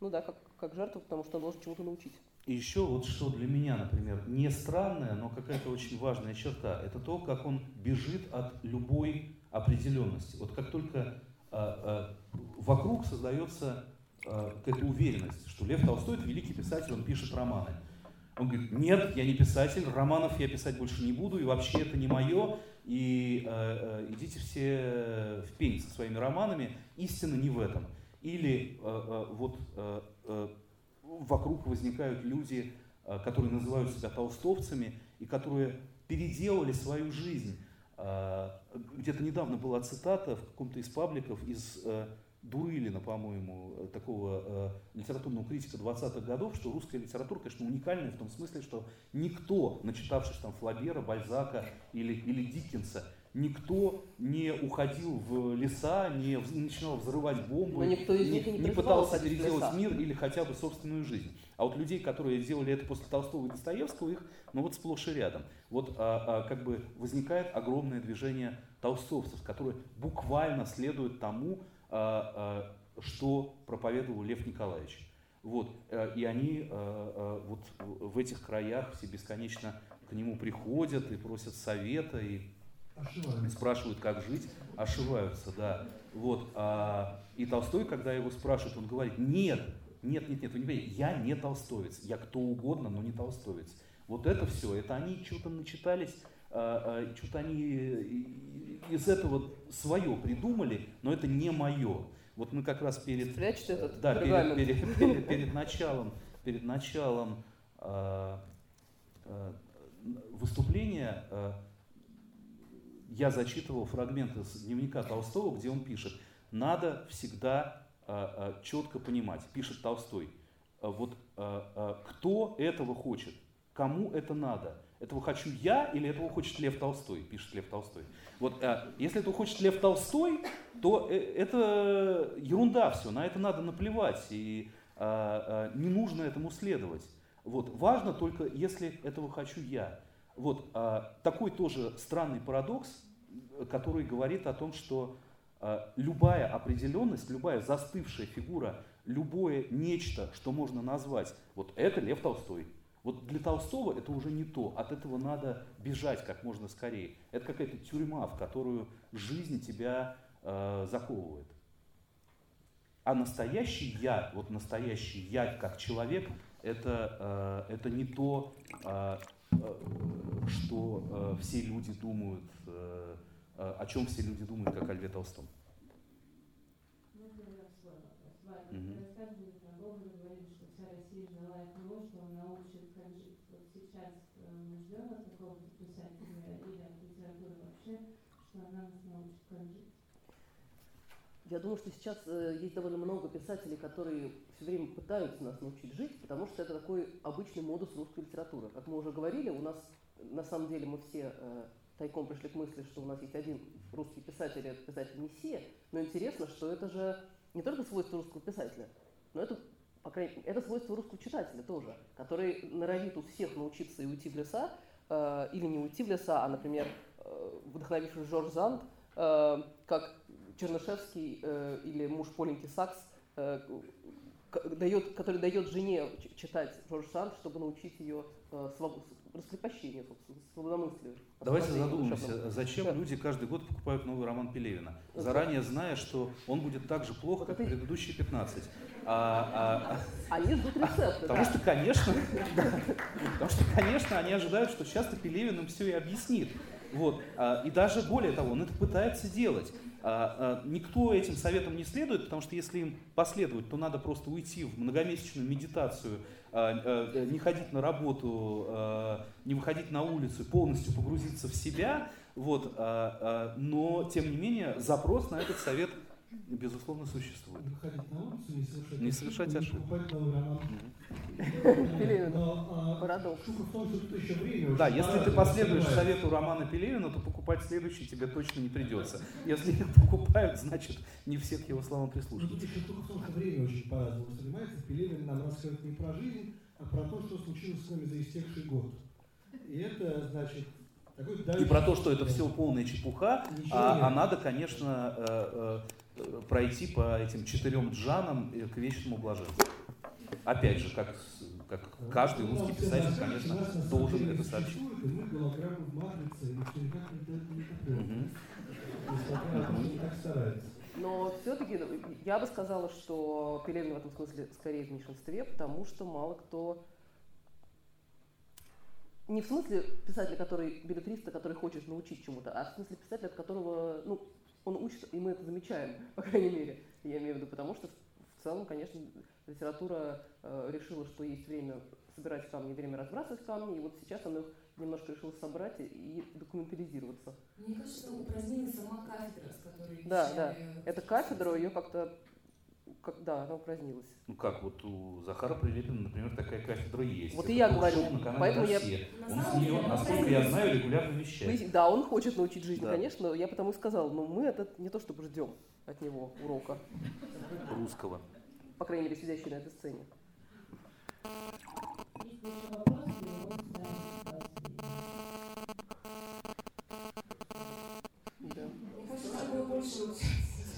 D: ну да, как, как жертву, потому что он должен чему-то научить.
A: И еще вот что для меня, например, не странная, но какая-то очень важная черта, это то, как он бежит от любой определенности. Вот как только э, э, вокруг создается э, какая-то уверенность, что Лев Толстой это великий писатель, он пишет романы. Он говорит, нет, я не писатель, романов я писать больше не буду, и вообще это не мое, и э, э, идите все в пень со своими романами, истина не в этом. Или э, э, вот э, э, вокруг возникают люди, которые называют себя толстовцами, и которые переделали свою жизнь. Где-то недавно была цитата в каком-то из пабликов из э, Дурылина, по-моему, такого э, литературного критика 20-х годов, что русская литература, конечно, уникальная в том смысле, что никто, начитавшись там Флабера, Бальзака или, или Диккенса, никто не уходил в леса, не начинал взрывать бомбы, не,
D: не,
A: не пытался переделать мир или хотя бы собственную жизнь. А вот людей, которые делали это после Толстого и Достоевского, их ну вот сплошь и рядом. Вот а, а, как бы возникает огромное движение толстовцев, которые буквально следуют тому, что проповедовал Лев Николаевич. Вот. Э, и они э, э, вот в этих краях все бесконечно к нему приходят и просят совета, и спрашивают, как жить, ошиваются, да. Вот. А, и Толстой, когда его спрашивают, он говорит, нет, Нет, нет, нет, вы не понимаете, я не толстовец, я кто угодно, но не толстовец. Вот это все, это они что-то начитались, что-то они из этого свое придумали, но это не мое. Вот мы как раз перед,
D: этот
A: да, перед, перед, перед, перед началом, перед началом э, э, выступления э, я зачитывал фрагмент из дневника Толстого, где он пишет, надо всегда э, э, четко понимать, пишет Толстой, э, вот э, э, кто этого хочет, кому это надо – этого хочу я или этого хочет Лев Толстой, пишет Лев Толстой. Вот, а, если этого хочет Лев Толстой, то э, это ерунда все, на это надо наплевать, и а, а, не нужно этому следовать. Вот, важно только, если этого хочу я. Вот, а, такой тоже странный парадокс, который говорит о том, что а, любая определенность, любая застывшая фигура, любое нечто, что можно назвать, вот это Лев Толстой. Вот для Толстого это уже не то. От этого надо бежать как можно скорее. Это какая-то тюрьма, в которую жизнь тебя э, заковывает. А настоящий я, вот настоящий я как человек, это, э, это не то, э, э, что э, все люди думают, э, э, о чем все люди думают, как о Льве Толстом.
D: Я думаю, что сейчас э, есть довольно много писателей, которые все время пытаются нас научить жить, потому что это такой обычный модус русской литературы. Как мы уже говорили, у нас на самом деле мы все э, тайком пришли к мысли, что у нас есть один русский писатель, это писатель Мессия, но интересно, что это же не только свойство русского писателя, но это, по крайней мере, это свойство русского читателя тоже, который норовит у всех научиться и уйти в леса, э, или не уйти в леса, а, например, э, вдохновившись Жорж Занд, э, как Чернышевский э, или муж Поленьки Сакс, э, дает, который дает жене читать Жорж Санд, чтобы научить ее э, своб... раскрепощению, собственно, свободомыслию.
A: Давайте задумаемся, зачем да. люди каждый год покупают новый роман Пелевина, заранее зная, что он будет так же плох, как предыдущие 15.
D: А, а, а, они ждут рецепты.
A: Потому что, конечно, потому что, конечно, они ожидают, что сейчас Пелевин им все и объяснит. Вот. А, и даже более того, он это пытается делать. А, а, никто этим советом не следует, потому что если им последовать, то надо просто уйти в многомесячную медитацию, а, не ходить на работу, не выходить на улицу, полностью погрузиться в себя. Вот. Но, тем не менее, запрос на этот совет безусловно, существует.
C: Выходить на улицу, не совершать,
A: не совершать ошибок.
D: Парадокс.
A: Да, если ты последуешь совету Романа Пелевина, то покупать следующий тебе точно не придется. Если их покупают, значит, не все к его словам прислушиваются.
C: Тут штука в том, что время очень по-разному воспринимается. Пелевин нам рассказывает не про жизнь, а про то, что случилось с нами за истекший год. И это, значит,
A: и про то, что это все полная чепуха, а, а надо, конечно, э, э, пройти по этим четырем джанам к вечному блаженству. Опять же, как, как каждый русский писатель, конечно, должен это сообщить.
D: Но все-таки я бы сказала, что Пелевин в этом смысле скорее в меньшинстве, потому что мало кто не в смысле писателя, который билетриста, который хочет научить чему-то, а в смысле писателя, от которого, ну, он учится, и мы это замечаем, по крайней мере, я имею в виду, потому что в целом, конечно, литература э, решила, что есть время собирать камни, время разбрасывать камни, и вот сейчас она их немножко решила собрать и документализироваться.
B: Мне кажется, что упразднилась сама кафедра, с которой
D: Да, да. Эта кафедра, ее как-то как, да, она упразднилась.
A: Ну как, вот у Захара Прилепина, например, такая кафедра есть.
D: Вот и я говорю,
A: на поэтому я... Он с нее, насколько я знаю, регулярно вещает.
D: Да, он хочет научить жизни, да. конечно, я потому и сказал, но мы это не то чтобы ждем от него урока.
A: Русского.
D: По крайней мере, сидящий на этой сцене.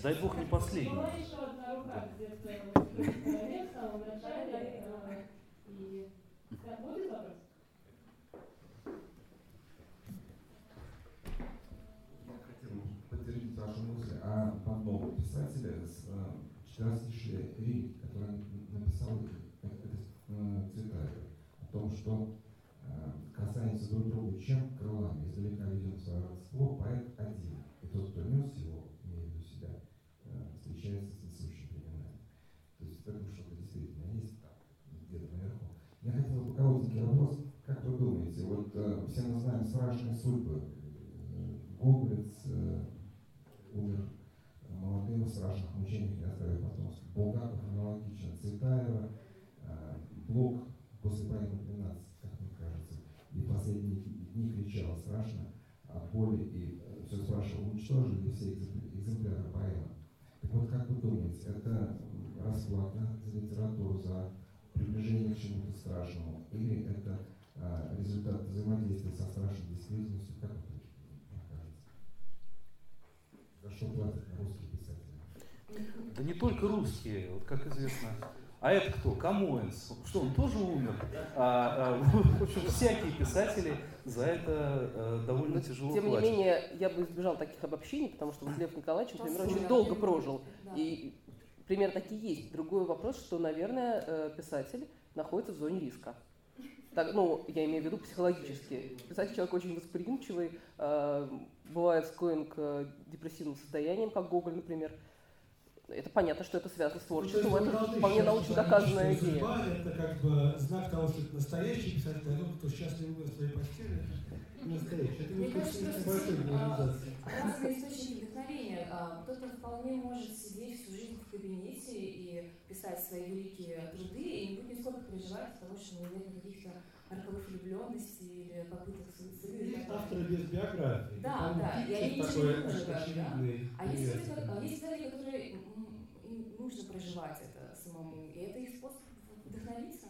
A: Дай бог не последний.
I: Я хотел подтвердить вашу мысль о подобном писателя с 14 Рим, который написал Цветаева, о том, что касаемся друг друга чем крылами, издалека ведем свое родство, поэт один. И тот, кто нес его, имея в виду себя, встречается с несущим временами. То есть в этом что-то действительно есть там, где-то наверху. Я хотел бы коротенький вопрос. Как вы думаете, вот все мы знаем страшные судьбы. Гоблиц э, умер молодым в страшных мучениях, не оставив потомства. Булгаков аналогично, Цветаева, э, Блок после поэмы 12, как мне кажется, и последние дни кричал страшно от боли и э, все спрашивал, уничтожили все экземпляры поэмы. Вот, как вы думаете, это расплата за литературу, за приближение к чему-то страшному, или это а, результат взаимодействия со страшной действительностью, как это кажется? За что платят русские писатели?
A: Да не только русские, вот как известно. А это кто? Камоэнс. Что, он тоже умер? А, а, в общем, всякие писатели за это а, довольно Но, тяжело
D: Тем
A: платят.
D: не менее, я бы избежал таких обобщений, потому что вот Лев Николаевич, например, очень долго прожил. Да. И пример такие есть. Другой вопрос, что, наверное, э, писатель находится в зоне риска. Так, ну, я имею в виду психологически. Писатель человек очень восприимчивый, э, бывает склонен к депрессивным состояниям, как Гоголь, например. Это понятно, что это связано с творчеством, ну, это вполне научно доказанная идея.
C: Судьба – это как бы знак того, что это настоящий писатель, а тот, кто счастлив в своей постели, настоящий. Это
B: что разные источники вдохновения. А, кто-то вполне может сидеть всю жизнь в кабинете и писать свои великие труды, и не будет нисколько переживать от того, что у него нет каких-то роковых влюбленностей или попыток суицида.
C: Есть авторы без биографии.
B: Да, да, и они ничего не? А есть люди, а есть люди, которые нужно проживать это самому, и это их способ вдохновиться.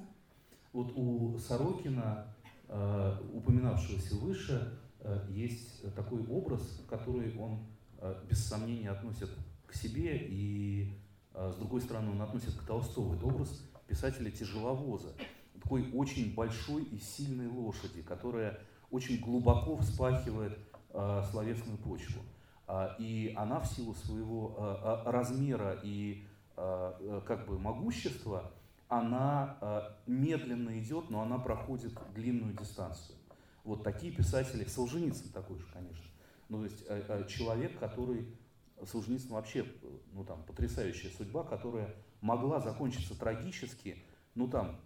A: Вот у Сорокина, э, упоминавшегося выше, э, есть такой образ, который он э, без сомнения относит к себе, и с другой стороны он относит к Толстому. Это образ писателя-тяжеловоза такой очень большой и сильной лошади, которая очень глубоко вспахивает словесную почву. А, и она в силу своего размера и как бы могущества, она э, медленно идет, но она проходит длинную дистанцию. Вот такие писатели, Солженицын такой же, конечно. Ну, то есть э, э, человек, который, Солженицын вообще, ну там, потрясающая судьба, которая могла закончиться трагически, ну там,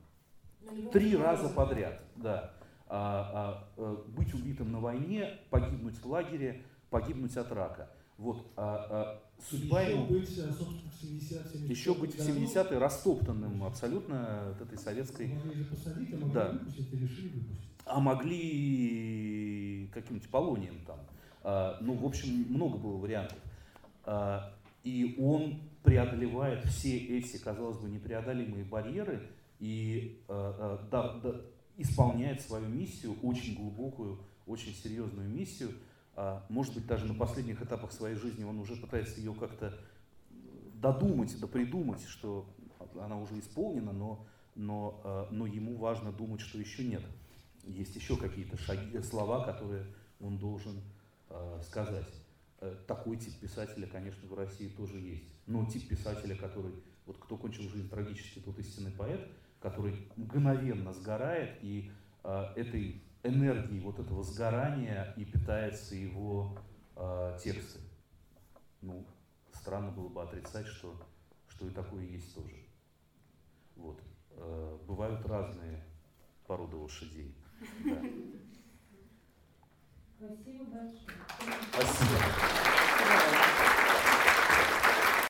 A: Три раза подряд, да. А, а, а, быть убитым на войне, погибнуть в лагере, погибнуть от рака. Вот, а, а, судьба
C: еще
A: ему...
C: Быть, в 70
A: еще быть в 70-е растоптанным абсолютно от этой советской...
C: Могли посадить, а могли
A: да.
C: выпустить и решили выпустить.
A: А могли каким-нибудь полонием там. А, ну, в общем, много было вариантов. А, и он преодолевает все эти, казалось бы, непреодолимые барьеры – и да, да, исполняет свою миссию, очень глубокую, очень серьезную миссию. А, может быть, даже на последних этапах своей жизни он уже пытается ее как-то додумать, допридумать, что она уже исполнена, но, но, э, но ему важно думать, что еще нет. Есть еще какие-то шаги, слова, которые он должен сказать. Такой тип писателя, конечно, в России тоже есть. Но тип писателя, который, вот кто кончил жизнь трагически, тот истинный поэт – который мгновенно сгорает, и э, этой энергией вот этого сгорания и питается его э, тексты. Ну, странно было бы отрицать, что, что и такое есть тоже. Вот. Э, бывают разные породы лошадей. Да.
E: Спасибо большое.
A: Спасибо.